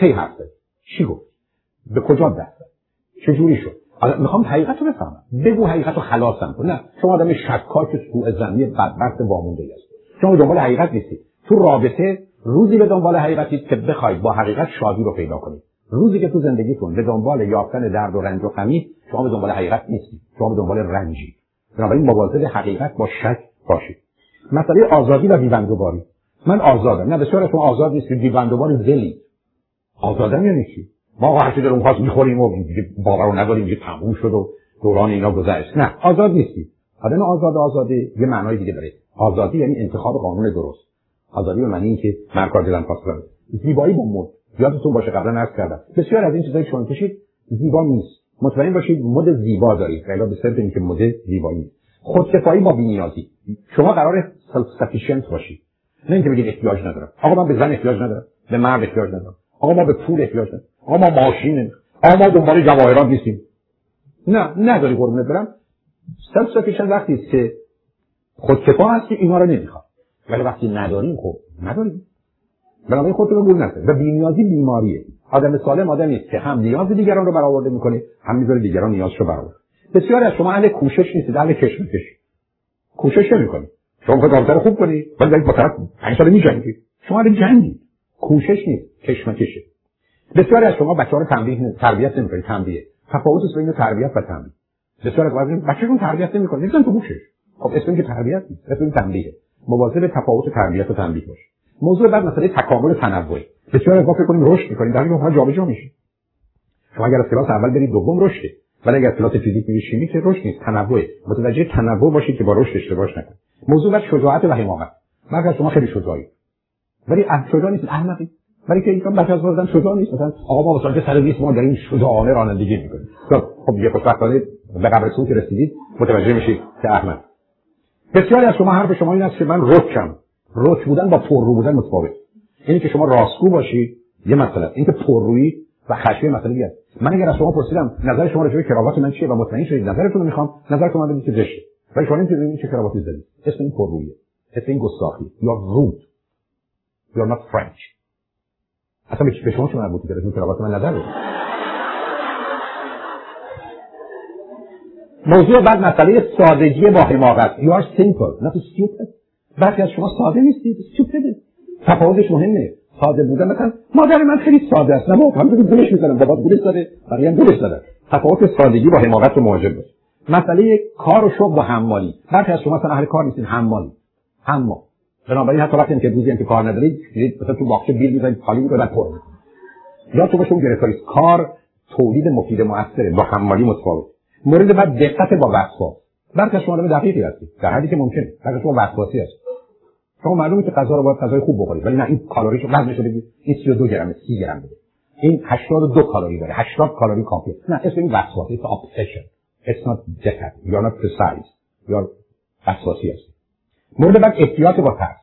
کی حرف چی گفت به کجا دست چجوری شد؟ می‌خوام حقیقت رو بفهمم. بگو حقیقت رو خلاصم کن. نه. شما آدم شکاک سوء زنی بدبخت وامونده شما دنبال حقیقت نیستید. تو رابطه روزی به دنبال حقیقتید که بخواید با حقیقت شادی رو پیدا کنید روزی که تو زندگیتون به دنبال یافتن درد و رنج و غمی شما به دنبال حقیقت نیستید. شما به دنبال رنجی. بنابراین مواظب حقیقت با شک باشید. مسئله آزادی و بیبندوباری من آزادم. نه بسیار شما آزاد نیستید. بیبندوبار ذلی آزادم یعنی چی؟ ما هر چی دلمون خواست می‌خوریم و باور نداریم که تموم شد و دوران اینا گذشت. نه آزاد نیستید. آدم آزاد آزادی یه معنای دیگه داره. آزادی یعنی انتخاب قانون درست. آزادی به معنی اینکه من کار دلم خواست زیبایی با مد. یادتون باشه قبلا عرض کردم. بسیار از این چیزایی شما کشید. زیبا نیست. مطمئن باشید مد زیبا دارید. ولی به صرف اینکه مد زیبایی نیست. خودکفایی با بی‌نیازی. شما قرار سفیشنت باشید. نه اینکه بگید احتیاج ندارم. آقا من به زن احتیاج ندارم. به مرد احتیاج ندارم. آقا ما به پول احتیاج ندارم. آقا ما ماشین آقا ما دنبال جواهرات نیستیم. نه نداری قربونت برم. سلف سفیشنت وقتی است که خودکفا هستی اینا رو نمی‌خواد. ولی وقتی نداریم خب نداریم. بنابراین خودتون رو گول نکنید و بی‌نیازی بیماریه. آدم سالم آدمی است که هم نیاز دیگران رو برآورده می‌کنه هم می‌ذاره دیگران نیازش رو برآورده. بسیاری از شما اهل کوشش نیستید اهل کشمکش کوشش نمی‌کنید. شما می‌خواید رابطه خوب کنید ولی دارید با طرف پنج سال میجنگید. شما اهل جنگید. کوشش نیست. کشمکشه بسیاری از شما بچه‌ها رو تربیت نمی‌کنید. تنبیه. تفاوت بین تربیت و تنبیه. بسیار از وقت بچه‌تون تربیت نمی‌کنه نمی‌ذارن تو گوشش خب اسم که تربیت نیست اسم تنبیه. مواظب تفاوت تربیت و تنبیه باشه موضوع بعد مسئله تکامل تنوعی بسیار از ما فکر کنیم رشد می‌کنیم. در حالی جابجا میشه شما اگر از کلاس اول برید دوم رشده. ولی اگر کلاس فیزیک میرید شیمی که رشد نیست تنوع. متوجه تنوع باشید که با رشد اشتباه نکنید. موضوع بعد شجاعت و حماقت. من شما خیلی شجاعی. ولی شجاع نیست احمقی. ولی که ایشون بچه از بازدن شجاع نیست. مثلا آقا ما مثلا سر 20 ما داریم شجاعانه رانندگی می‌کنیم. خب, خب یه خوشبختانه به قبرستون که رسیدید متوجه میشید که احمد. بسیاری از شما حرف شما این است که من رکم رک بودن با پررو بودن متفاوت. اینی که شما راستگو باشید یه مسئله اینکه پررویی و خشمی مسئله دیگه من اگر از شما پرسیدم نظر شما راجع به کراوات من چیه و مطمئن شدید نظرتون رو می‌خوام نظرتون من بدید که زشته ولی شما نمی‌تونید چه کراواتی زدید. اسم این پررویه اسم این گستاخی. یا رود یا not French. اصلا به شما چه مربوطی داره؟ این کراوات من نظر بدید موضوع بعد مسئله سادگی با حماقت. You are simple not stupid. برخی از شما ساده نیستید سوپده تفاوتش مهمه. ساده بودن مثلا مادر من خیلی ساده است. نه هم بگو گولش می‌زنم. بابا گولش داره بقیه هم گولش داره تفاوت سادگی با حماقت رو مواجه باشه مسئله کار و شغل با حمالی برخی از شما مثلا اهل کار نیستید حمالی حما بنابراین حتی وقتی که روزی که کار ندارید مثلا تو باغچه بیل می‌زنید خالی می‌کنید پر یا تو بهشون گرفتاری. کار تولید مفید موثره با حمالی متفاوت. مورد بعد دقت با وسواس برخی از شما آدم دقیقی هستید. در حدی که ممکنه. برخی شما وسواسی هستید شما معلومه که غذا رو باید غذای خوب بخورید. ولی نه این کالریشو وزنش رو بگید این 32 گرم 30 گرم بده. این 82 کالری داره. 80 کالری کافیه. نه اسم این وسواسی است obsession. It's not decad you're not precise. You're وسواسی است مورد بعد احتیاط با ترس.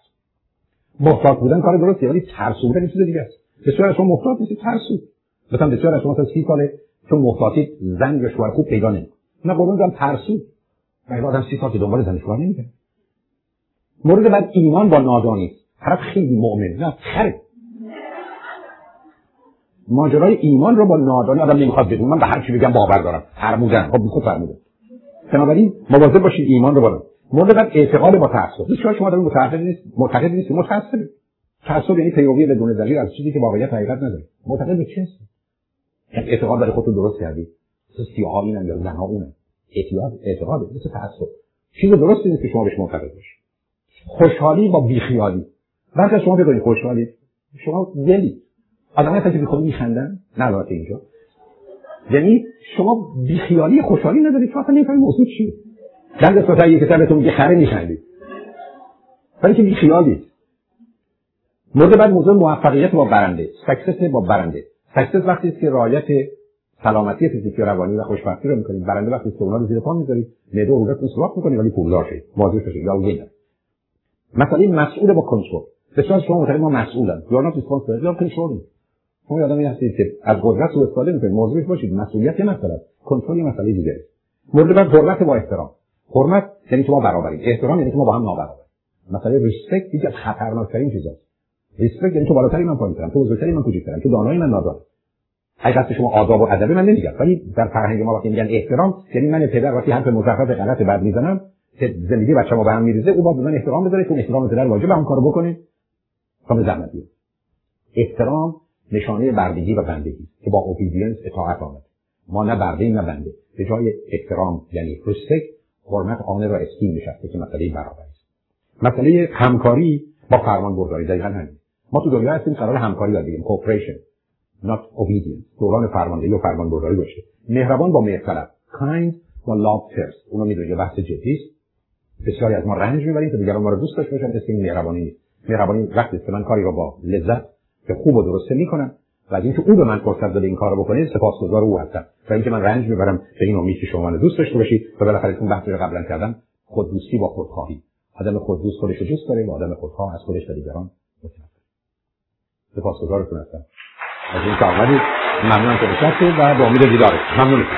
محتاط بودن کار درسته ولی ترس بودن چیز دیگه است. بسیار از شما محتاط نیستید ترسو مثلا بسیار از شما تا 30 ساله چون محتاطید زن یا شوهر خوب پیدا نمی‌کنه. نه قربون دارم ترسو ولی آدم 30 سال که دنبال زن شوهر نمی‌کنه. مورد بعد ایمان با نادانی. طرف خیلی مؤمن نه خره. ماجرای ایمان رو با نادانی آدم نمی‌خواد بدون من به هر چی بگم باور دارم. فرمودن. خب خود فرمودن. بنابراین مواظب باشید ایمان رو بالا. مورد بعد اعتقاد با تعصب. هیچ شما دارید معتقد نیست. معتقد نیست متعصب تعصب یعنی پیروی بدون دلیل از چیزی که واقعیت حقیقت نداره. معتقد به چه یعنی اعتقاد برای خودتون درست کردی. مثل سیاها اینن یا زنها اونن اعتقاد اعتقاد مثل تعصب. چیز درستی نیست که شما بهش معتقد باشید خوشحالی با بیخیالی. بعد شما بگوید خوشحالی. شما دلی آدم هستن که بیخودی میخندن. نه البته اینجا. یعنی شما بیخیالی خوشحالی ندارید چون اصلا نمی‌فهمید موضوع چیه. دند سوتا یه کتابتون میگه خره میخندید ولی که بیخیالید مورد بعد موضوع موفقیت با برنده. سکسس با برنده. سکسس وقتی است که رعایت سلامتی فیزیکی و روانی و خوشبختی رو می‌کنید برنده وقتی است رو زیر پا می‌ذارید معده و روزتون سوراخ می‌کنید ولی پولدار شید مواظب باشید یا وینر مثلا مسئول با کنترل. بسیار شما معتقد ما مسئولن. یا not responsible. یا کنترل شما یادم هستید که از قدرت سوء استفاده می‌کنید. موضوعش باشید. مسئولیت یه مسئله کنترل یه مسئله دیگه مورد بعد حرمت با احترام. حرمت یعنی که ما برابریم. احترام یعنی که ما با هم نابرابریم. مسئله ریسپکت یکی از خطرناکترین چیزاست. ریسپکت یعنی تو بالاتری من پایینترم تو بزرگتری من کوچکترم تو دانایی من نادانم حقیقت شما آداب و ادب من نمیگم. ولی در فرهنگ ما وقتی میگن احترام یعنی من پدر وقتی حرف مزخرف غلط بد می‌زنم که زندگی بچه‌مو به هم میریزه او با من احترام بذاره. که احترام پدر واجب هم کارو بکنه. کام زحمت احترام نشانه بردگی و بندگی که با اوبیدینس اطاعت آمد. ما نه برده نه بنده. به جای احترام یعنی رسپکت حرمت آنه را اسکیم نشسته که مسئله برابری است. مسئله همکاری با فرمان برداری دقیقا همین. ما تو دنیا هستیم قرار همکاری یاد بگیریم کوپریشن not obedience. دوران فرماندهی و فرمان برداری باشه. مهربان با مهرطلب. Kind با love first اونو می‌دونید بحث جدی بسیاری از ما رنج می‌بریم که دیگران ما رو دوست داشته باشن اسم مهربانی نیست. مهربانی وقتی که من کاری رو با لذت که خوب و درسته می‌کنم و از اینکه او به من فرصت داده این کارو بکنه سپاسگزار او هستم. و اینکه من رنج می‌برم به این امید که شما من دوست داشته باشید و بالاخره اون بحثی رو قبلا کردم. خوددوستی با خودخواهی. آدم خوددوست خودش رو دوست داره و آدم خودخواه از خودش و دیگران سپاسگزارتون هستم. از این که آمدید ممنون که و با امید دیدارتون. ممنونتون